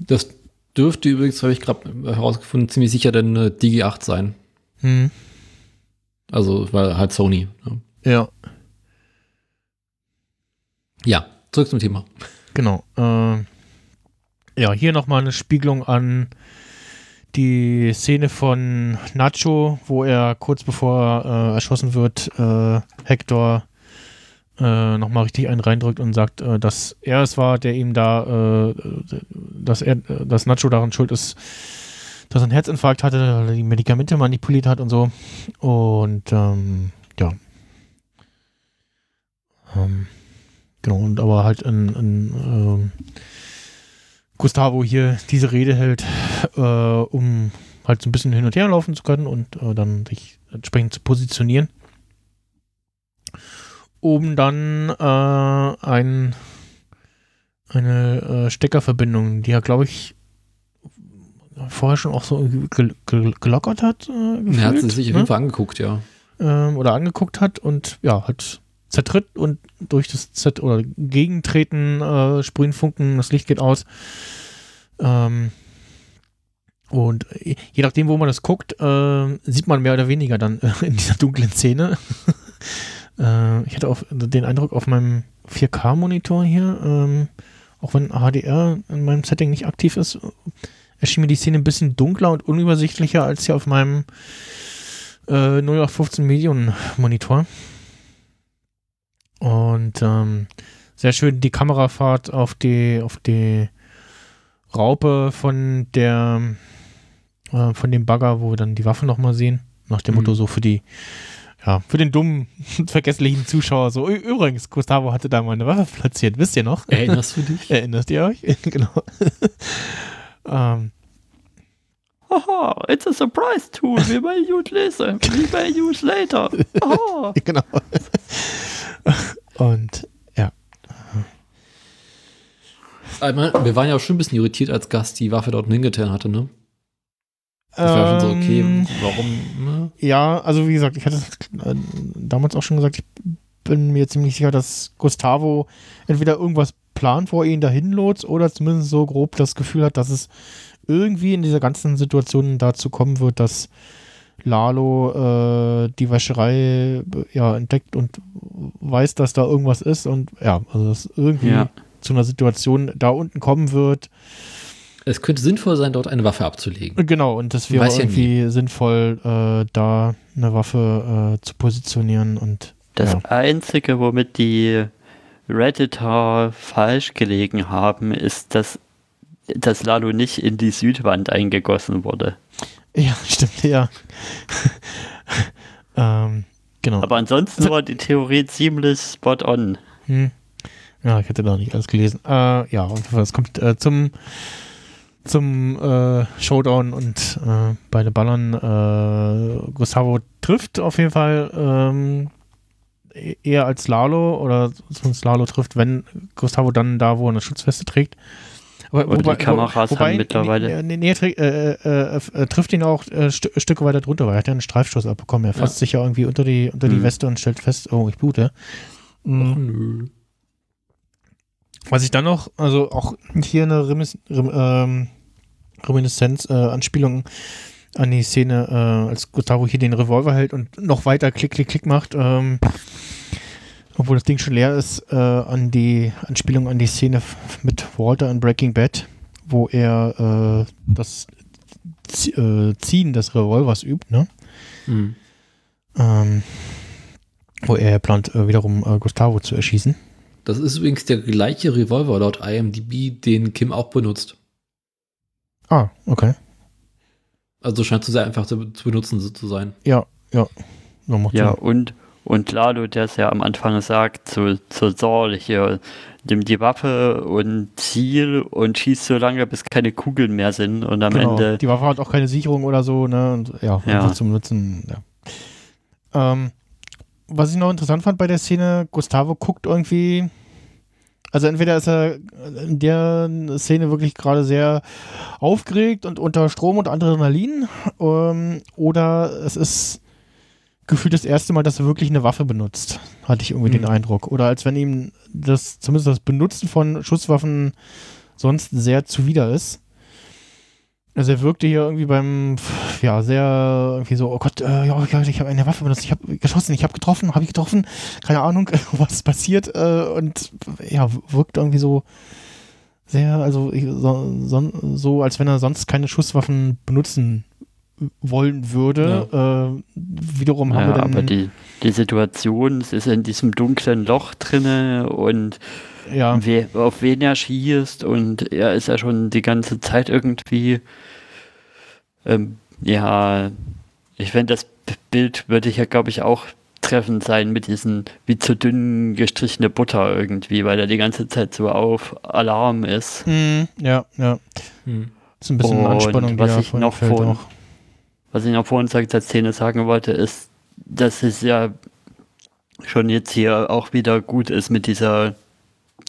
[SPEAKER 6] Das dürfte übrigens, habe ich gerade herausgefunden, ziemlich sicher dann äh, DG8 sein.
[SPEAKER 4] hm,
[SPEAKER 6] Also, weil halt Sony. Ne?
[SPEAKER 4] ja,
[SPEAKER 6] Ja, zurück zum Thema.
[SPEAKER 4] genau. Äh, ja, hier nochmal eine Spiegelung an die Szene von Nacho, wo er kurz bevor äh, erschossen wird, äh, Hector äh, nochmal richtig einen reindrückt und sagt, äh, dass er es war, der ihm da, äh, dass er, dass Nacho daran schuld ist, dass er einen Herzinfarkt hatte, weil er die Medikamente manipuliert hat und so. Und ähm, ja. Ähm, genau, und aber halt in, in ähm, Gustavo hier diese Rede hält, äh, um halt so ein bisschen hin und her laufen zu können und äh, dann sich entsprechend zu positionieren. Oben dann äh, ein, eine äh, Steckerverbindung, die er, glaube ich, vorher schon auch so gel gel gelockert hat. Äh,
[SPEAKER 6] er hat
[SPEAKER 4] gefühlt,
[SPEAKER 6] sie sich auf
[SPEAKER 4] ne?
[SPEAKER 6] jeden Fall angeguckt, ja.
[SPEAKER 4] ähm, oder angeguckt hat und ja, hat zertritt und durch das Z oder Gegentreten äh, sprühen Funken, das Licht geht aus. Ähm, und je nachdem, wo man das guckt, äh, sieht man mehr oder weniger dann äh, in dieser dunklen Szene. äh, ich hatte auf, den Eindruck auf meinem 4K-Monitor hier, ähm, auch wenn HDR in meinem Setting nicht aktiv ist, erschien mir die Szene ein bisschen dunkler und unübersichtlicher als hier auf meinem äh, 0815 Medium Monitor. Und ähm, sehr schön die Kamerafahrt auf die auf die Raupe von der äh, von dem Bagger, wo wir dann die Waffe nochmal sehen. Nach dem
[SPEAKER 6] Mhm.
[SPEAKER 4] Motto so für die ja, für den dummen, vergesslichen Zuschauer so. "Ü- Übrigens, Gustavo hatte da mal eine Waffe platziert, wisst ihr noch?
[SPEAKER 6] Erinnerst du dich?
[SPEAKER 4] Erinnerst ihr euch? genau. ähm,
[SPEAKER 5] Haha, it's a surprise tool, wie bei Use Laser, wie bei Use Later. Haha.
[SPEAKER 4] genau. Und ja.
[SPEAKER 6] Einmal, wir waren ja auch schon ein bisschen irritiert, als Gast die Waffe dort hingetan hatte, ne? Das war schon so, okay,
[SPEAKER 4] Ähm,
[SPEAKER 6] warum, ne?
[SPEAKER 4] Ja, also wie gesagt, ich hatte äh, damals auch schon gesagt, ich bin mir ziemlich sicher, dass Gustavo entweder irgendwas plant, wo er ihn dahin lotst, oder zumindest so grob das Gefühl hat, dass es irgendwie in dieser ganzen Situation dazu kommen wird, dass Lalo äh, die Wäscherei äh, ja, entdeckt und weiß, dass da irgendwas ist und ja, also dass irgendwie
[SPEAKER 5] Ja.
[SPEAKER 4] zu einer Situation da unten kommen wird.
[SPEAKER 6] Es könnte sinnvoll sein, dort eine Waffe abzulegen.
[SPEAKER 4] Genau, und das wäre
[SPEAKER 6] ja
[SPEAKER 4] irgendwie sinnvoll, äh, da eine Waffe äh, zu positionieren und
[SPEAKER 5] Das
[SPEAKER 4] ja.
[SPEAKER 5] Einzige, womit die Redditor falsch gelegen haben, ist, dass, dass Lalo nicht in die Südwand eingegossen wurde.
[SPEAKER 4] Ja, stimmt, ja. ähm, genau.
[SPEAKER 5] Aber ansonsten war die Theorie ziemlich spot on.
[SPEAKER 4] Hm. Ja, ich hätte da nicht alles gelesen. Äh, ja, auf jeden Fall, es kommt äh, zum, zum äh, Showdown und äh, beide ballern. Äh, Gustavo trifft auf jeden Fall ähm, e- eher als Lalo oder zumindest Lalo trifft, wenn Gustavo dann da, wo er eine Schutzweste trägt. Aber,
[SPEAKER 5] Und die Kameras haben mittlerweile-
[SPEAKER 4] Nee, nee, er, trägt, äh, äh, äh, trifft ihn auch äh, St Stücke weiter drunter, weil er hat ja einen Streifstoß abbekommen. Er fasst sich ja irgendwie unter die, unter die
[SPEAKER 5] Hm.
[SPEAKER 4] Weste und stellt fest, oh, ich blute. Mhm.
[SPEAKER 6] Nö.
[SPEAKER 4] Was ich dann noch, also auch hier eine Remis, Rem, ähm, Reminiszenz, äh, Anspielung an die Szene, äh, als Gustavo hier den Revolver hält und noch weiter Klick, Klick, Klick macht, ähm, obwohl das Ding schon leer ist, äh, an die Anspielung an die Szene mit Walter in Breaking Bad, wo er äh, das Z äh, Ziehen des Revolvers übt, ne?
[SPEAKER 6] Hm.
[SPEAKER 4] Ähm, wo er plant, äh, wiederum äh, Gustavo zu erschießen.
[SPEAKER 6] Das ist übrigens der gleiche Revolver laut IMDb, den Kim auch benutzt.
[SPEAKER 4] Ah, okay.
[SPEAKER 6] Also scheint zu sehr einfach zu, zu benutzen so zu sein.
[SPEAKER 4] Ja, ja.
[SPEAKER 5] Ja, und, und Lalo, der es ja am Anfang sagt, zu, zu Saul hier, nimm die Waffe und ziel und schieß so lange, bis keine Kugeln mehr sind und am
[SPEAKER 4] Genau.
[SPEAKER 5] Ende.
[SPEAKER 4] Die Waffe hat auch keine Sicherung oder so, ne? Und ja,
[SPEAKER 5] Ja.
[SPEAKER 4] zum Nutzen. Ja. Ähm, was ich noch interessant fand bei der Szene, Gustavo guckt irgendwie. Also entweder ist er in der Szene wirklich gerade sehr aufgeregt und unter Strom und Adrenalin, ähm, oder es ist gefühlt das erste Mal, dass er wirklich eine Waffe benutzt, hatte ich irgendwie den
[SPEAKER 6] Mhm.
[SPEAKER 4] Eindruck. Oder als wenn ihm das, zumindest das Benutzen von Schusswaffen sonst sehr zuwider ist. Also er wirkte hier irgendwie beim, ja, sehr irgendwie so, oh Gott, äh, ja, ja, ich habe eine Waffe benutzt, ich habe geschossen, ich habe getroffen, habe ich getroffen, keine Ahnung, was passiert äh, und ja, wirkt irgendwie so sehr, also so, so, so, als wenn er sonst keine Schusswaffen benutzen wollen würde. Äh, wiederum haben
[SPEAKER 5] Ja,
[SPEAKER 4] wir dann,
[SPEAKER 5] aber die, die Situation, es ist in diesem dunklen Loch drinne und
[SPEAKER 4] ja,
[SPEAKER 5] we, auf wen er schießt und er ist ja schon die ganze Zeit irgendwie, ähm, ja, ich finde, das Bild würde ich ja, glaube ich, auch treffend sein mit diesen wie zu dünn gestrichene Butter irgendwie, weil er die ganze Zeit so auf Alarm ist.
[SPEAKER 4] Hm, ja, ja,
[SPEAKER 6] Hm.
[SPEAKER 4] ist ein bisschen
[SPEAKER 5] Und
[SPEAKER 4] Anspannung,
[SPEAKER 5] was ich noch von-. Was ich noch vorhin zu der Szene sagen wollte, ist, dass es ja schon jetzt hier auch wieder gut ist mit dieser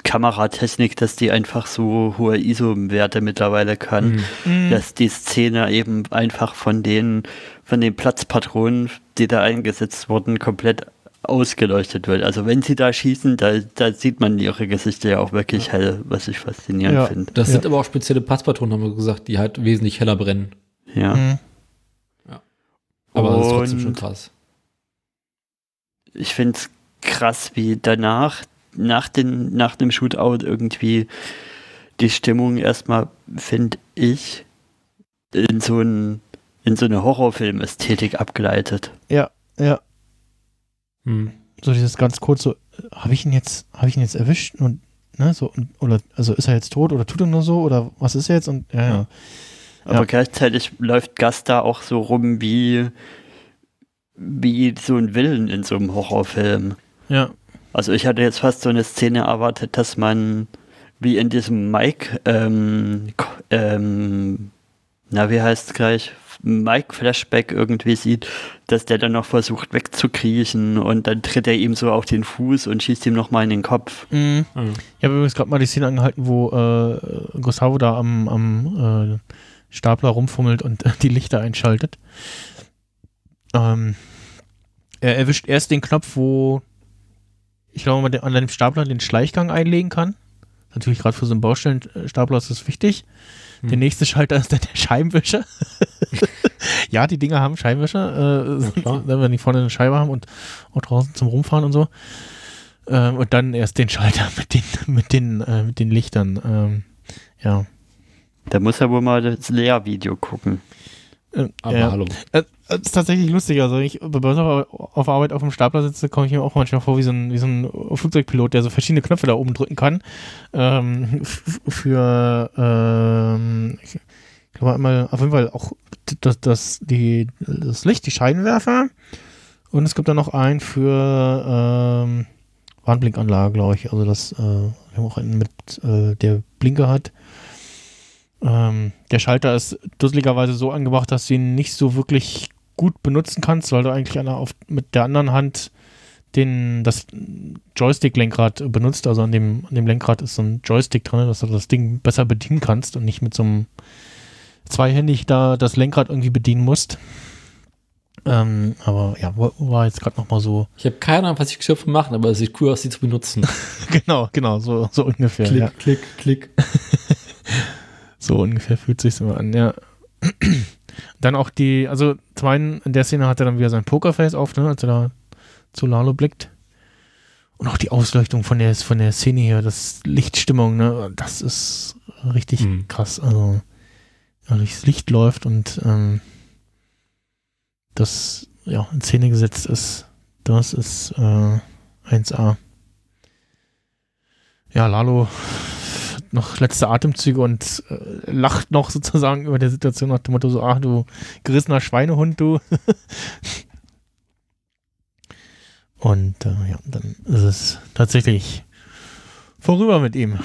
[SPEAKER 5] Kameratechnik, dass die einfach so hohe ISO-Werte mittlerweile kann,
[SPEAKER 4] Mhm.
[SPEAKER 5] dass die Szene eben einfach von den, von den Platzpatronen, die da eingesetzt wurden, komplett ausgeleuchtet wird. Also wenn sie da schießen, da, da sieht man ihre Gesichter ja auch wirklich hell, was ich faszinierend
[SPEAKER 4] Ja.
[SPEAKER 5] finde.
[SPEAKER 6] Das
[SPEAKER 4] Ja.
[SPEAKER 6] sind aber auch spezielle Passpatronen, haben wir gesagt, die halt wesentlich heller brennen.
[SPEAKER 5] Ja.
[SPEAKER 4] Mhm.
[SPEAKER 6] Aber das ist trotzdem schon krass.
[SPEAKER 5] ich finde es krass, wie danach, nach, den, nach dem Shootout irgendwie die Stimmung erstmal, finde ich, in so, ein, in so eine Horrorfilm-Ästhetik abgleitet.
[SPEAKER 4] Ja, ja.
[SPEAKER 6] Hm.
[SPEAKER 4] so dieses ganz kurz so, habe ich ihn jetzt, habe ich ihn jetzt erwischt und ne, so und, oder also ist er jetzt tot oder tut er nur so oder was ist er jetzt und ja, ja.
[SPEAKER 5] Aber
[SPEAKER 4] Ja.
[SPEAKER 5] gleichzeitig läuft Gast da auch so rum wie, wie so ein Willen in so einem Horrorfilm.
[SPEAKER 4] Ja.
[SPEAKER 5] Also ich hatte jetzt fast so eine Szene erwartet, dass man wie in diesem Mike ähm, ähm, na, wie heißt es gleich? Mike Flashback irgendwie sieht, dass der dann noch versucht wegzukriechen und dann tritt er ihm so auf den Fuß und schießt ihm nochmal in den Kopf.
[SPEAKER 4] Mhm. Ich habe übrigens gerade mal die Szene angehalten, wo äh, Gustavo da am, am äh, Stapler rumfummelt und die Lichter einschaltet. Ähm, er erwischt erst den Knopf, wo ich glaube, man an dem Stapler den Schleichgang einlegen kann. Natürlich gerade für so einen Baustellenstapler ist das wichtig. Der nächste Schalter ist dann der Scheibenwischer. ja, die Dinger haben Scheibenwischer, äh,
[SPEAKER 6] klar.
[SPEAKER 4] wenn die vorne eine Scheibe haben und auch draußen zum Rumfahren und so. Ähm, und dann erst den Schalter mit den, mit den, äh, mit den Lichtern. Ähm, ja.
[SPEAKER 5] Da muss er wohl mal das Lehrvideo gucken.
[SPEAKER 4] Äh,
[SPEAKER 6] Aber
[SPEAKER 4] ja.
[SPEAKER 6] hallo.
[SPEAKER 4] Äh, Das ist tatsächlich lustig. Also, wenn ich bei Börse auf Arbeit auf dem Stapler sitze, komme ich mir auch manchmal vor wie so, ein, wie so ein Flugzeugpilot, der so verschiedene Knöpfe da oben drücken kann. Ähm, für, ähm, ich glaube einmal, auf jeden Fall auch das, das, die, das Licht, die Scheinwerfer. Und es gibt dann noch einen für ähm, Warnblinkanlage, glaube ich. Also, das, äh, wir haben auch einen mit, äh, der Blinker hat. Ähm, der Schalter ist dusseligerweise so angebracht, dass du ihn nicht so wirklich gut benutzen kannst, weil du eigentlich der, auf, mit der anderen Hand den, das Joystick-Lenkrad benutzt. Also an dem, an dem Lenkrad ist so ein Joystick drin, dass du das Ding besser bedienen kannst und nicht mit so einem zweihändig da das Lenkrad irgendwie bedienen musst. Ähm, aber ja, war, war jetzt gerade nochmal so.
[SPEAKER 6] Ich habe keine Ahnung, was die Knöpfe machen, aber es sieht cool aus, sie zu benutzen.
[SPEAKER 4] genau, genau, so, so ungefähr.
[SPEAKER 6] klick,
[SPEAKER 4] ja.
[SPEAKER 6] klick, klick.
[SPEAKER 4] So ungefähr fühlt sich immer an, ja. Dann auch die, also zum einen in der Szene hat er dann wieder sein Pokerface auf, ne, als er da zu Lalo blickt. Und auch die Ausleuchtung von der, von der Szene hier, das Lichtstimmung, ne, das ist richtig
[SPEAKER 6] Mhm.
[SPEAKER 4] krass. Also, durchs Licht läuft und ähm, das ja in Szene gesetzt ist, das ist äh, 1A. Ja, Lalo noch letzte Atemzüge und äh, lacht noch sozusagen über der Situation nach dem Motto so, ach du gerissener Schweinehund, du. und äh, ja, dann ist es tatsächlich vorüber mit ihm.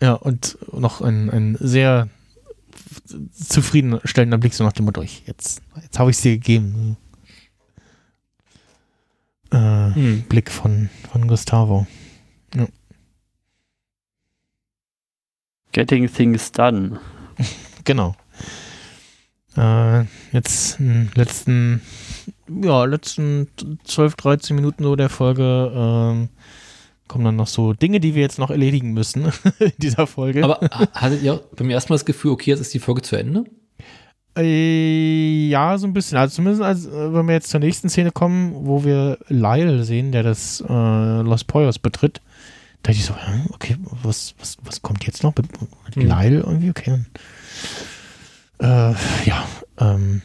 [SPEAKER 4] Ja, und noch ein, ein sehr zufriedenstellender Blick so nach dem Motto, ich, jetzt, jetzt habe ich es dir gegeben. Äh,
[SPEAKER 6] Hm.
[SPEAKER 4] Blick von, von Gustavo.
[SPEAKER 5] Getting things done.
[SPEAKER 4] Genau. Äh, jetzt in letzten, ja, letzten 12, 13 Minuten so der Folge ähm, kommen dann noch so Dinge, die wir jetzt noch erledigen müssen in dieser Folge.
[SPEAKER 6] Aber ha- hattet ihr beim ersten Mal das Gefühl, okay, jetzt ist die Folge zu Ende?
[SPEAKER 4] Äh, ja, so ein bisschen. Also zumindest, als, äh, wenn wir jetzt zur nächsten Szene kommen, wo wir Lyle sehen, der das äh, Los Poyos betritt, da dachte ich so, okay, was, was, was kommt jetzt noch
[SPEAKER 6] Mhm.
[SPEAKER 4] Lyle irgendwie? Okay. Äh, ja, ähm,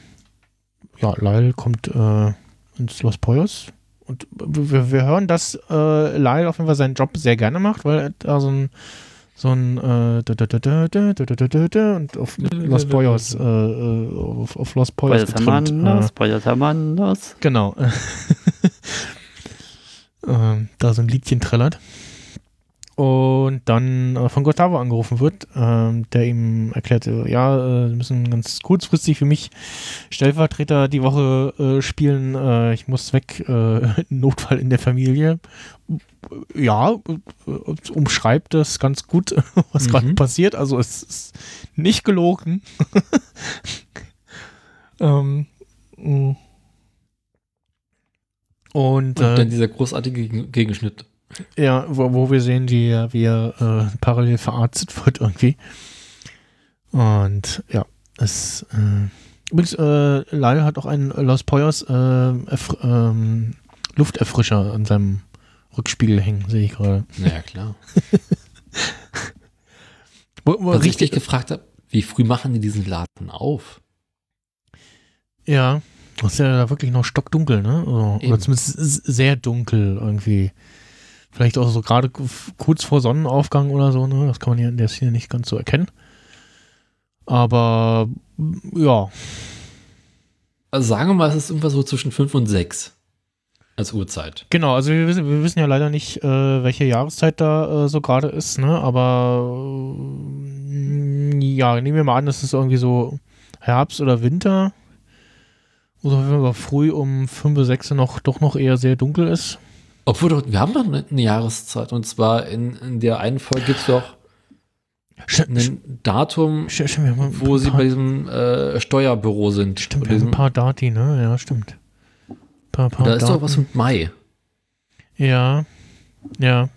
[SPEAKER 4] ja, Lyle kommt äh, ins Los Poyos und wir, wir hören, dass äh, Lyle auf jeden Fall seinen Job sehr gerne macht, weil er da so ein so ein und auf Los Boyos, äh, äh, auf, Los Boyos
[SPEAKER 5] Boyos Manos.
[SPEAKER 4] Genau. Ähm, da so ein Liedchen trällert. Und dann äh, von Gustavo angerufen wird, ähm, der ihm erklärt, äh, ja, äh, Sie müssen ganz kurzfristig für mich Stellvertreter die Woche äh, spielen. Äh, ich muss weg, Notfall in der Familie. Ja, umschreibt das ganz gut, was
[SPEAKER 6] Mhm.
[SPEAKER 4] gerade passiert. Also es ist nicht gelogen. ähm, mh. und,
[SPEAKER 6] Und dann dieser großartige Gegen- Gegenschnitt.
[SPEAKER 4] Ja, wo, wo wir sehen, wie, er- wie er äh, parallel verarztet wird irgendwie. Und ja, es äh, übrigens, äh, Lyle hat auch einen Los Poyos äh, ähm, Lufterfrischer an seinem Rückspiegel hängen, sehe ich gerade.
[SPEAKER 6] Naja, klar.
[SPEAKER 4] Wo- wo-
[SPEAKER 6] Was ich dich gefragt habe, wie früh machen die diesen Laden auf?
[SPEAKER 4] Ja, das ist ja da wirklich noch stockdunkel, ne? Oder,
[SPEAKER 6] Eben.
[SPEAKER 4] oder zumindest sehr dunkel irgendwie. Vielleicht auch so gerade kurz vor Sonnenaufgang oder so, ne? Das kann man hier in der Szene nicht ganz so erkennen. Aber ja,
[SPEAKER 6] Also sagen wir mal, es ist irgendwas so zwischen 5 und 6. als Uhrzeit.
[SPEAKER 4] Genau, also wir wissen, wir wissen ja leider nicht, äh, welche Jahreszeit da äh, so gerade ist, ne? Aber äh, ja, nehmen wir mal an, es irgendwie so Herbst oder Winter oder wenn wir früh um 5 oder 6 noch doch noch eher sehr dunkel ist.
[SPEAKER 6] Obwohl, doch, wir haben doch eine, eine Jahreszeit. Und zwar in, in der einen Folge gibt es doch ein Datum,
[SPEAKER 4] sch sch
[SPEAKER 6] wo sie bei diesem äh, Steuerbüro sind.
[SPEAKER 4] Stimmt, wir haben ein paar Dati, ne? Ja, stimmt. Paar, paar
[SPEAKER 6] da ist doch
[SPEAKER 4] Daten.
[SPEAKER 6] was mit Mai.
[SPEAKER 4] Ja, ja,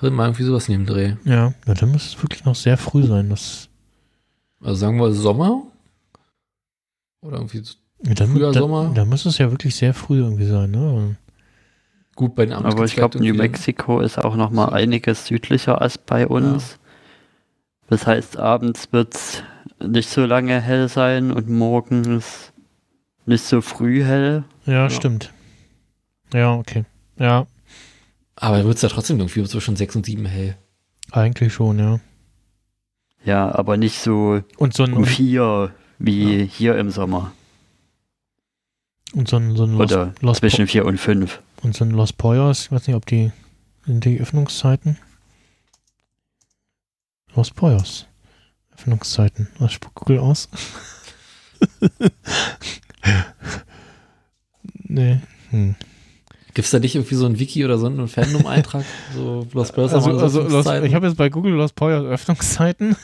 [SPEAKER 6] Mai, irgendwie sowas dem Dreh.
[SPEAKER 4] ja. Ja, dann muss es wirklich noch sehr früh sein. Das,
[SPEAKER 6] Also sagen wir Sommer? Oder irgendwie
[SPEAKER 4] ja, dann,
[SPEAKER 6] Früher,
[SPEAKER 4] dann,
[SPEAKER 6] Sommer?
[SPEAKER 4] dann muss es ja wirklich sehr früh irgendwie sein, ne?
[SPEAKER 6] Gut bei den Amis
[SPEAKER 5] Aber ich glaube, New Mexico ist auch noch mal einiges südlicher als bei uns. Das heißt, abends wird es nicht so lange hell sein und morgens nicht so früh hell.
[SPEAKER 4] Ja, stimmt. Ja, okay. Ja,
[SPEAKER 6] Aber wird es ja trotzdem irgendwie zwischen 6 und 7 hell.
[SPEAKER 4] eigentlich schon, ja.
[SPEAKER 5] Ja, aber nicht so
[SPEAKER 4] Und so ein,
[SPEAKER 5] um vier wie hier im Sommer.
[SPEAKER 4] Und so ein, so ein Los,
[SPEAKER 5] Oder
[SPEAKER 4] Los,
[SPEAKER 5] zwischen vier und fünf.
[SPEAKER 4] und so ein Los Poyos, ich weiß nicht, ob die sind die Öffnungszeiten. Los Poyos. Öffnungszeiten. Was spuckt Google aus? nee. Hm.
[SPEAKER 6] Gibt es da nicht irgendwie so ein Wiki oder so einen Fandom-Eintrag? so Los Bros.
[SPEAKER 4] Also, also Los, ich habe jetzt bei Google Los Poyos Öffnungszeiten.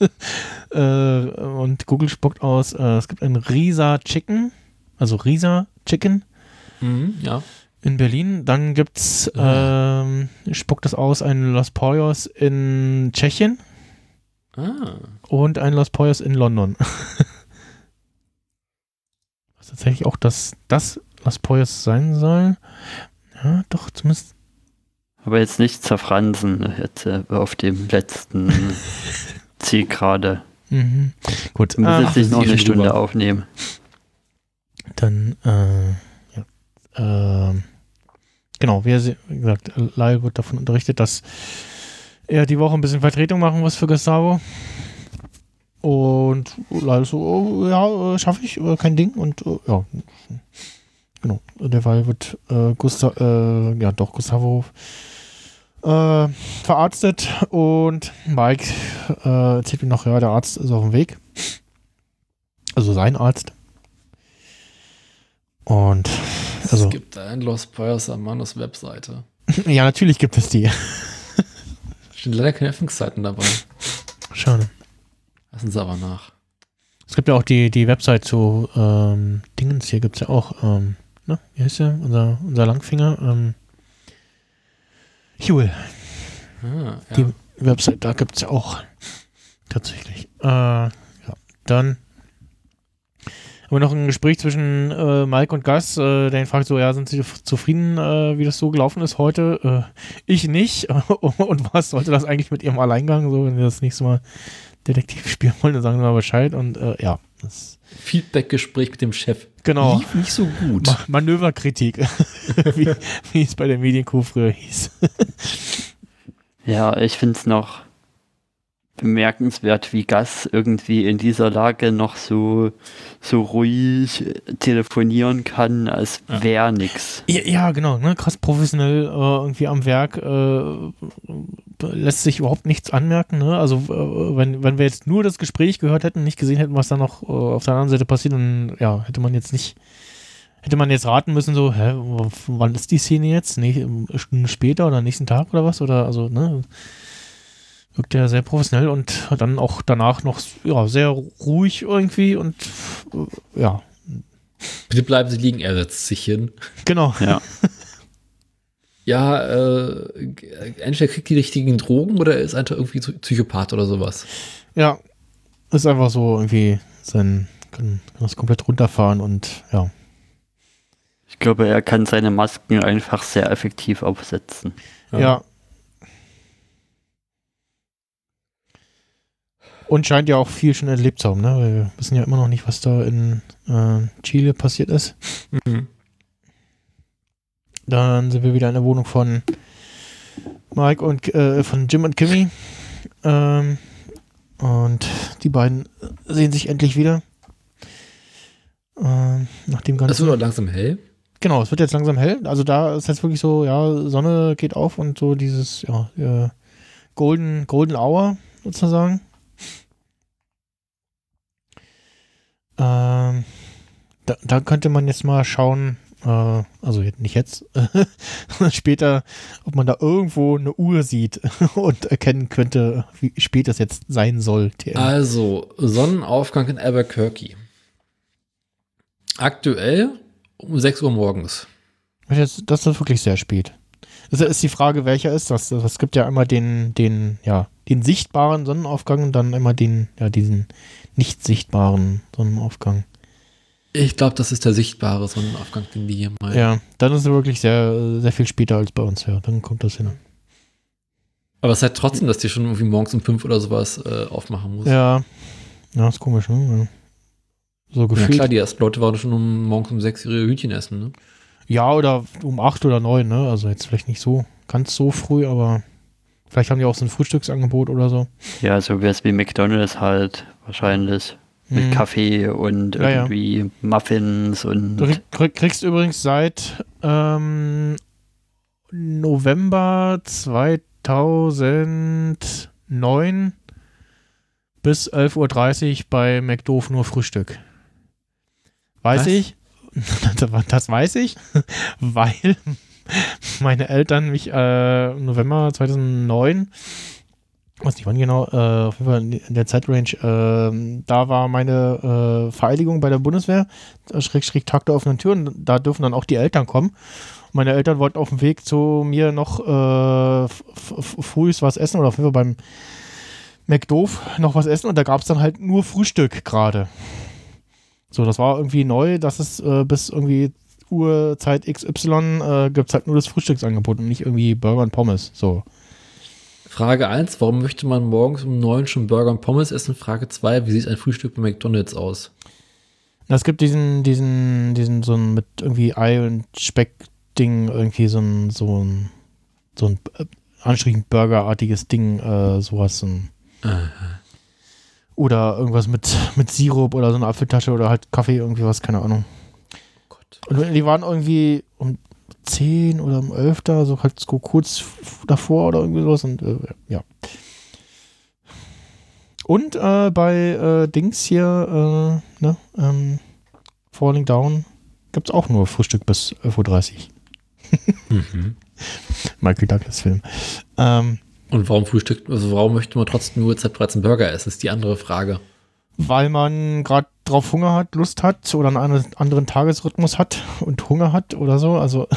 [SPEAKER 4] äh, und Google spuckt aus, äh, es gibt ein Risa Chicken, also Risa Chicken
[SPEAKER 6] mhm, ja.
[SPEAKER 4] in Berlin. Dann gibt's, ähm, spuckt es aus, ein Los Poyos in Tschechien
[SPEAKER 6] Ah.
[SPEAKER 4] und ein Los Poyos in London. Was tatsächlich auch das, das Los Poyos sein soll. Ja, doch, zumindest.
[SPEAKER 5] Aber jetzt nicht zerfransen jetzt, äh, auf dem letzten Ziel gerade.
[SPEAKER 4] Mhm. Gut,
[SPEAKER 5] Muss
[SPEAKER 4] ah,
[SPEAKER 5] jetzt nicht noch eine Stunde
[SPEAKER 6] drüber.
[SPEAKER 5] aufnehmen.
[SPEAKER 4] Dann, äh, ja, ähm, genau, wie, er wie gesagt, Lyle wird davon unterrichtet, dass er die Woche ein bisschen Vertretung machen muss für Gustavo. Und Lyle so, oh, ja, äh, schaffe ich, äh, kein Ding. Und äh, ja, genau, derweil wird äh, Gusta äh, ja doch, Gustavo äh, verarztet und Mike äh, erzählt ihm noch, ja, der Arzt ist auf dem Weg. Also sein Arzt. Und also,
[SPEAKER 6] Es gibt ein Los Poyos Hermanos Webseite.
[SPEAKER 4] ja, natürlich gibt es die.
[SPEAKER 6] Stehen leider keine Öffnungszeiten dabei.
[SPEAKER 4] Schade.
[SPEAKER 6] Lassen Sie aber nach.
[SPEAKER 4] Es gibt ja auch die, die Website zu ähm, Dingens, hier gibt es ja auch, ähm, ne, wie heißt der? Unser, unser Langfinger, ähm, Huel.
[SPEAKER 6] Ah, ja.
[SPEAKER 4] Die Website, da gibt es ja auch tatsächlich. Äh, ja, dann haben wir noch ein Gespräch zwischen äh, Mike und Gus, äh, der ihn fragt so, ja, sind Sie zufrieden, äh, wie das so gelaufen ist heute? Äh, ich nicht. und was sollte das eigentlich mit Ihrem Alleingang, so, wenn wir das nächste Mal Detektiv spielen wollen, dann sagen Sie mal Bescheid und äh, ja, das
[SPEAKER 6] Feedback-Gespräch mit dem Chef.
[SPEAKER 4] Genau.
[SPEAKER 6] Lief nicht so gut.
[SPEAKER 4] Ma Manöverkritik, wie, wie es bei der Medienkuh früher hieß.
[SPEAKER 5] Ja, ich finde es noch bemerkenswert, wie Gas irgendwie in dieser Lage noch so, so ruhig telefonieren kann, als wäre nix.
[SPEAKER 4] Ja, ja, genau, ne? krass professionell äh, irgendwie am Werk, äh, lässt sich überhaupt nichts anmerken. Ne? Also äh, wenn, wenn wir jetzt nur das Gespräch gehört hätten, nicht gesehen hätten, was da noch äh, auf der anderen Seite passiert, dann ja, hätte man jetzt nicht, hätte man jetzt raten müssen, so, hä, wann ist die Szene jetzt? Nee, Stunden später oder nächsten Tag oder was? Oder also, ne? Wirkt ja sehr professionell und dann auch danach noch ja, sehr ruhig irgendwie und äh, ja,
[SPEAKER 6] Bitte bleiben Sie liegen, er setzt sich hin.
[SPEAKER 4] genau.
[SPEAKER 5] Ja.
[SPEAKER 6] Ja, äh, entweder kriegt die richtigen Drogen oder er ist einfach irgendwie Psychopath oder sowas.
[SPEAKER 4] Ja, ist einfach so irgendwie sein, kann, kann das komplett runterfahren und ja.
[SPEAKER 5] Ich glaube, er kann seine Masken einfach sehr effektiv aufsetzen.
[SPEAKER 4] Ja. Und scheint ja auch viel schon erlebt zu haben, ne? Weil wir wissen ja immer noch nicht, was da in äh, Chile passiert ist.
[SPEAKER 6] Mhm.
[SPEAKER 4] Dann sind wir wieder in der Wohnung von Mike und äh, von Jim und Kimmy. Ähm, und die beiden sehen sich endlich wieder. Ähm, nach dem
[SPEAKER 6] Das
[SPEAKER 4] ganzen.
[SPEAKER 6] wird auch langsam hell.
[SPEAKER 4] genau, es wird jetzt langsam hell. Also da ist jetzt wirklich so, ja, Sonne geht auf und so dieses, ja, äh, Golden, Golden Hour sozusagen. Ähm, da, da könnte man jetzt mal schauen, äh, also nicht jetzt, sondern später, ob man da irgendwo eine Uhr sieht und erkennen könnte, wie spät das jetzt sein soll. TM.
[SPEAKER 6] Also, Sonnenaufgang in Albuquerque. Aktuell um 6 Uhr morgens.
[SPEAKER 4] Das, das ist wirklich sehr spät. Das ist die Frage, welcher ist das? Es gibt ja einmal den, den, ja, den sichtbaren Sonnenaufgang und dann immer den, ja, diesen nicht sichtbaren Sonnenaufgang.
[SPEAKER 6] Ich glaube, das ist der sichtbare Sonnenaufgang, den wir hier meinen.
[SPEAKER 4] Ja, dann ist es wirklich sehr, sehr viel später als bei uns, ja. Dann kommt das hin.
[SPEAKER 6] Aber es ist halt trotzdem, dass die schon irgendwie morgens um 5 oder sowas äh, aufmachen muss.
[SPEAKER 4] Ja. Ja, ist komisch, ne? Ja. So
[SPEAKER 6] Ja,
[SPEAKER 4] gefühlt.
[SPEAKER 6] klar, die ersten Leute waren schon um, morgens um 6 ihre Hütchen essen, ne?
[SPEAKER 4] Ja, oder um acht oder neun, ne? Also jetzt vielleicht nicht so ganz so früh, aber vielleicht haben die auch so ein Frühstücksangebot oder so.
[SPEAKER 5] Ja, so wäre es wie McDonalds halt wahrscheinlich. Mit
[SPEAKER 4] Hm.
[SPEAKER 5] Kaffee und
[SPEAKER 4] Ja, ja.
[SPEAKER 5] irgendwie Muffins und
[SPEAKER 4] Du krieg- krieg, kriegst übrigens seit ähm, November 2009 bis 11.30 Uhr bei McDoof nur Frühstück. Weiß
[SPEAKER 6] Was?
[SPEAKER 4] ich. Das weiß ich, weil meine Eltern mich äh, November 2009, weiß nicht wann genau, äh, auf jeden Fall in der Zeitrange, äh, da war meine äh, Vereidigung bei der Bundeswehr, äh, schräg, schräg Tag der offenen Türen, da dürfen dann auch die Eltern kommen. Meine Eltern wollten auf dem Weg zu mir noch äh, frühs was essen oder auf jeden Fall beim McDoof noch was essen und da gab es dann halt nur Frühstück gerade. So, das war irgendwie neu, dass es äh, bis irgendwie Uhrzeit XY äh, gibt es halt nur das Frühstücksangebot und nicht irgendwie Burger und Pommes. So.
[SPEAKER 6] Frage 1, warum möchte man morgens um 9 schon Burger und Pommes essen? Frage 2, wie sieht ein Frühstück bei McDonalds aus?
[SPEAKER 4] Es gibt diesen, diesen, diesen, so ein mit irgendwie Ei und Speck-Ding, irgendwie so ein, so ein, so ein äh, anstrengend Burgerartiges Ding, äh, sowas. So ein, oder irgendwas mit, mit Sirup oder so eine Apfeltasche oder halt Kaffee, irgendwie was, keine Ahnung.
[SPEAKER 6] Gott.
[SPEAKER 4] Und die waren irgendwie um 10 oder um 11 da, so halt so kurz davor oder irgendwie sowas und äh, ja. Und äh, bei äh, Dings hier, äh, ne, ähm, Falling Down gibt es auch nur Frühstück bis 11.30 Uhr. Michael Douglas Film. Ähm,
[SPEAKER 6] Und warum frühstückt, also warum möchte man trotzdem nur Uhrzeit bereits einen Burger essen, ist die andere Frage.
[SPEAKER 4] weil man gerade drauf Hunger hat, Lust hat oder einen anderen- Tagesrhythmus hat und Hunger hat oder so. Also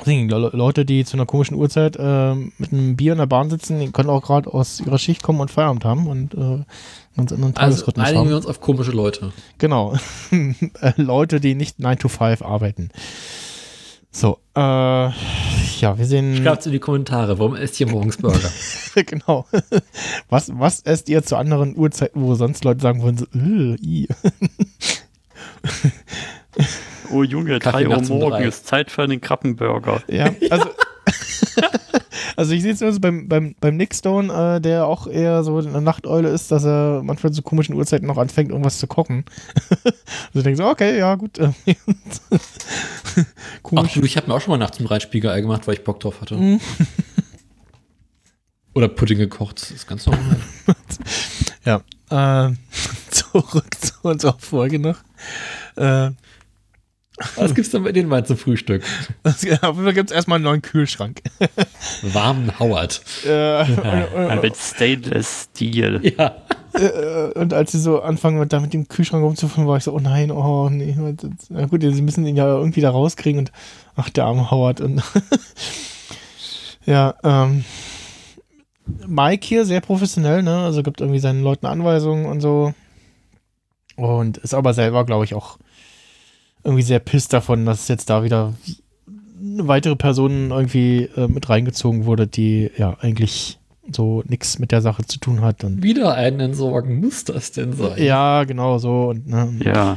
[SPEAKER 4] Deswegen, Leute, die zu einer komischen Uhrzeit äh, mit einem Bier in der Bahn sitzen, die können auch gerade aus ihrer Schicht kommen und Feierabend haben und äh, einen ganz anderen
[SPEAKER 6] Also
[SPEAKER 4] Tagesrhythmus
[SPEAKER 6] einigen
[SPEAKER 4] haben.
[SPEAKER 6] wir uns auf komische Leute.
[SPEAKER 4] Genau. Leute, die nicht 9 to 5 arbeiten. So, äh, ja, wir sehen.
[SPEAKER 6] Schreibt in die Kommentare, warum esst ihr morgens Burger?
[SPEAKER 4] genau. Was, was esst ihr zu anderen Uhrzeiten, wo sonst Leute sagen würden, so, äh, i.
[SPEAKER 5] Oh Junge,
[SPEAKER 6] Kaffee
[SPEAKER 5] 3 Uhr
[SPEAKER 6] nachts
[SPEAKER 5] morgen
[SPEAKER 6] drei.
[SPEAKER 5] ist Zeit für einen Krabbenburger.
[SPEAKER 4] Ja, also. also ich sehe es nur beim, beim, beim Nick Stone, äh, der auch eher so eine Nachteule ist, dass er manchmal zu komischen Uhrzeiten noch anfängt, irgendwas zu kochen. also ich denke so, okay, ja, gut.
[SPEAKER 6] Ach du, ich habe mir auch schon mal nachts ein Reitspiegelei gemacht, weil ich Bock drauf hatte.
[SPEAKER 4] Mhm.
[SPEAKER 6] Oder Pudding gekocht, das ist ganz normal.
[SPEAKER 4] Ja. Äh, zurück zu unserer Folge noch. Äh,
[SPEAKER 6] Was gibt's denn bei den Wein zum Frühstück?
[SPEAKER 4] auf jeden Fall gibt es erstmal einen neuen Kühlschrank.
[SPEAKER 6] Warmen Howard.
[SPEAKER 4] äh,
[SPEAKER 5] Ja, mit Stainless Steel.
[SPEAKER 6] Ja.
[SPEAKER 4] Äh, und als sie so anfangen, mit- da mit dem Kühlschrank rumzufahren, war ich so, oh nein, oh nee. Na gut, sie müssen ihn ja irgendwie da rauskriegen und ach, der arme Howard. Und ja, ähm, Mike hier sehr professionell, ne? Also gibt irgendwie seinen Leuten Anweisungen und so. Und ist aber selber, glaube ich, auch irgendwie sehr pisst davon, dass jetzt da wieder eine weitere Person irgendwie äh, mit reingezogen wurde, die ja eigentlich so nichts mit der Sache zu tun hat. Und
[SPEAKER 6] Wieder einen entsorgen, muss das denn sein?
[SPEAKER 4] ja, genau so. Und, ne,
[SPEAKER 5] Ja.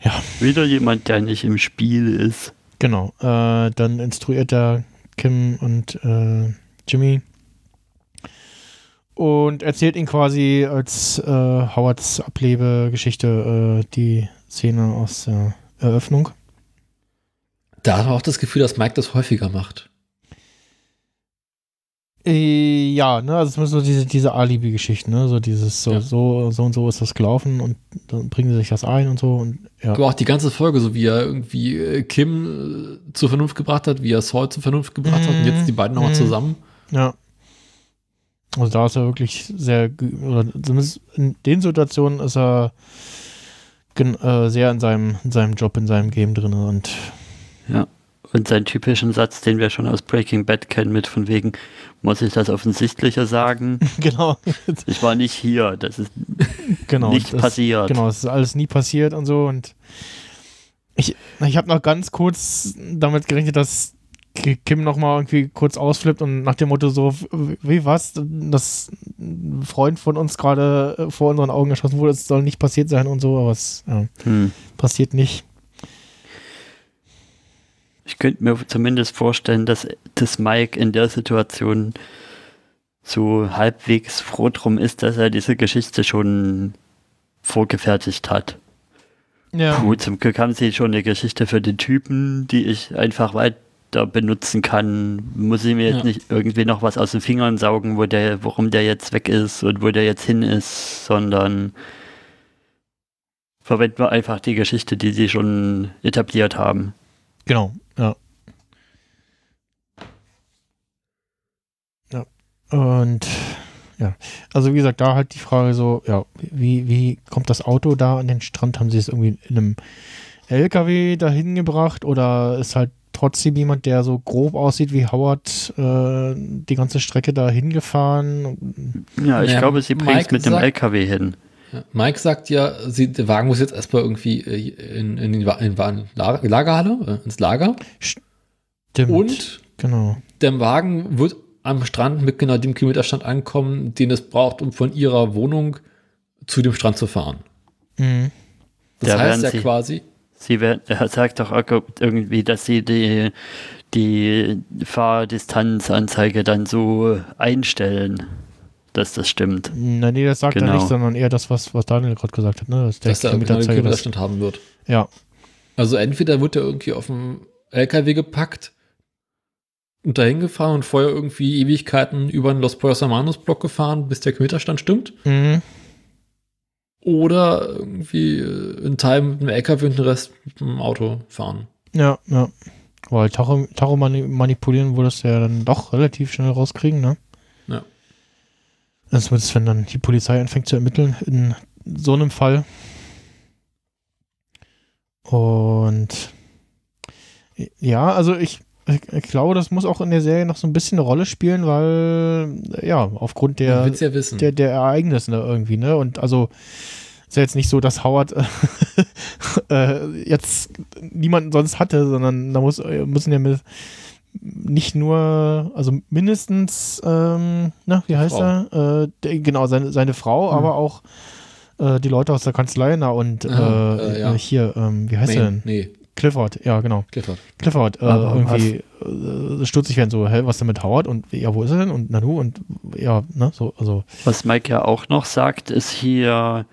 [SPEAKER 4] Ja.
[SPEAKER 5] Wieder jemand, der nicht im Spiel ist.
[SPEAKER 4] Genau. Äh, dann instruiert er Kim und äh, Jimmy. und erzählt ihn quasi als äh, Howards Ablebegeschichte äh, die Szene aus der Eröffnung.
[SPEAKER 6] Da hat man auch das Gefühl, dass Mike das häufiger macht.
[SPEAKER 4] Äh, ja, ne, also es müssen so diese, diese Alibi-Geschichten, ne, so dieses, so,
[SPEAKER 6] Ja.
[SPEAKER 4] so, so und so ist das gelaufen und dann bringen sie sich das ein und so und ja.
[SPEAKER 6] Aber auch die ganze Folge, so wie er irgendwie äh, Kim äh, zur Vernunft gebracht hat, wie er Saul zur Vernunft gebracht hat und jetzt die beiden nochmal
[SPEAKER 4] Mhm.
[SPEAKER 6] zusammen.
[SPEAKER 4] Ja. Also da ist er wirklich sehr, oder zumindest in den Situationen ist er äh, sehr in seinem, in seinem Job, in seinem Game drin und
[SPEAKER 5] Ja. Und seinen typischen Satz, den wir schon aus Breaking Bad kennen, mit von wegen, muss ich das Offensichtliche sagen?
[SPEAKER 4] genau,
[SPEAKER 5] Ich war nicht hier, das ist
[SPEAKER 4] genau.
[SPEAKER 5] nicht
[SPEAKER 4] das,
[SPEAKER 5] passiert.
[SPEAKER 4] Genau, es ist alles nie passiert und so und ich, ich habe noch ganz kurz damit gerechnet, dass Kim noch mal irgendwie kurz ausflippt und nach dem Motto so, wie was, dass ein Freund von uns gerade äh, vor unseren Augen erschossen wurde, es soll nicht passiert sein und so, aber es ja,
[SPEAKER 5] Hm.
[SPEAKER 4] passiert nicht.
[SPEAKER 5] Ich könnte mir zumindest vorstellen, dass, dass Mike in der Situation so halbwegs froh drum ist, dass er diese Geschichte schon vorgefertigt hat.
[SPEAKER 4] Ja.
[SPEAKER 5] Gut, zum Glück haben sie schon eine Geschichte für den Typen, die ich einfach weiter benutzen kann. Muss ich mir jetzt
[SPEAKER 6] Ja.
[SPEAKER 5] nicht irgendwie noch was aus den Fingern saugen, wo der, warum der jetzt weg ist und wo der jetzt hin ist, sondern verwenden wir einfach die Geschichte, die sie schon etabliert haben.
[SPEAKER 4] Genau, ja. Ja. Und ja, also wie gesagt, da halt die Frage so, ja, wie, wie kommt das Auto da an den Strand? Haben sie es irgendwie in einem LKW dahin gebracht oder ist halt trotzdem jemand, der so grob aussieht wie Howard, äh, die ganze Strecke da hingefahren?
[SPEAKER 5] Ja, ich
[SPEAKER 6] Naja,
[SPEAKER 5] glaube, sie bringt es
[SPEAKER 6] Mike
[SPEAKER 5] mit dem
[SPEAKER 6] sagt-
[SPEAKER 5] LKW hin.
[SPEAKER 6] Ja. Mike sagt ja, sie, der Wagen muss jetzt erstmal irgendwie äh, in, in, in, in Lager, Lagerhalle, äh, ins Lager.
[SPEAKER 4] Stimmt.
[SPEAKER 6] Und
[SPEAKER 4] Genau.
[SPEAKER 6] der Wagen wird am Strand mit genau dem Kilometerstand ankommen, den es braucht, um von ihrer Wohnung zu dem Strand zu fahren.
[SPEAKER 4] Mhm.
[SPEAKER 6] Das
[SPEAKER 5] Da
[SPEAKER 6] heißt ja quasi,
[SPEAKER 5] Sie werden, er sagt doch irgendwie, dass sie die, die Fahrdistanzanzeige dann so einstellen, dass das stimmt.
[SPEAKER 4] Na, nee, das sagt er
[SPEAKER 5] Genau.
[SPEAKER 4] nicht, sondern eher das, was, was Daniel gerade gesagt hat, ne? Dass der
[SPEAKER 6] dass er genau den Kilometerstand haben wird.
[SPEAKER 4] ja,
[SPEAKER 6] Also entweder wird er irgendwie auf dem LKW gepackt und dahin gefahren und vorher irgendwie Ewigkeiten über den Los Pollos Hermanos Block gefahren, bis der Kilometerstand stimmt.
[SPEAKER 4] mhm.
[SPEAKER 6] Oder irgendwie äh, einen Teil mit dem LKW und den Rest mit dem Auto fahren.
[SPEAKER 4] Ja, ja. Weil Tacho, Tacho mani manipulieren würdest du ja dann doch relativ schnell rauskriegen, ne?
[SPEAKER 6] Ja.
[SPEAKER 4] Das wird es, wenn dann die Polizei anfängt zu ermitteln in so einem Fall. Und ja, also ich, ich, glaube, das muss auch in der Serie noch so ein bisschen eine Rolle spielen, weil ja, aufgrund der,
[SPEAKER 6] ja
[SPEAKER 4] der, der Ereignisse ne, irgendwie, ne? Und also ist ja jetzt nicht so, dass Howard äh, jetzt niemanden sonst hatte, sondern da muss, müssen ja mit, nicht nur, also mindestens, ähm, na, wie heißt
[SPEAKER 6] Frau.
[SPEAKER 4] er? Äh, der, genau, seine, seine Frau,
[SPEAKER 6] Hm.
[SPEAKER 4] aber auch äh, die Leute aus der Kanzlei, na und
[SPEAKER 6] Ah,
[SPEAKER 4] äh,
[SPEAKER 6] äh, ja.
[SPEAKER 4] hier, ähm, wie heißt er
[SPEAKER 6] Maine.
[SPEAKER 4] denn?
[SPEAKER 6] Nee,
[SPEAKER 4] Clifford, ja, genau.
[SPEAKER 6] Clifford.
[SPEAKER 4] Clifford, äh, irgendwie äh, stutzig werden, so, hä, was denn mit Howard? Und ja, wo ist er denn? Und Nanu und ja, ne, so, also,
[SPEAKER 5] Was Mike ja auch noch sagt, ist hier,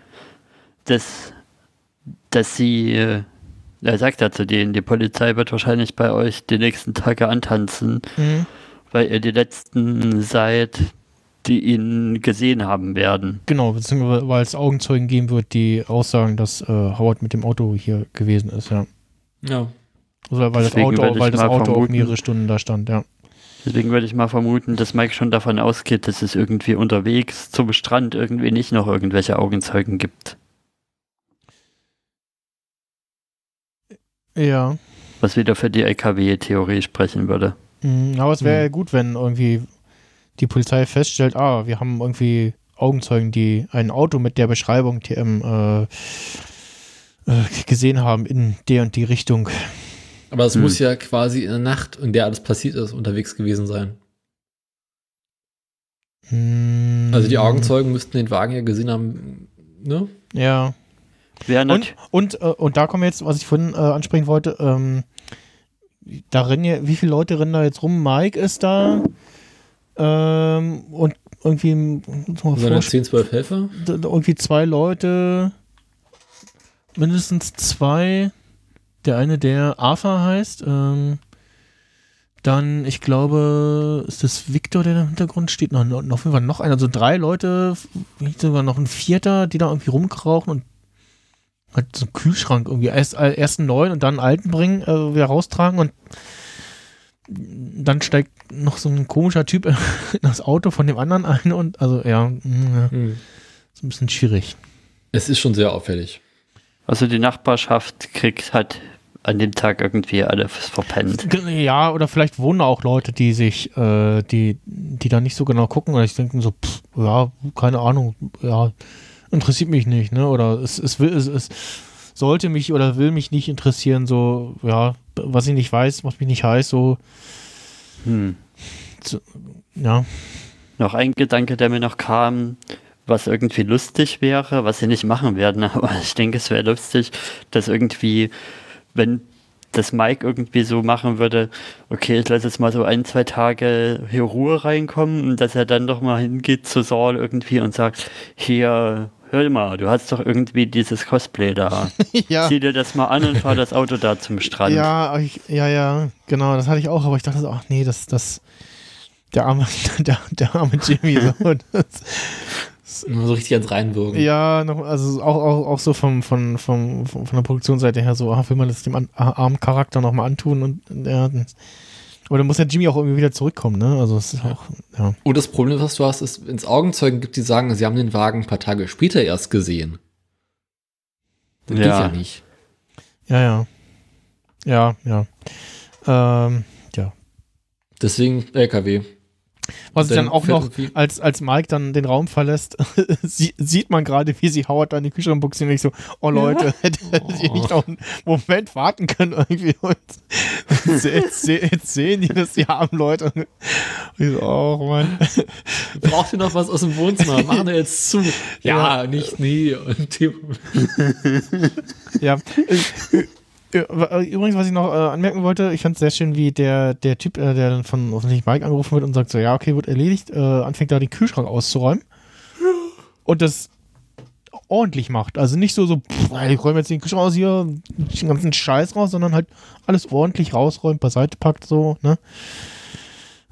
[SPEAKER 5] dass, dass sie, äh, er sagt ja zu denen, die Polizei wird wahrscheinlich bei euch die nächsten Tage antanzen,
[SPEAKER 4] mhm.
[SPEAKER 5] weil ihr die letzten seid, die ihn gesehen haben werden.
[SPEAKER 4] genau, beziehungsweise weil es Augenzeugen geben wird, die aussagen, dass äh, Howard mit dem Auto hier gewesen ist, ja.
[SPEAKER 6] Ja.
[SPEAKER 4] Also, weil das
[SPEAKER 5] Deswegen
[SPEAKER 4] Auto,
[SPEAKER 5] würde ich
[SPEAKER 4] weil das Auto auch mehrere Stunden da stand, ja.
[SPEAKER 5] Deswegen würde ich mal vermuten, dass Mike schon davon ausgeht, dass es irgendwie unterwegs zum Strand irgendwie nicht noch irgendwelche Augenzeugen gibt.
[SPEAKER 4] Ja.
[SPEAKER 5] Was wieder für die LKW-Theorie sprechen würde.
[SPEAKER 4] Mhm, aber es wäre
[SPEAKER 6] Mhm.
[SPEAKER 4] ja gut, wenn irgendwie die Polizei feststellt, ah, wir haben irgendwie Augenzeugen, die ein Auto mit der Beschreibung TM äh, äh, gesehen haben in der und die Richtung.
[SPEAKER 6] Aber es
[SPEAKER 5] Hm.
[SPEAKER 6] muss ja quasi in der Nacht, in der alles passiert ist, unterwegs gewesen sein.
[SPEAKER 4] Mhm.
[SPEAKER 6] Also die Augenzeugen müssten den Wagen ja gesehen haben, ne?
[SPEAKER 4] Ja.
[SPEAKER 5] Wer
[SPEAKER 4] Und, und, äh, und da kommen wir jetzt, was ich vorhin äh, ansprechen wollte, ähm, da rennen ja, wie viele Leute rennen da jetzt rum? Mike ist da ähm, und irgendwie, vorstellen,
[SPEAKER 6] 10, 12 Helfer?
[SPEAKER 4] irgendwie zwei Leute, mindestens zwei. Der eine, der Arthur heißt. Ähm, dann, ich glaube, ist das Victor, der da im Hintergrund steht. Noch, noch, auf jeden Fall noch einer. Also drei Leute, sogar noch ein vierter, die da irgendwie rumkrauchen und halt so einen Kühlschrank irgendwie. Erst, äh, erst einen neuen und dann einen alten bringen, äh, wieder raustragen und dann steigt noch so ein komischer Typ in das Auto von dem anderen ein und also ja, mm, ja
[SPEAKER 6] Hm.
[SPEAKER 4] ist ein bisschen schwierig.
[SPEAKER 6] Es ist schon sehr auffällig.
[SPEAKER 5] Also die Nachbarschaft kriegt hat an dem Tag irgendwie alles verpennt.
[SPEAKER 4] Ja, oder vielleicht wohnen auch Leute, die sich, äh, die, die da nicht so genau gucken oder ich denke so, pff, ja, keine Ahnung, ja, interessiert mich nicht, ne? Oder es, es will, es, es sollte mich oder will mich nicht interessieren, so, ja, was ich nicht weiß, macht mich nicht heiß, so,
[SPEAKER 5] Hm.
[SPEAKER 4] ja.
[SPEAKER 5] Noch ein Gedanke, der mir noch kam, was irgendwie lustig wäre, was sie nicht machen werden, aber ich denke, es wäre lustig, dass irgendwie, wenn das Mike irgendwie so machen würde, okay, ich lasse jetzt mal so ein, zwei Tage hier Ruhe reinkommen und dass er dann doch mal hingeht zu Saul irgendwie und sagt, hier, hör mal, du hast doch irgendwie dieses Cosplay da.
[SPEAKER 4] ja.
[SPEAKER 5] Zieh dir das mal an und fahr das Auto da zum Strand.
[SPEAKER 4] Ja, ich, ja, ja, genau, das hatte ich auch, aber ich dachte so, ach nee, das, das, der arme, der, der arme Jimmy, so, das,
[SPEAKER 6] Immer so richtig ans Reinwirken.
[SPEAKER 4] Ja, noch, also auch, auch, auch so vom, von, vom, vom, von der Produktionsseite her so, ah, will man das dem an, armen Charakter nochmal antun und ja, aber dann muss ja Jimmy auch irgendwie wieder zurückkommen, ne? Also es ist auch, ja.
[SPEAKER 6] Und das Problem, was du hast, ist, wenn es Augenzeugen gibt, die sagen, sie haben den Wagen ein paar Tage später erst gesehen. Das geht
[SPEAKER 5] Ja.
[SPEAKER 6] ja nicht.
[SPEAKER 4] Ja, ja. Ja, ja. Ähm, ja.
[SPEAKER 6] Deswegen LKW.
[SPEAKER 4] Was ich
[SPEAKER 6] Dann
[SPEAKER 4] auch noch, als, als Mike dann den Raum verlässt, sie, sieht man gerade, wie sie Howard dann die Küche buchst und ich so, oh Leute, hättet ihr nicht noch einen Moment warten können irgendwie und jetzt, jetzt, jetzt sehen die das, die armen Leute. Und ich so, oh Mann.
[SPEAKER 6] Braucht ihr noch was aus dem Wohnzimmer? Machen wir jetzt zu. Ja, nicht nie. Und die,
[SPEAKER 4] Ja. Äh, Übrigens, was ich noch äh, anmerken wollte, ich fand es sehr schön, wie der, der Typ, äh, der dann von offensichtlich Mike angerufen wird und sagt so, ja, okay, wird erledigt, äh, anfängt da den Kühlschrank auszuräumen und das ordentlich macht. Also nicht so, so, pff, ich räume jetzt den Kühlschrank aus hier, den ganzen Scheiß raus, sondern halt alles ordentlich rausräumt, beiseite packt, so, ne?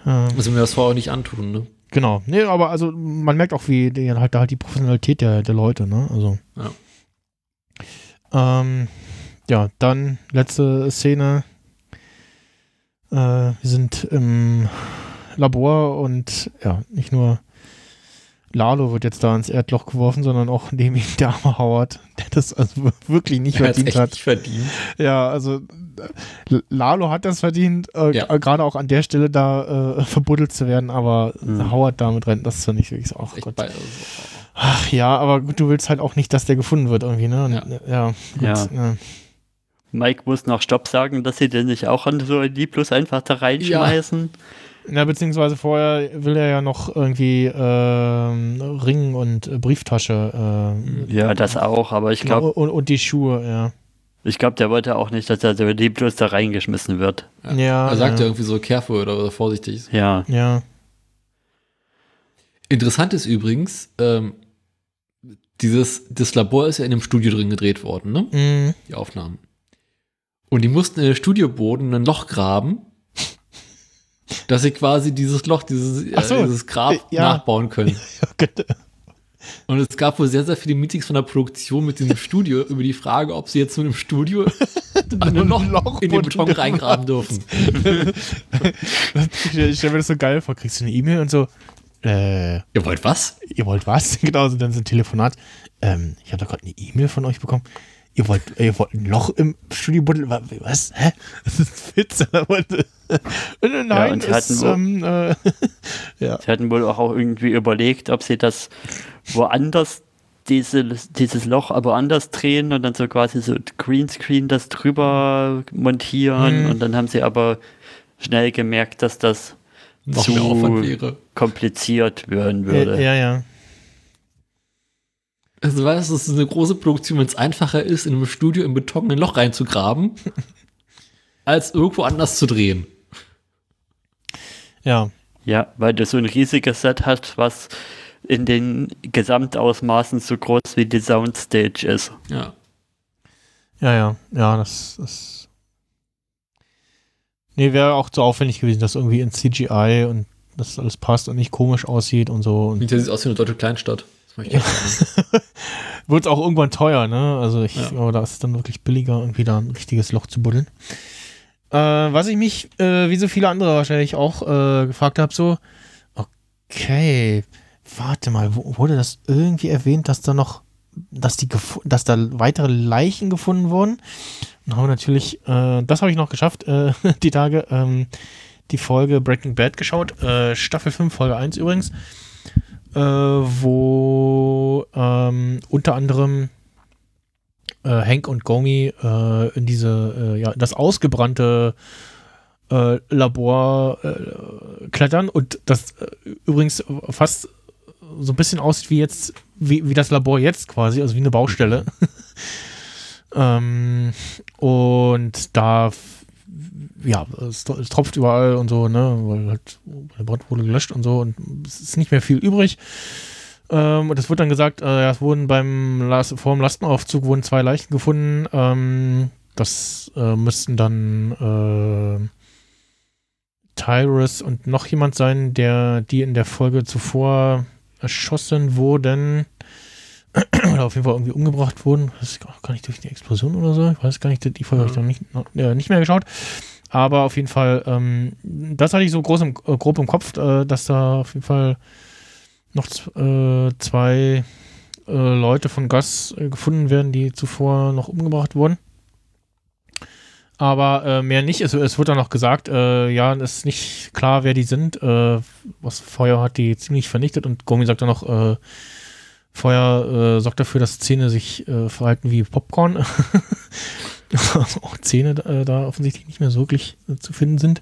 [SPEAKER 4] Ähm,
[SPEAKER 6] müssen wir das vorher auch nicht antun, ne?
[SPEAKER 4] Genau. Nee, aber also man merkt auch, wie die, halt, da halt die Professionalität der, der Leute, ne? Also. Ähm, ja, dann letzte Szene. Äh, wir sind im Labor und ja, nicht nur Lalo wird jetzt da ins Erdloch geworfen, sondern auch neben ihm der arme Howard, der das also wirklich nicht
[SPEAKER 6] Er hat's
[SPEAKER 4] verdient
[SPEAKER 6] echt
[SPEAKER 4] hat.
[SPEAKER 6] nicht verdient.
[SPEAKER 4] Ja, also äh, Lalo hat das verdient, äh,
[SPEAKER 6] Ja.
[SPEAKER 4] g- gerade auch an der Stelle da äh, verbuddelt zu werden, aber
[SPEAKER 5] Mhm.
[SPEAKER 4] Howard damit rennt, das ist ja nicht wirklich so. Ach Gott.
[SPEAKER 6] bei, also,
[SPEAKER 4] Ach ja, aber gut, du willst halt auch nicht, dass der gefunden wird irgendwie, ne?
[SPEAKER 6] Ja.
[SPEAKER 4] äh, ja, gut,
[SPEAKER 5] Ja.
[SPEAKER 4] Ja.
[SPEAKER 5] Mike muss noch Stopp sagen, dass sie den nicht auch an so ein Lieblos einfach da reinschmeißen.
[SPEAKER 4] Ja, beziehungsweise vorher will er ja noch irgendwie ähm, Ring und äh, Brieftasche. Äh,
[SPEAKER 5] Ja, das auch, aber ich glaube,
[SPEAKER 4] und, und die Schuhe, ja.
[SPEAKER 5] ich glaube, der wollte auch nicht, dass er so lieblos da reingeschmissen wird.
[SPEAKER 6] ja.
[SPEAKER 4] Ja,
[SPEAKER 6] er sagt ja
[SPEAKER 4] ja.
[SPEAKER 6] irgendwie so careful oder, oder vorsichtig.
[SPEAKER 5] Ja.
[SPEAKER 4] Ja.
[SPEAKER 6] Interessant ist übrigens, ähm, dieses, das Labor ist ja in einem Studio drin gedreht worden, ne?
[SPEAKER 4] Mhm.
[SPEAKER 6] Die Aufnahmen. Und die mussten in den Studioboden ein Loch graben, dass sie quasi dieses Loch, dieses,
[SPEAKER 4] Ach so,
[SPEAKER 6] äh, dieses Grab
[SPEAKER 4] äh, ja.
[SPEAKER 6] nachbauen können.
[SPEAKER 4] Okay.
[SPEAKER 6] Und es gab wohl sehr, sehr viele Meetings von der Produktion mit diesem Studio über die Frage, ob sie jetzt mit dem Studio ein Loch,
[SPEAKER 4] Loch
[SPEAKER 6] in den Beton reingraben dürfen.
[SPEAKER 4] Ich, ich stelle mir das so geil vor, kriegst du eine E-Mail und so, äh,
[SPEAKER 6] Ihr wollt was?
[SPEAKER 4] ihr wollt was? Genau, so dann so ein Telefonat. Ähm, ich habe da gerade eine E-Mail von euch bekommen. Ihr wollt, ihr wollt ein Loch im Studio buddeln? Was? Hä? Das ist Witz. Und, äh, Nein,
[SPEAKER 5] und sie hatten wohl-
[SPEAKER 4] ähm, äh,
[SPEAKER 5] Sie hatten wohl auch irgendwie überlegt, ob sie das woanders diese, dieses Loch aber anders drehen und dann so quasi so Greenscreen das drüber montieren
[SPEAKER 4] Mhm.
[SPEAKER 5] und dann haben sie aber schnell gemerkt, dass das
[SPEAKER 6] Noch
[SPEAKER 5] zu
[SPEAKER 6] mehr Aufwand wäre.
[SPEAKER 5] kompliziert werden würde.
[SPEAKER 4] ja, ja.
[SPEAKER 6] Also weißt du, es ist eine große Produktion, wenn es einfacher ist, in einem Studio im Beton ein Loch reinzugraben, als irgendwo anders zu drehen.
[SPEAKER 4] Ja.
[SPEAKER 5] Ja, weil du so ein riesiges Set hast, was in den Gesamtausmaßen so groß wie die Soundstage ist.
[SPEAKER 6] Ja.
[SPEAKER 4] Ja, ja, ja, das, das. Nee, wäre auch zu aufwendig gewesen, dass irgendwie in CGI und das alles passt und nicht komisch aussieht und so. Und
[SPEAKER 6] Sieht aus wie eine deutsche Kleinstadt. Möchte ich sagen.
[SPEAKER 4] wird es auch irgendwann teuer, ne? Also ich
[SPEAKER 6] Ja.
[SPEAKER 4] glaube, da ist es dann wirklich billiger, irgendwie da ein richtiges Loch zu buddeln. Äh, was ich mich, äh, wie so viele andere wahrscheinlich auch äh, gefragt habe, so, okay, warte mal, wurde das irgendwie erwähnt, dass da noch, dass die, dass da weitere Leichen gefunden wurden? Und haben wir natürlich, äh, das habe ich noch geschafft, äh, die Tage, ähm, die Folge Breaking Bad geschaut, äh, Staffel 5, Folge 1 übrigens äh, wo ähm, unter anderem äh, Hank und Gomi äh, in diese, äh, ja, das ausgebrannte äh, Labor äh, klettern und das übrigens fast so ein bisschen aussieht wie jetzt, wie, wie das Labor jetzt quasi, also wie eine Baustelle. ähm, und da ja, es, es tropft überall und so, ne, weil halt der Brand wurde gelöscht und so und es ist nicht mehr viel übrig. Ähm, und es wird dann gesagt, äh, ja, es wurden beim Last, vor dem Lastenaufzug wurden zwei Leichen gefunden. Ähm, das äh, müssten dann äh, Tyrus und noch jemand sein, der die in der Folge zuvor erschossen wurden. oder auf jeden Fall irgendwie umgebracht wurden. Das ist gar nicht durch die Explosion oder so. Ich weiß gar nicht, die Folge habe ich noch nicht, noch, äh, nicht mehr geschaut. Aber auf jeden Fall, ähm, das hatte ich so groß im, äh, grob im Kopf, äh, dass da auf jeden Fall noch äh, zwei äh, Leute von Gas äh, gefunden werden, die zuvor noch umgebracht wurden. Aber äh, mehr nicht. Es, es wird dann noch gesagt, ja, es ist nicht klar, wer die sind. Was Feuer hat die ziemlich vernichtet und Gomi sagt dann noch, Feuer sorgt dafür, dass Zähne sich verhalten wie Popcorn. auch Zähne äh, da offensichtlich nicht mehr so wirklich äh, zu finden sind.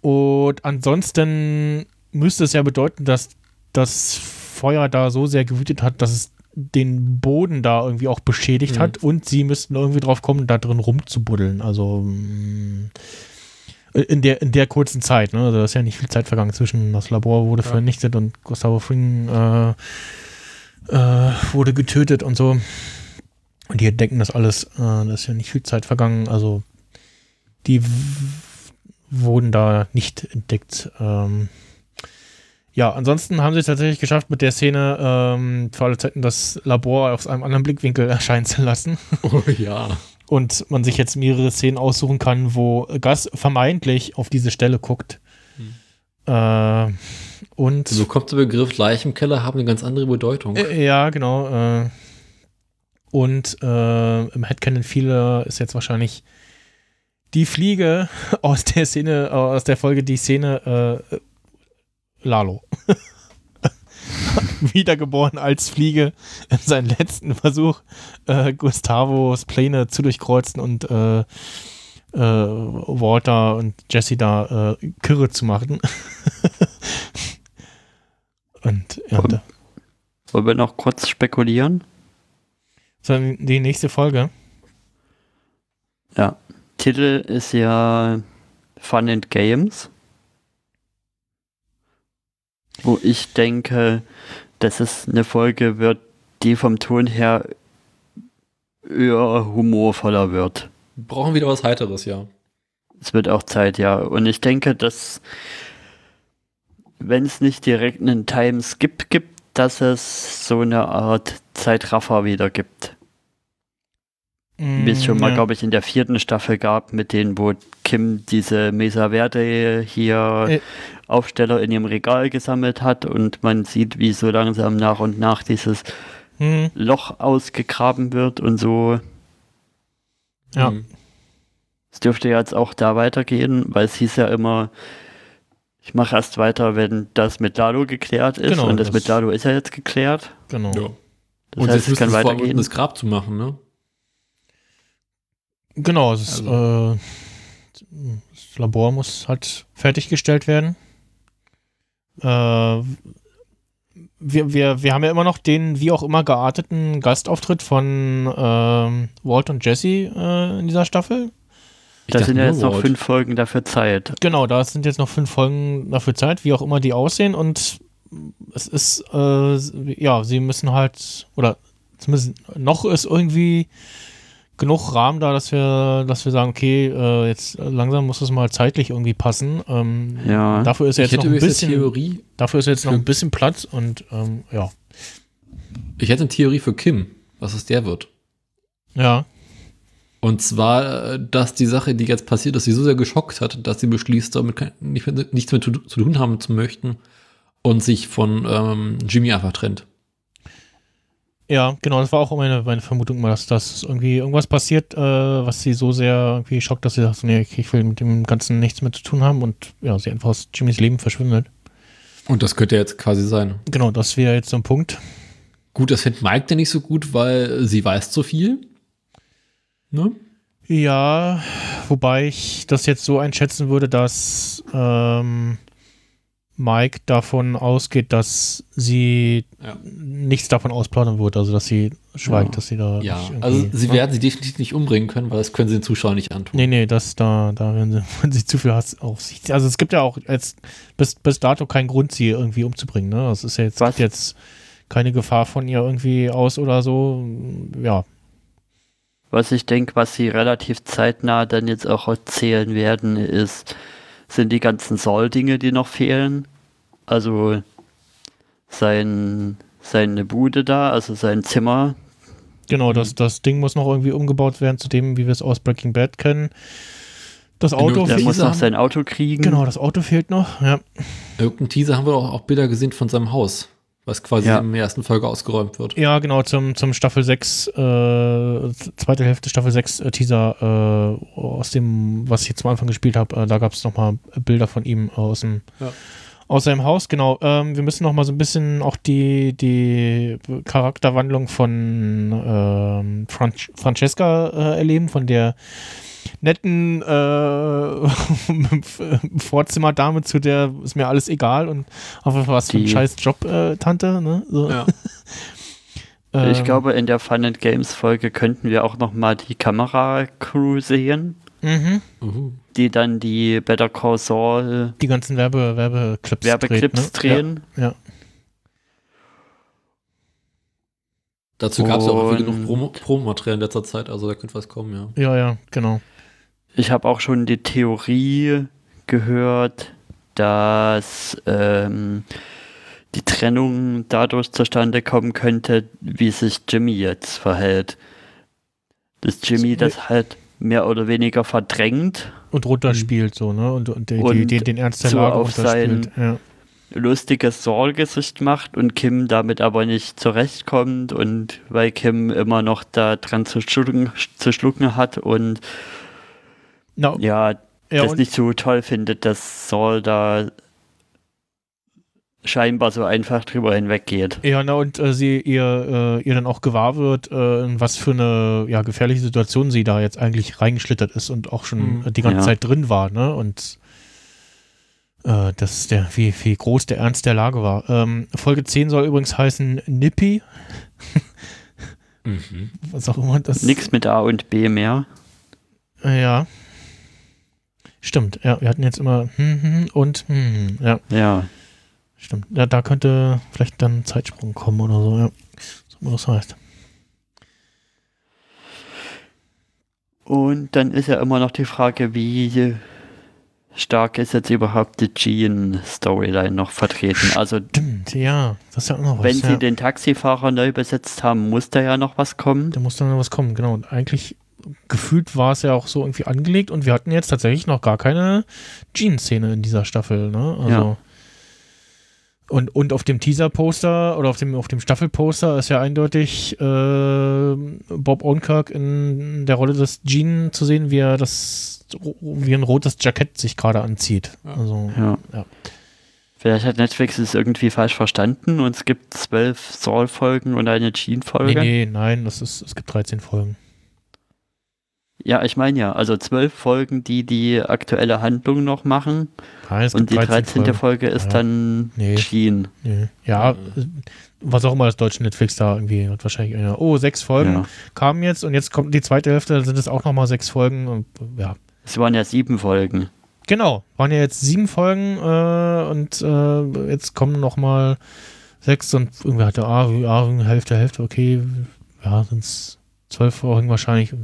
[SPEAKER 4] Und ansonsten müsste es ja bedeuten, dass das Feuer da so sehr gewütet hat, dass es den Boden da irgendwie auch beschädigt
[SPEAKER 6] Mhm.
[SPEAKER 4] hat und sie müssten irgendwie drauf kommen, da drin rumzubuddeln. Also mm, in der, in der kurzen Zeit, ne? Also da ist ja nicht viel Zeit vergangen zwischen das Labor wurde
[SPEAKER 6] Ja.
[SPEAKER 4] vernichtet und Gustavo Fring äh, äh, wurde getötet und so. Und die entdecken das alles. Äh, da ist ja nicht viel Zeit vergangen. Also die wurden da nicht entdeckt. Ähm, ja, ansonsten haben sie es tatsächlich geschafft, mit der Szene ähm, für alle Zeiten das Labor aus einem anderen Blickwinkel erscheinen zu lassen.
[SPEAKER 6] Oh ja.
[SPEAKER 4] Und man sich jetzt mehrere Szenen aussuchen kann, wo Gas vermeintlich auf diese Stelle guckt. Äh, und
[SPEAKER 6] So kommt der Begriff Leichen im Keller haben eine ganz andere Bedeutung.
[SPEAKER 4] äh, ja, genau. Äh, und äh, im Headcanon viele ist jetzt wahrscheinlich die Fliege aus der Szene, äh, aus der Folge die Szene äh, Lalo. Wiedergeboren als Fliege in seinem letzten Versuch, äh, Gustavos Pläne zu durchkreuzen und äh, äh, Walter und Jesse da äh, kirre zu machen. und ja,
[SPEAKER 5] Wollen wir noch kurz spekulieren?
[SPEAKER 4] So die nächste Folge.
[SPEAKER 5] Ja. Titel ist ja Fun and Games. Wo ich denke, dass es eine Folge wird, die vom Ton her eher humorvoller wird.
[SPEAKER 6] Brauchen wieder was Heiteres, ja.
[SPEAKER 5] Es wird auch Zeit, ja. Und ich denke, dass wenn es nicht direkt einen Time-Skip gibt, dass es so eine Art Zeitraffer wieder gibt. Wie es schon mal,
[SPEAKER 4] ja.
[SPEAKER 5] glaube ich, in der vierten Staffel gab, mit denen, wo Kim diese Mesa Verde hier
[SPEAKER 4] Äh.
[SPEAKER 5] Aufsteller in ihrem Regal gesammelt hat und man sieht, wie so langsam nach und nach dieses
[SPEAKER 4] Hm,
[SPEAKER 5] Loch ausgegraben wird und so.
[SPEAKER 4] ja.
[SPEAKER 5] Es dürfte jetzt auch da weitergehen, weil es hieß ja immer, ich mache erst weiter, wenn das mit Lalo geklärt ist.
[SPEAKER 4] Genau,
[SPEAKER 5] und das,
[SPEAKER 4] das-
[SPEAKER 5] mit Lalo ist ja jetzt geklärt.
[SPEAKER 4] genau.
[SPEAKER 6] Ja.
[SPEAKER 5] Das
[SPEAKER 6] Und
[SPEAKER 5] heißt,
[SPEAKER 6] jetzt
[SPEAKER 5] es kann weitergehen.
[SPEAKER 6] das Grab zu machen, ne?
[SPEAKER 4] Genau, es ist, äh, das Labor muss halt fertiggestellt werden. Äh, wir, wir, wir haben ja immer noch den wie auch immer gearteten Gastauftritt von ähm, Walt und Jesse äh, in dieser Staffel.
[SPEAKER 5] Da sind ja jetzt noch fünf Folgen dafür Zeit.
[SPEAKER 4] Genau, da sind jetzt noch fünf Folgen dafür Zeit, wie auch immer die aussehen. Und es ist, äh, ja, sie müssen halt, oder zumindest noch ist irgendwie genug Rahmen da, dass wir, dass wir sagen, okay, äh, jetzt langsam muss es mal zeitlich irgendwie passen. Ähm,
[SPEAKER 5] Ja.
[SPEAKER 4] Dafür ist jetzt noch ein bisschen,
[SPEAKER 6] Theorie.
[SPEAKER 4] dafür ist jetzt noch ein bisschen Platz und ähm, ja,
[SPEAKER 6] Ich hätte eine Theorie für Kim, was es der wird.
[SPEAKER 4] ja,
[SPEAKER 6] Und zwar, dass die Sache, die jetzt passiert ist, sie so sehr geschockt hat, dass sie beschließt, damit nicht mehr, nichts mehr zu, zu tun haben zu möchten und sich von ähm, Jimmy einfach trennt.
[SPEAKER 4] ja, genau, das war auch meine, meine Vermutung mal, dass das irgendwie irgendwas passiert, äh, was sie so sehr irgendwie schockt, dass sie sagt, nee, ich will mit dem Ganzen nichts mehr zu tun haben und ja, sie einfach aus Jimmys Leben verschwindet.
[SPEAKER 6] Und das könnte jetzt quasi sein.
[SPEAKER 4] Genau, das wäre jetzt so ein Punkt.
[SPEAKER 6] Gut, das findet Mike dann nicht so gut, weil sie weiß zu viel. Ne?
[SPEAKER 4] Ja, wobei ich das jetzt so einschätzen würde, dass ähm, Mike davon ausgeht, dass sie
[SPEAKER 6] Ja.
[SPEAKER 4] nichts davon ausplaudern wird, also dass sie schweigt,
[SPEAKER 5] Ja.
[SPEAKER 4] dass sie da
[SPEAKER 6] Ja, also sie
[SPEAKER 4] ne?
[SPEAKER 6] werden sie definitiv nicht umbringen können, weil das können sie den Zuschauern nicht antun.
[SPEAKER 4] Nee, nee, das da, da werden sie, wenn sie zu viel Hass auf sich. Also es gibt ja auch jetzt bis, bis dato keinen Grund, sie irgendwie umzubringen, ne? Das ist ja jetzt, jetzt keine Gefahr von ihr irgendwie aus oder so. Ja.
[SPEAKER 5] Was ich denke, was sie relativ zeitnah dann jetzt auch erzählen werden, ist, sind die ganzen Soll-Dinge, die noch fehlen. Also sein, seine Bude da, also sein Zimmer.
[SPEAKER 4] Genau, das, das Ding muss noch irgendwie umgebaut werden zu dem, wie wir es aus Breaking Bad kennen. Das Auto
[SPEAKER 5] Der
[SPEAKER 6] Teaser
[SPEAKER 5] muss noch sein Auto kriegen.
[SPEAKER 4] Genau, das Auto fehlt noch. Ja.
[SPEAKER 6] Irgendein Teaser haben wir auch, auch Bilder gesehen von seinem Haus, was quasi
[SPEAKER 5] Ja.
[SPEAKER 6] in der ersten Folge ausgeräumt wird.
[SPEAKER 4] Ja, genau, zum, zum Staffel 6, äh, zweite Hälfte Staffel 6 äh, Teaser äh, aus dem, was ich jetzt am Anfang gespielt habe, äh, da gab es nochmal Bilder von ihm aus dem
[SPEAKER 6] Ja.
[SPEAKER 4] aus seinem Haus, genau. Ähm, wir müssen noch mal so ein bisschen auch die, die Charakterwandlung von ähm, Fran Francesca äh, erleben, von der netten äh, Vorzimmerdame zu der ist mir alles egal und auf was für ein
[SPEAKER 5] Die-
[SPEAKER 4] scheiß Job, äh, Tante, ne? So.
[SPEAKER 6] Ja.
[SPEAKER 5] Ich
[SPEAKER 4] Ähm,
[SPEAKER 5] glaube, in der Fun and Games Folge könnten wir auch noch mal die Kameracrew sehen,
[SPEAKER 4] Mhm.
[SPEAKER 5] Die dann die Better Call Saul
[SPEAKER 4] Die ganzen Werbe, Werbeclips,
[SPEAKER 5] Werbeclips
[SPEAKER 4] dreht, ne?
[SPEAKER 5] drehen.
[SPEAKER 4] Ja, ja.
[SPEAKER 6] Dazu gab es ja auch viel genug
[SPEAKER 5] Und-
[SPEAKER 6] Promo- Promomaterial in letzter Zeit, also da könnte was kommen, ja.
[SPEAKER 4] ja, ja, genau.
[SPEAKER 5] Ich habe auch schon die Theorie gehört, dass ähm, die Trennung dadurch zustande kommen könnte, wie sich Jimmy jetzt verhält. Dass Jimmy das halt mehr oder weniger verdrängt,
[SPEAKER 4] Und runterspielt so, ne? Und, und, die, die,
[SPEAKER 5] Und
[SPEAKER 4] die, den Ernst der
[SPEAKER 5] so
[SPEAKER 4] Lage
[SPEAKER 5] auf
[SPEAKER 4] runterspielt. Ja.
[SPEAKER 5] lustiges Saul-Gesicht macht und Kim damit aber nicht zurechtkommt und weil Kim immer noch da dran zu schlucken, zu schlucken hat und
[SPEAKER 4] Na,
[SPEAKER 5] ja,
[SPEAKER 4] ja,
[SPEAKER 5] das nicht so toll findet, dass Saul da scheinbar so einfach drüber hinweggeht.
[SPEAKER 4] Ja, na und äh, sie ihr, äh, ihr dann auch gewahr wird, äh, in was für eine ja, gefährliche Situation sie da jetzt eigentlich reingeschlittert ist und auch schon
[SPEAKER 6] Mhm.
[SPEAKER 4] äh, die ganze
[SPEAKER 5] Ja.
[SPEAKER 4] Zeit drin war, ne? Und äh, das ist der, wie, wie groß der Ernst der Lage war. Ähm, Folge 10 soll übrigens heißen Nippy.
[SPEAKER 6] Mhm.
[SPEAKER 4] Was auch immer das
[SPEAKER 5] Nix mit A und B mehr.
[SPEAKER 4] Ja. Stimmt, ja, wir hatten jetzt immer hm, hm, und hm, ja,
[SPEAKER 5] Ja.
[SPEAKER 4] stimmt. Ja, da könnte vielleicht dann ein Zeitsprung kommen oder so, ja. So wie das heißt.
[SPEAKER 5] Und dann ist ja immer noch die Frage, wie stark ist jetzt überhaupt die Jean-Storyline noch vertreten? Also,
[SPEAKER 4] Stimmt, ja. Das ist ja auch noch was.
[SPEAKER 5] wenn
[SPEAKER 4] ja.
[SPEAKER 5] sie den Taxifahrer neu besetzt haben, muss da ja noch was kommen.
[SPEAKER 4] Da muss dann noch was kommen, genau. Und eigentlich gefühlt war es ja auch so irgendwie angelegt und wir hatten jetzt tatsächlich noch gar keine Jean-Szene in dieser Staffel, ne? Also.
[SPEAKER 5] Ja.
[SPEAKER 4] Und, und auf dem Teaser-Poster oder auf dem, auf dem Staffelposter ist ja eindeutig äh, Bob Odenkirk in der Rolle des Jean zu sehen, wie er das wie ein rotes Jackett sich gerade anzieht. Also,
[SPEAKER 5] Ja.
[SPEAKER 4] Ja.
[SPEAKER 5] Vielleicht hat Netflix es irgendwie falsch verstanden und es gibt zwölf Saul-Folgen und eine
[SPEAKER 4] nee,
[SPEAKER 5] Jean-Folge.
[SPEAKER 4] nee, nein, das ist, es gibt 13 Folgen.
[SPEAKER 5] Ja, ich meine ja, also zwölf Folgen, die die aktuelle Handlung noch machen
[SPEAKER 4] es
[SPEAKER 5] und die
[SPEAKER 4] 13
[SPEAKER 5] 13.
[SPEAKER 4] Folgen.
[SPEAKER 5] Folge ist
[SPEAKER 4] Ja.
[SPEAKER 5] dann
[SPEAKER 4] Nee.
[SPEAKER 5] Jean.
[SPEAKER 4] Nee. Ja, äh, was auch immer das deutsche Netflix da irgendwie hat wahrscheinlich oh, sechs Folgen
[SPEAKER 5] Ja.
[SPEAKER 4] kamen jetzt und jetzt kommt die zweite Hälfte, dann sind es auch nochmal sechs Folgen und ja.
[SPEAKER 5] Es waren ja sieben Folgen.
[SPEAKER 4] Genau, waren ja jetzt sieben Folgen äh, und äh, jetzt kommen noch mal sechs und irgendwer hatte, ah, ja, Hälfte, Hälfte, okay, ja, sind es zwölf Folgen wahrscheinlich.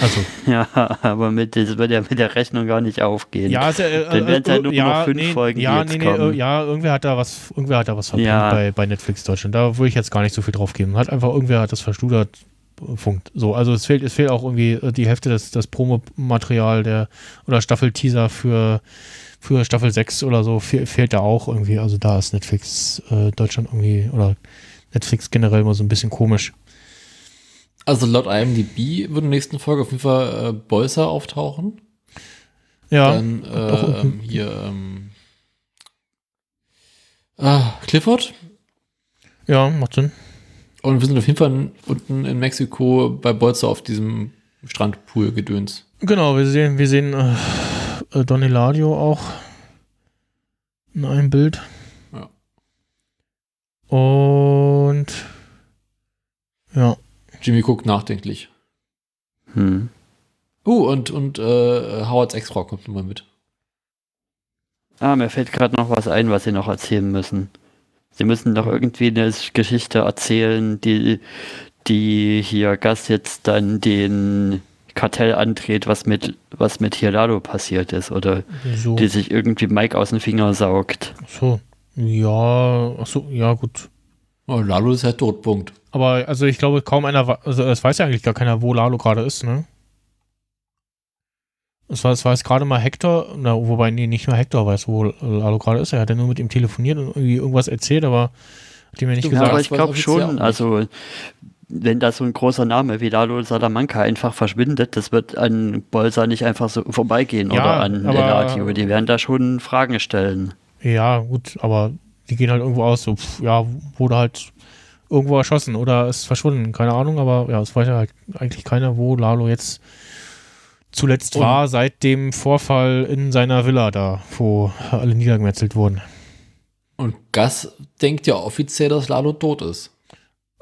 [SPEAKER 4] Also,
[SPEAKER 5] Ja, aber mit, das wird ja mit der Rechnung gar nicht aufgehen.
[SPEAKER 4] ja, ist ja, äh,
[SPEAKER 5] Dann wären es
[SPEAKER 4] äh,
[SPEAKER 5] halt nur
[SPEAKER 4] ja,
[SPEAKER 5] noch fünf
[SPEAKER 4] nee,
[SPEAKER 5] Folgen,
[SPEAKER 4] ja,
[SPEAKER 5] jetzt
[SPEAKER 4] nee, nee,
[SPEAKER 5] kommen.
[SPEAKER 4] äh, ja, irgendwer hat da was, irgendwer hat da was verpennt
[SPEAKER 5] Ja.
[SPEAKER 4] bei, bei Netflix Deutschland. Da würde ich jetzt gar nicht so viel drauf geben. Hat einfach irgendwer hat das verstudert. äh, Funkt. So, also es fehlt, es fehlt auch irgendwie äh, die Hälfte des, des Promomaterial der oder Staffel-Teaser für, für Staffel 6 oder so fe fehlt da auch irgendwie. Also da ist Netflix äh, Deutschland irgendwie oder Netflix generell immer so ein bisschen komisch.
[SPEAKER 6] Also laut IMDb würde in der nächsten Folge auf jeden Fall äh, Bolzer auftauchen.
[SPEAKER 4] Ja,
[SPEAKER 6] Dann äh, ähm, hier ähm, ah, Clifford.
[SPEAKER 4] ja, macht Sinn.
[SPEAKER 6] Und wir sind auf jeden Fall unten in Mexiko bei Bolzer auf diesem Strandpool-Gedöns.
[SPEAKER 4] Genau, wir sehen, wir sehen äh, äh, Don Eladio auch in einem Bild.
[SPEAKER 6] Ja.
[SPEAKER 4] Und ja,
[SPEAKER 6] Jimmy guckt nachdenklich.
[SPEAKER 5] Hm.
[SPEAKER 6] Oh, und, und äh, Howards Ex-Frau kommt nochmal mit.
[SPEAKER 5] Ah, mir fällt gerade noch was ein, was sie noch erzählen müssen. Sie müssen doch irgendwie eine Geschichte erzählen, die, die hier Gast jetzt dann den Kartell andreht, was mit, was mit Hirado passiert ist, oder
[SPEAKER 4] so.
[SPEAKER 5] die sich irgendwie Mike aus den Finger saugt.
[SPEAKER 4] so. Ja, ach so, ja, gut.
[SPEAKER 6] Oh, Lalo ist halt tot, Punkt.
[SPEAKER 4] Aber also ich glaube, kaum einer, also es weiß ja eigentlich gar keiner, wo Lalo gerade ist, ne? Es war, es war jetzt gerade mal Hector, na, wobei, nee, nicht nur Hector weiß, wo Lalo gerade ist. Er hat ja nur mit ihm telefoniert und irgendwie irgendwas erzählt, aber hat ihm ja nicht
[SPEAKER 5] Ja,
[SPEAKER 4] gesagt.
[SPEAKER 5] aber ich
[SPEAKER 6] weiß
[SPEAKER 5] glaube schon, also wenn da so ein großer Name wie Lalo Salamanca einfach verschwindet, das wird an Bolsa nicht einfach so vorbeigehen
[SPEAKER 4] Ja,
[SPEAKER 5] oder an
[SPEAKER 4] aber-
[SPEAKER 5] Eladio. Die werden da schon Fragen stellen.
[SPEAKER 4] Ja, gut, aber die gehen halt irgendwo aus, so, pff, ja, wurde halt irgendwo erschossen oder ist verschwunden, keine Ahnung, aber ja, es weiß ja halt eigentlich keiner, wo Lalo jetzt zuletzt
[SPEAKER 6] Und-
[SPEAKER 4] war, seit dem Vorfall in seiner Villa da, wo alle niedergemetzelt wurden.
[SPEAKER 6] Und Gas denkt ja offiziell, dass Lalo tot ist.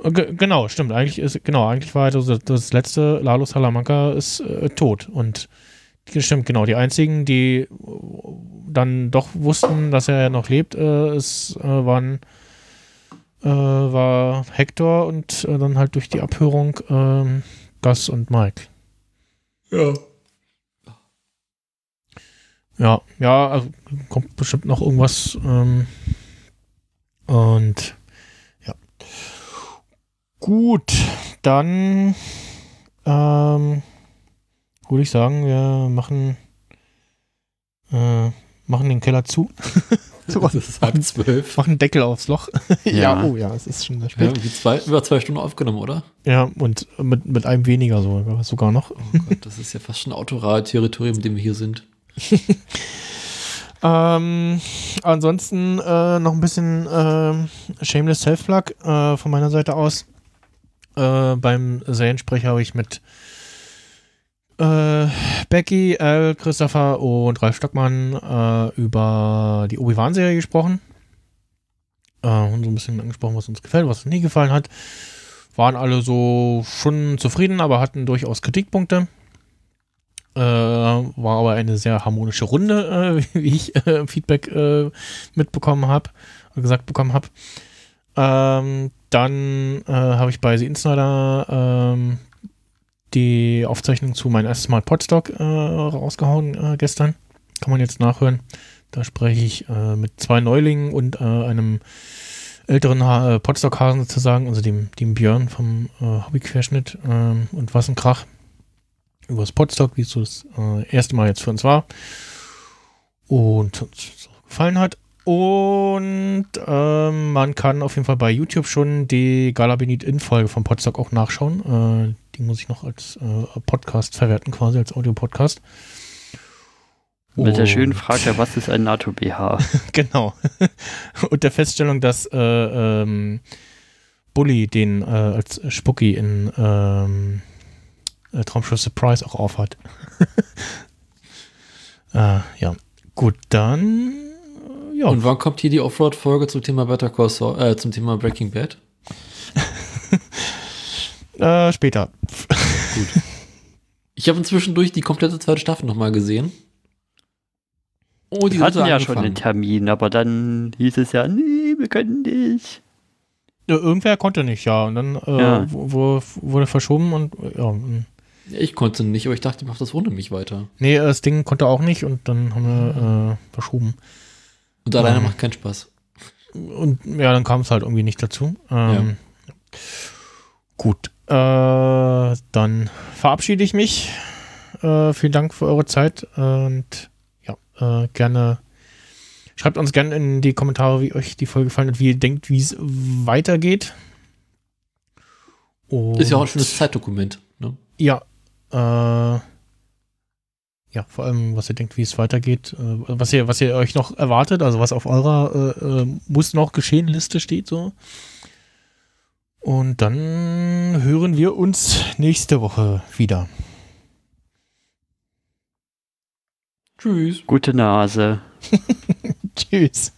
[SPEAKER 4] Ge- Genau, stimmt. Eigentlich ist, genau, eigentlich war das, das letzte Lalo Salamanca ist äh, tot. Und stimmt, genau, die einzigen, die dann doch wussten, dass er noch lebt, äh, es äh, waren äh, war Hector und äh, dann halt durch die Abhörung ähm, Gus und Mike.
[SPEAKER 6] Ja.
[SPEAKER 4] Ja, ja, also kommt bestimmt noch irgendwas. Ähm, und ja. Gut, dann ähm, würde ich sagen, wir machen, äh, machen den Keller zu.
[SPEAKER 6] Das ist halb zwölf.
[SPEAKER 4] machen Deckel aufs Loch. ja.
[SPEAKER 5] Ja.
[SPEAKER 4] oh ja, es ist schon sehr
[SPEAKER 6] Wir haben
[SPEAKER 4] spät.
[SPEAKER 6] irgendwie zwei, über zwei Stunden aufgenommen, oder?
[SPEAKER 4] Ja, und mit, mit einem weniger so, sogar noch.
[SPEAKER 6] Oh Gott, das ist ja fast schon Autoral-Territorium, in dem wir hier sind.
[SPEAKER 4] Ähm, ansonsten äh, noch ein bisschen ähm, Shameless Self-Plug äh, von meiner Seite aus. Äh, beim Seriensprecher habe ich mit äh, Becky, Al, Christopher und Ralf Stockmann äh, über die Obi-Wan-Serie gesprochen. Äh, und so ein bisschen angesprochen, was uns gefällt, was uns nie gefallen hat. Waren alle so schon zufrieden, aber hatten durchaus Kritikpunkte. Äh, war aber eine sehr harmonische Runde, äh, wie ich äh, Feedback äh, mitbekommen habe, gesagt bekommen habe. Ähm, dann äh, habe ich bei The Insider ähm, die Aufzeichnung zu mein erstes Mal Podstock äh, rausgehauen äh, gestern. Kann man jetzt nachhören. Da spreche ich äh, mit zwei Neulingen und äh, einem älteren ha äh, Podstock-Hasen sozusagen, also dem, dem Björn vom äh, Hobbyquerschnitt ähm, und was ein Krach über das Podstock, wie es so das erste Mal jetzt für uns war. Und uns gefallen hat. Und ähm, man kann auf jeden Fall bei YouTube schon die Galabenit-In-Folge vom Podstock auch nachschauen. Äh, die muss ich noch als äh, Podcast verwerten, quasi als Audio-Podcast.
[SPEAKER 5] Mit der schönen
[SPEAKER 4] Und-
[SPEAKER 5] Frage, was ist ein NATO-BH?
[SPEAKER 4] Genau. Und der Feststellung, dass äh, ähm, Bully den äh, als Spucky in ähm, äh, Traumschiff Surprise auch aufhat. äh, ja. Gut, dann. äh, Ja.
[SPEAKER 6] Und wann kommt hier die Offroad-Folge zum Thema Better Call Saul, äh, zum Thema Breaking Bad?
[SPEAKER 4] Äh, später.
[SPEAKER 6] Ich habe inzwischen durch die komplette zweite Staffel nochmal gesehen. Oh, die
[SPEAKER 5] Wir hatten ja schon
[SPEAKER 6] angefangen.
[SPEAKER 5] einen Termin, aber dann hieß es ja, nee, wir können nicht.
[SPEAKER 4] Ja, irgendwer konnte nicht, ja. Und dann äh,
[SPEAKER 5] Ja.
[SPEAKER 4] wo- wo- wurde verschoben und äh, ja.
[SPEAKER 6] Ich konnte nicht, aber ich dachte, ich mach das ohne mich weiter.
[SPEAKER 4] Nee, äh, das Ding konnte auch nicht und dann haben wir äh, verschoben.
[SPEAKER 6] Und alleine
[SPEAKER 4] Ähm.
[SPEAKER 6] macht keinen Spaß.
[SPEAKER 4] Und ja, dann kam es halt irgendwie nicht dazu. Ähm, Gut. Äh, dann verabschiede ich mich. Äh, vielen Dank für eure Zeit und ja, äh, gerne schreibt uns gerne in die Kommentare, wie euch die Folge gefallen hat, wie ihr denkt, wie es weitergeht. Und
[SPEAKER 6] Ist ja auch ein schönes Zeitdokument. Ne?
[SPEAKER 4] Ja, äh, ja, vor allem, was ihr denkt, wie es weitergeht, äh, was ihr, was ihr euch noch erwartet, also was auf eurer äh, äh, muss noch geschehen Liste steht so. Und dann hören wir uns nächste Woche wieder.
[SPEAKER 6] Tschüss.
[SPEAKER 5] Gute Nase.
[SPEAKER 4] Tschüss.